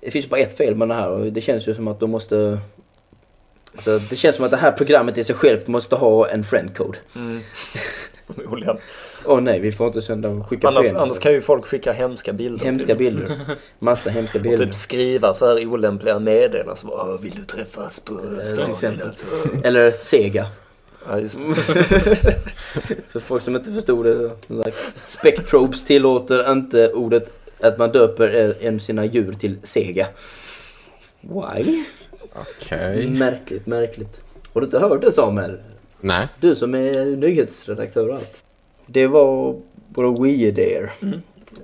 Det finns bara ett fel med det här och det känns ju som att de måste... Alltså, det känns som att det här programmet i sig självt måste ha en friend code. Mm. Förmodligen. Åh nej, vi får inte sända och skicka Annars, penis. annars kan ju folk skicka hemska bilder. Hemska till. bilder. Massa hemska Och bilder. typ skriva så här olämpliga meddelanden. "Åh, vill du träffas på till stan? Eller Sega. Ja, just det. För folk som inte förstod det. Spectrobes tillåter inte ordet att man döper en sina djur till Sega. Why? Okej. Märkligt, märkligt. Har du inte hört det Samuel? Nej. Du som är nyhetsredaktör och allt. Det var våra Wii-idéer.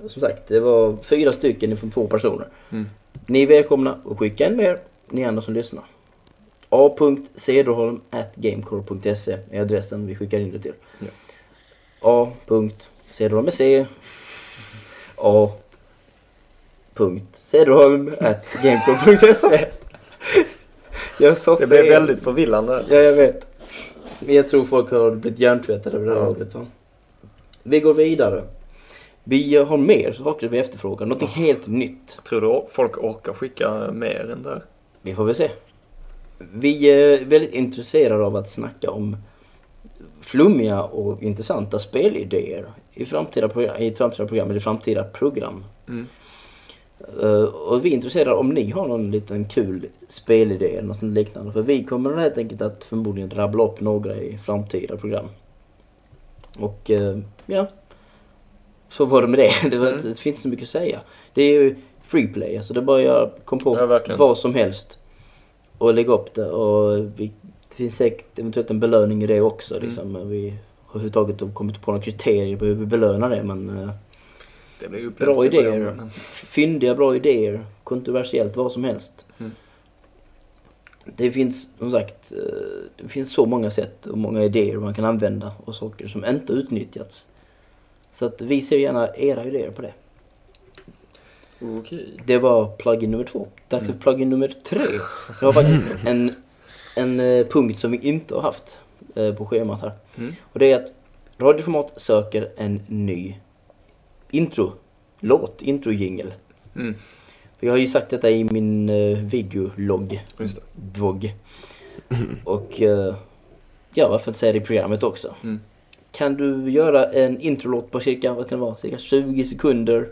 Som sagt, det var fyra stycken från två personer. Mm. Ni är välkomna att skicka en mer, ni andra som lyssnar. a.cederholm.gamecore.se är adressen vi skickar in det till. Ja. a.cederholm med C. A. Cederholm.gamecore.se Jag sa Det blev väldigt förvillande. Ja, jag vet. Men jag tror folk har blivit hjärntvättade över det här Ja. laget. Va? Vi går vidare. Vi har mer saker vi efterfrågar. Något helt nytt. Tror du folk orkar skicka mer än där? Vi får väl se. Vi är väldigt intresserade av att snacka om flummiga och intressanta spelidéer i framtida program, i framtida program eller framtida program. Mm. Eh, och vi är intresserade om ni har någon liten kul spelidé eller något liknande. För vi kommer helt enkelt att förmodligen rabbla upp några i framtida program. Och eh, ja, så var det med det. Det, var, Mm. det finns så mycket att säga. Det är ju free play, alltså det är bara göra- kom på Ja, vad som helst och lägga upp det. Och vi, det finns säkert eventuellt en belöning i det också. Mm. Liksom. Vi har överhuvudtaget kommit på några kriterier på hur vi belönar det. Men eh, Det blir bra idéer, fyndiga bra idéer, kontroversiellt, vad som helst. Mm. Det finns som sagt, eh, det finns så många sätt och många idéer man kan använda och saker som inte utnyttjats. Så att vi ser gärna era idéer på det. Okej. Det var plugin nummer två. Dags Mm. för plugin nummer tre. Jag har faktiskt en, en eh, punkt som vi inte har haft eh, på schemat här. Mm. Och det är att Radioformat söker en ny intro-låt, intro-jingel. Mm. För jag har ju sagt detta i min eh, videologg, det. vlogg. Och ja, varför inte säga det i programmet också. Mm. Kan du göra en introlåt på cirka, vad kan det vara, cirka 20 sekunder?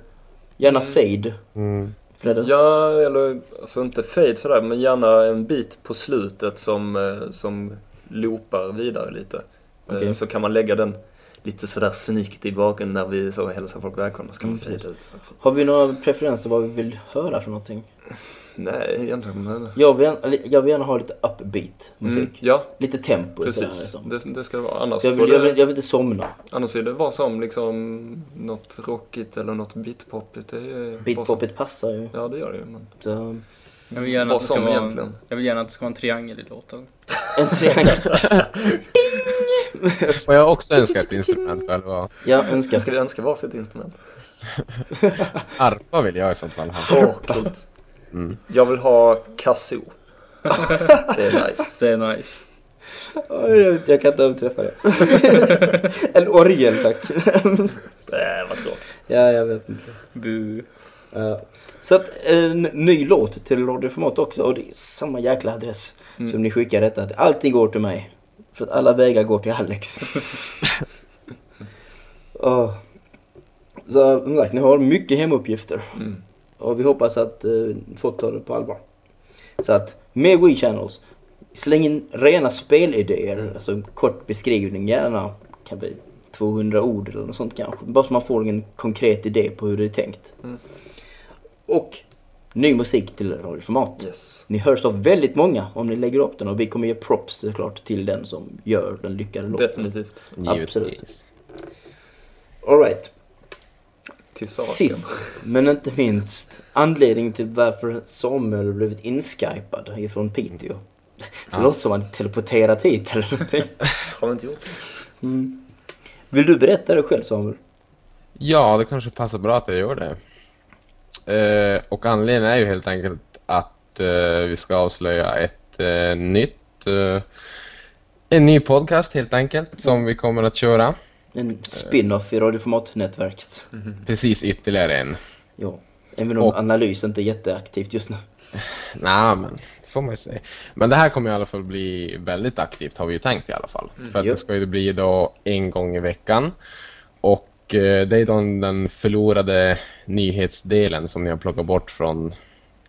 Gärna Mm. fade. Mm. Fredde? Ja, eller alltså inte fade sådär, men gärna en bit på slutet som, eh, som loopar vidare lite. Eh, Okej. Så kan man lägga den lite sådär snyggt i bakgrunden när vi så hälsar folk välkomna. Så kan man Mm. fade ut. Har vi några preferenser vad vi vill höra för någonting? Nej, egentligen. Men... Jag vill, jag vill gärna ha lite upbeat musik. Mm, ja, Lite tempo och sådär, precis. liksom. Det, det ska det vara. Annars, jag, vill, jag, det, vill, jag vill inte somna. annars är det vad som liksom något rockigt eller något beatpoppigt. Vad Beatpoppet passar ju. Ja, det gör det ju. Men... Så, Jag vill gärna Vad att det ska som vara, egentligen? jag vill gärna att det ska vara en triangel i låten. en triangel. Får jag också önska ett instrument själva? Jag önskar. Ska vi önska varsitt instrument? Arpa vill jag i så fall ha. Coolt. Mm. Jag vill ha kazoo. Det är nice. Det är nice. Jag, jag kan inte överträffa det. en orgel tack. Äh, vad tråkigt. ja, jag vet inte. Bu. Ja. Så att en ny låt till radioformat också och det är samma jäkla adress Mm. som ni skickar detta. Allting går till mig. För att alla vägar går till Alex. Åh. Så som sagt, ni har mycket hemuppgifter. Mm. Och vi hoppas att eh, folk tar det på allvar. Så att med Wii Channels, släng in rena spelidéer. Alltså en kort beskrivning gärna. Kan bli 200 ord eller något sånt kanske. Bara så man får en konkret idé på hur det är tänkt. Mm. Och ny musik till radioformat. Yes. Ni hörs av väldigt många om ni lägger upp den och vi kommer ge props såklart till den som gör den lyckade låten. Definitivt. Givetvis. Alright. Till saken. Sist men inte minst anledningen till varför Samuel blivit inskypad ifrån Piteå. Det Ja. låter som att han teleporterat hit eller någonting. Har vi inte gjort det? Mm. Vill du berätta det själv Samuel? Ja, det kanske passar bra att jag gör det. Eh, och anledningen är ju helt enkelt att eh, vi ska avslöja ett eh, nytt eh, en ny podcast helt enkelt som vi kommer att köra. En spin-off i radioformatnätverket. Precis ytterligare en. Ja. Även om Och- analys inte är jätteaktivt just nu. Nej, men det får man ju säga. Men det här kommer i alla fall bli väldigt aktivt har vi ju tänkt i alla fall. För att Jo. det ska ju bli då en gång i veckan. Och eh, det är då den förlorade nyhetsdelen som ni har plockat bort från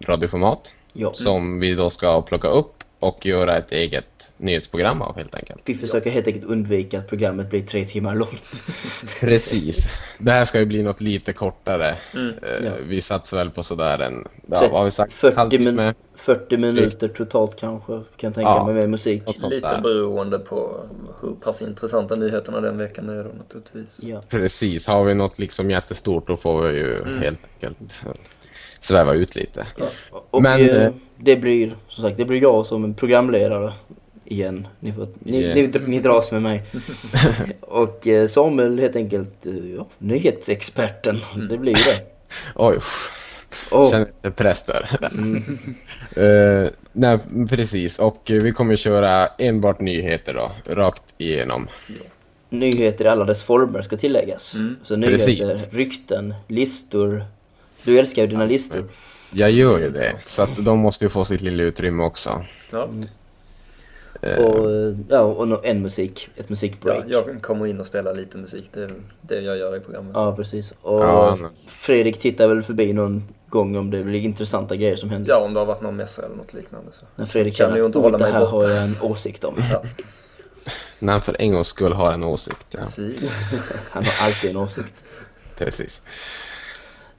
radioformat. Ja. Som vi då ska plocka upp och göra ett eget nyhetsprogram av helt enkelt. Vi försöker helt enkelt undvika att programmet blir tre timmar långt. Precis. Det här ska ju bli något lite kortare. Mm. Eh, Ja. Vi satsar väl på sådär en, ja, vad har vi sagt? 40 Halvtimme? min- 40 minuter totalt kanske, kan jag tänka Ja. mig med musik. Lite där. beroende på hur pass intressanta nyheterna den veckan är då naturligtvis. Ja. Precis, har vi något liksom jättestort då får vi ju Mm. helt enkelt sväva ut lite. Och Men, eh, eh, det blir, som sagt, det blir jag som en programledare igen. Ni, får, ni, Yes. ni, ni dras med mig. och eh, Samuel helt enkelt, eh, ja, nyhetsexperten. Det blir ju det. Oj, Och, känner lite press där. mm, Eh, nej, precis. Och vi kommer köra enbart nyheter då, rakt igenom. nyheter i alla dess former ska tilläggas. Mm. Så nyheter, Precis. rykten, listor. Du älskar ju dina listor. Jag gör ju det, så att de måste ju få sitt lilla utrymme också. Ja. Eh, Och, ja, och nå- en musik, ett Ja, musikbreak. jag kommer in och spelar lite musik. Det är det jag gör i programmet. Ja, precis. Och Ja, Fredrik tittar väl förbi någon gång om det blir intressanta grejer som händer. Ja, om det har varit någon mässa eller något liknande så. När Fredrik Kan känner att inte hålla det här borta." har jag en åsikt om. Ja, när han för en gångs skull har en åsikt. Ja, precis. Han har alltid en åsikt. precis.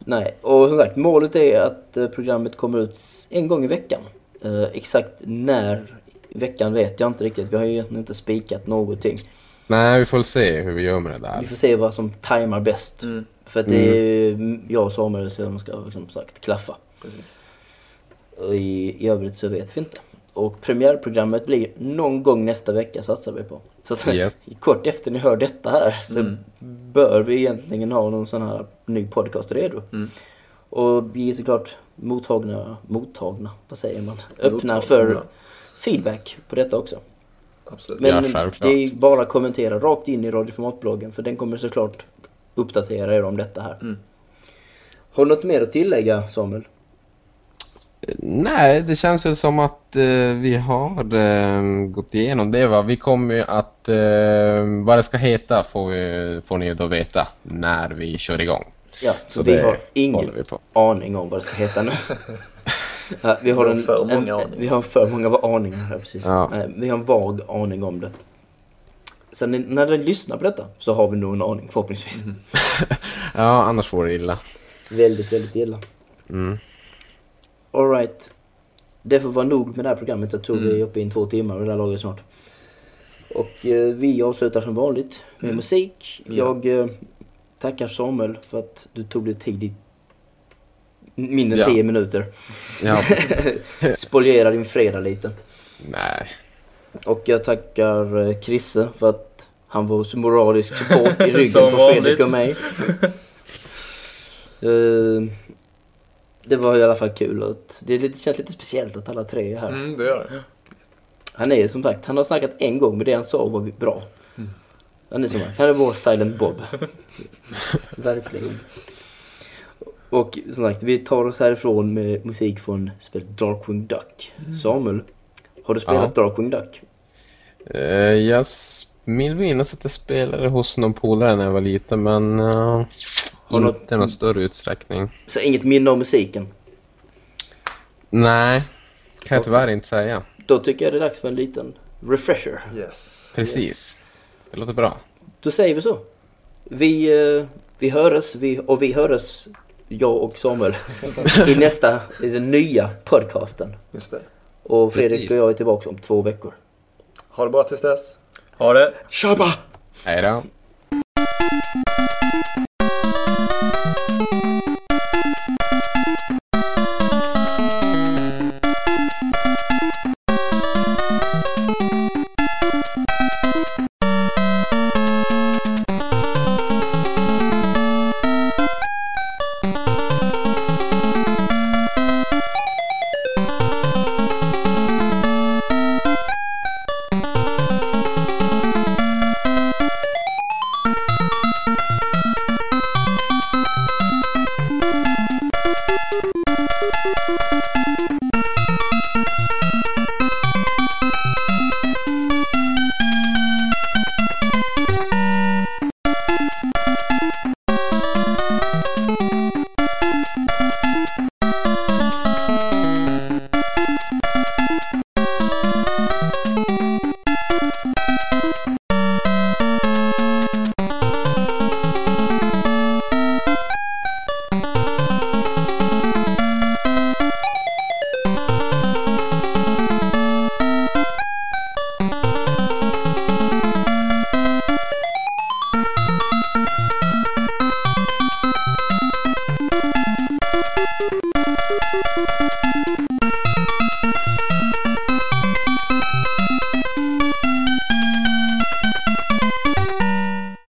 Nej, och som sagt målet är att eh, programmet kommer ut en gång i veckan. Eh, exakt när veckan vet jag inte riktigt. Vi har ju egentligen inte spikat någonting. Nej, vi får se hur vi gör med det där. Vi får se vad som tajmar bäst. Mm, För att det är ju jag och Samuel som ska liksom sagt klaffa. precis. Och i, i övrigt så vet vi inte. Och premiärprogrammet blir någon gång nästa vecka satsar vi på. Så att Yes. kort efter ni hör detta här så Mm. bör vi egentligen ha någon sån här ny podcast redo. Mm. Och vi är såklart mottagna, mottagna, vad säger man? Öppna Mottagna. för feedback på detta också. Absolut. Men Ja, det är bara att kommentera rakt in i radioformatbloggen för den kommer såklart uppdatera er om detta här. Mm. Har du något mer att tillägga Samuel? Nej, det känns väl som att eh, vi har eh, gått igenom det va. Vi kommer ju att, eh, vad det ska heta får, vi, får ni ju då veta när vi kör igång. Ja, Så vi det har ingen vi på. aning om vad det ska heta nu. ja, vi har, en, för många en, aningar. Vi har för många aningar här precis. Ja. Nej, vi har en vag aning om det. Sen när- ni lyssnar på detta så har vi nog en aning förhoppningsvis. Mhm. Ja, annars vore det illa. Väldigt, väldigt illa. Mm. Alright. Det får vara nog med det här programmet. Jag tror Mm. vi är uppe i en två timmar vid det här laget snart. Och eh, vi avslutar som vanligt med Mm. musik. Ja. Jag eh, tackar Samuel för att du tog dig tid mindre än Ja. 10 minuter. Ja, Spoliera din fredag lite. nej. Och jag tackar eh, Krisse för att han var så moralisk support i ryggen på Fredrik och mig. Eh, det var i alla fall kul att det är lite, känns lite speciellt att alla tre är här. Mm, det gör det. Han är som sagt, han har snackat en gång men det han sa var bra. Han är som sagt, han är vår silent bob. Verkligen. Och som sagt, vi tar oss härifrån med musik från spelet Darkwing Duck. Samuel, har du spelat Darkwing Duck? Eh, jag vill minnas att jag spelade hos någon polare när jag var liten, men uh, Har du inte i någon större utsträckning. Så inget minne av musiken? Nej, kan jag tyvärr inte säga. Då tycker jag det är dags för en liten refresher. Yes. Precis. Det låter bra. Då säger vi så. Vi, eh, vi hörs, vi, och vi hörs, jag och Samuel, i nästa, i den nya podcasten. Just det. Och Fredrik Precis. och jag är tillbaka om två veckor. Ha det bra tills dess. Ha det! Tjaba! Hej då.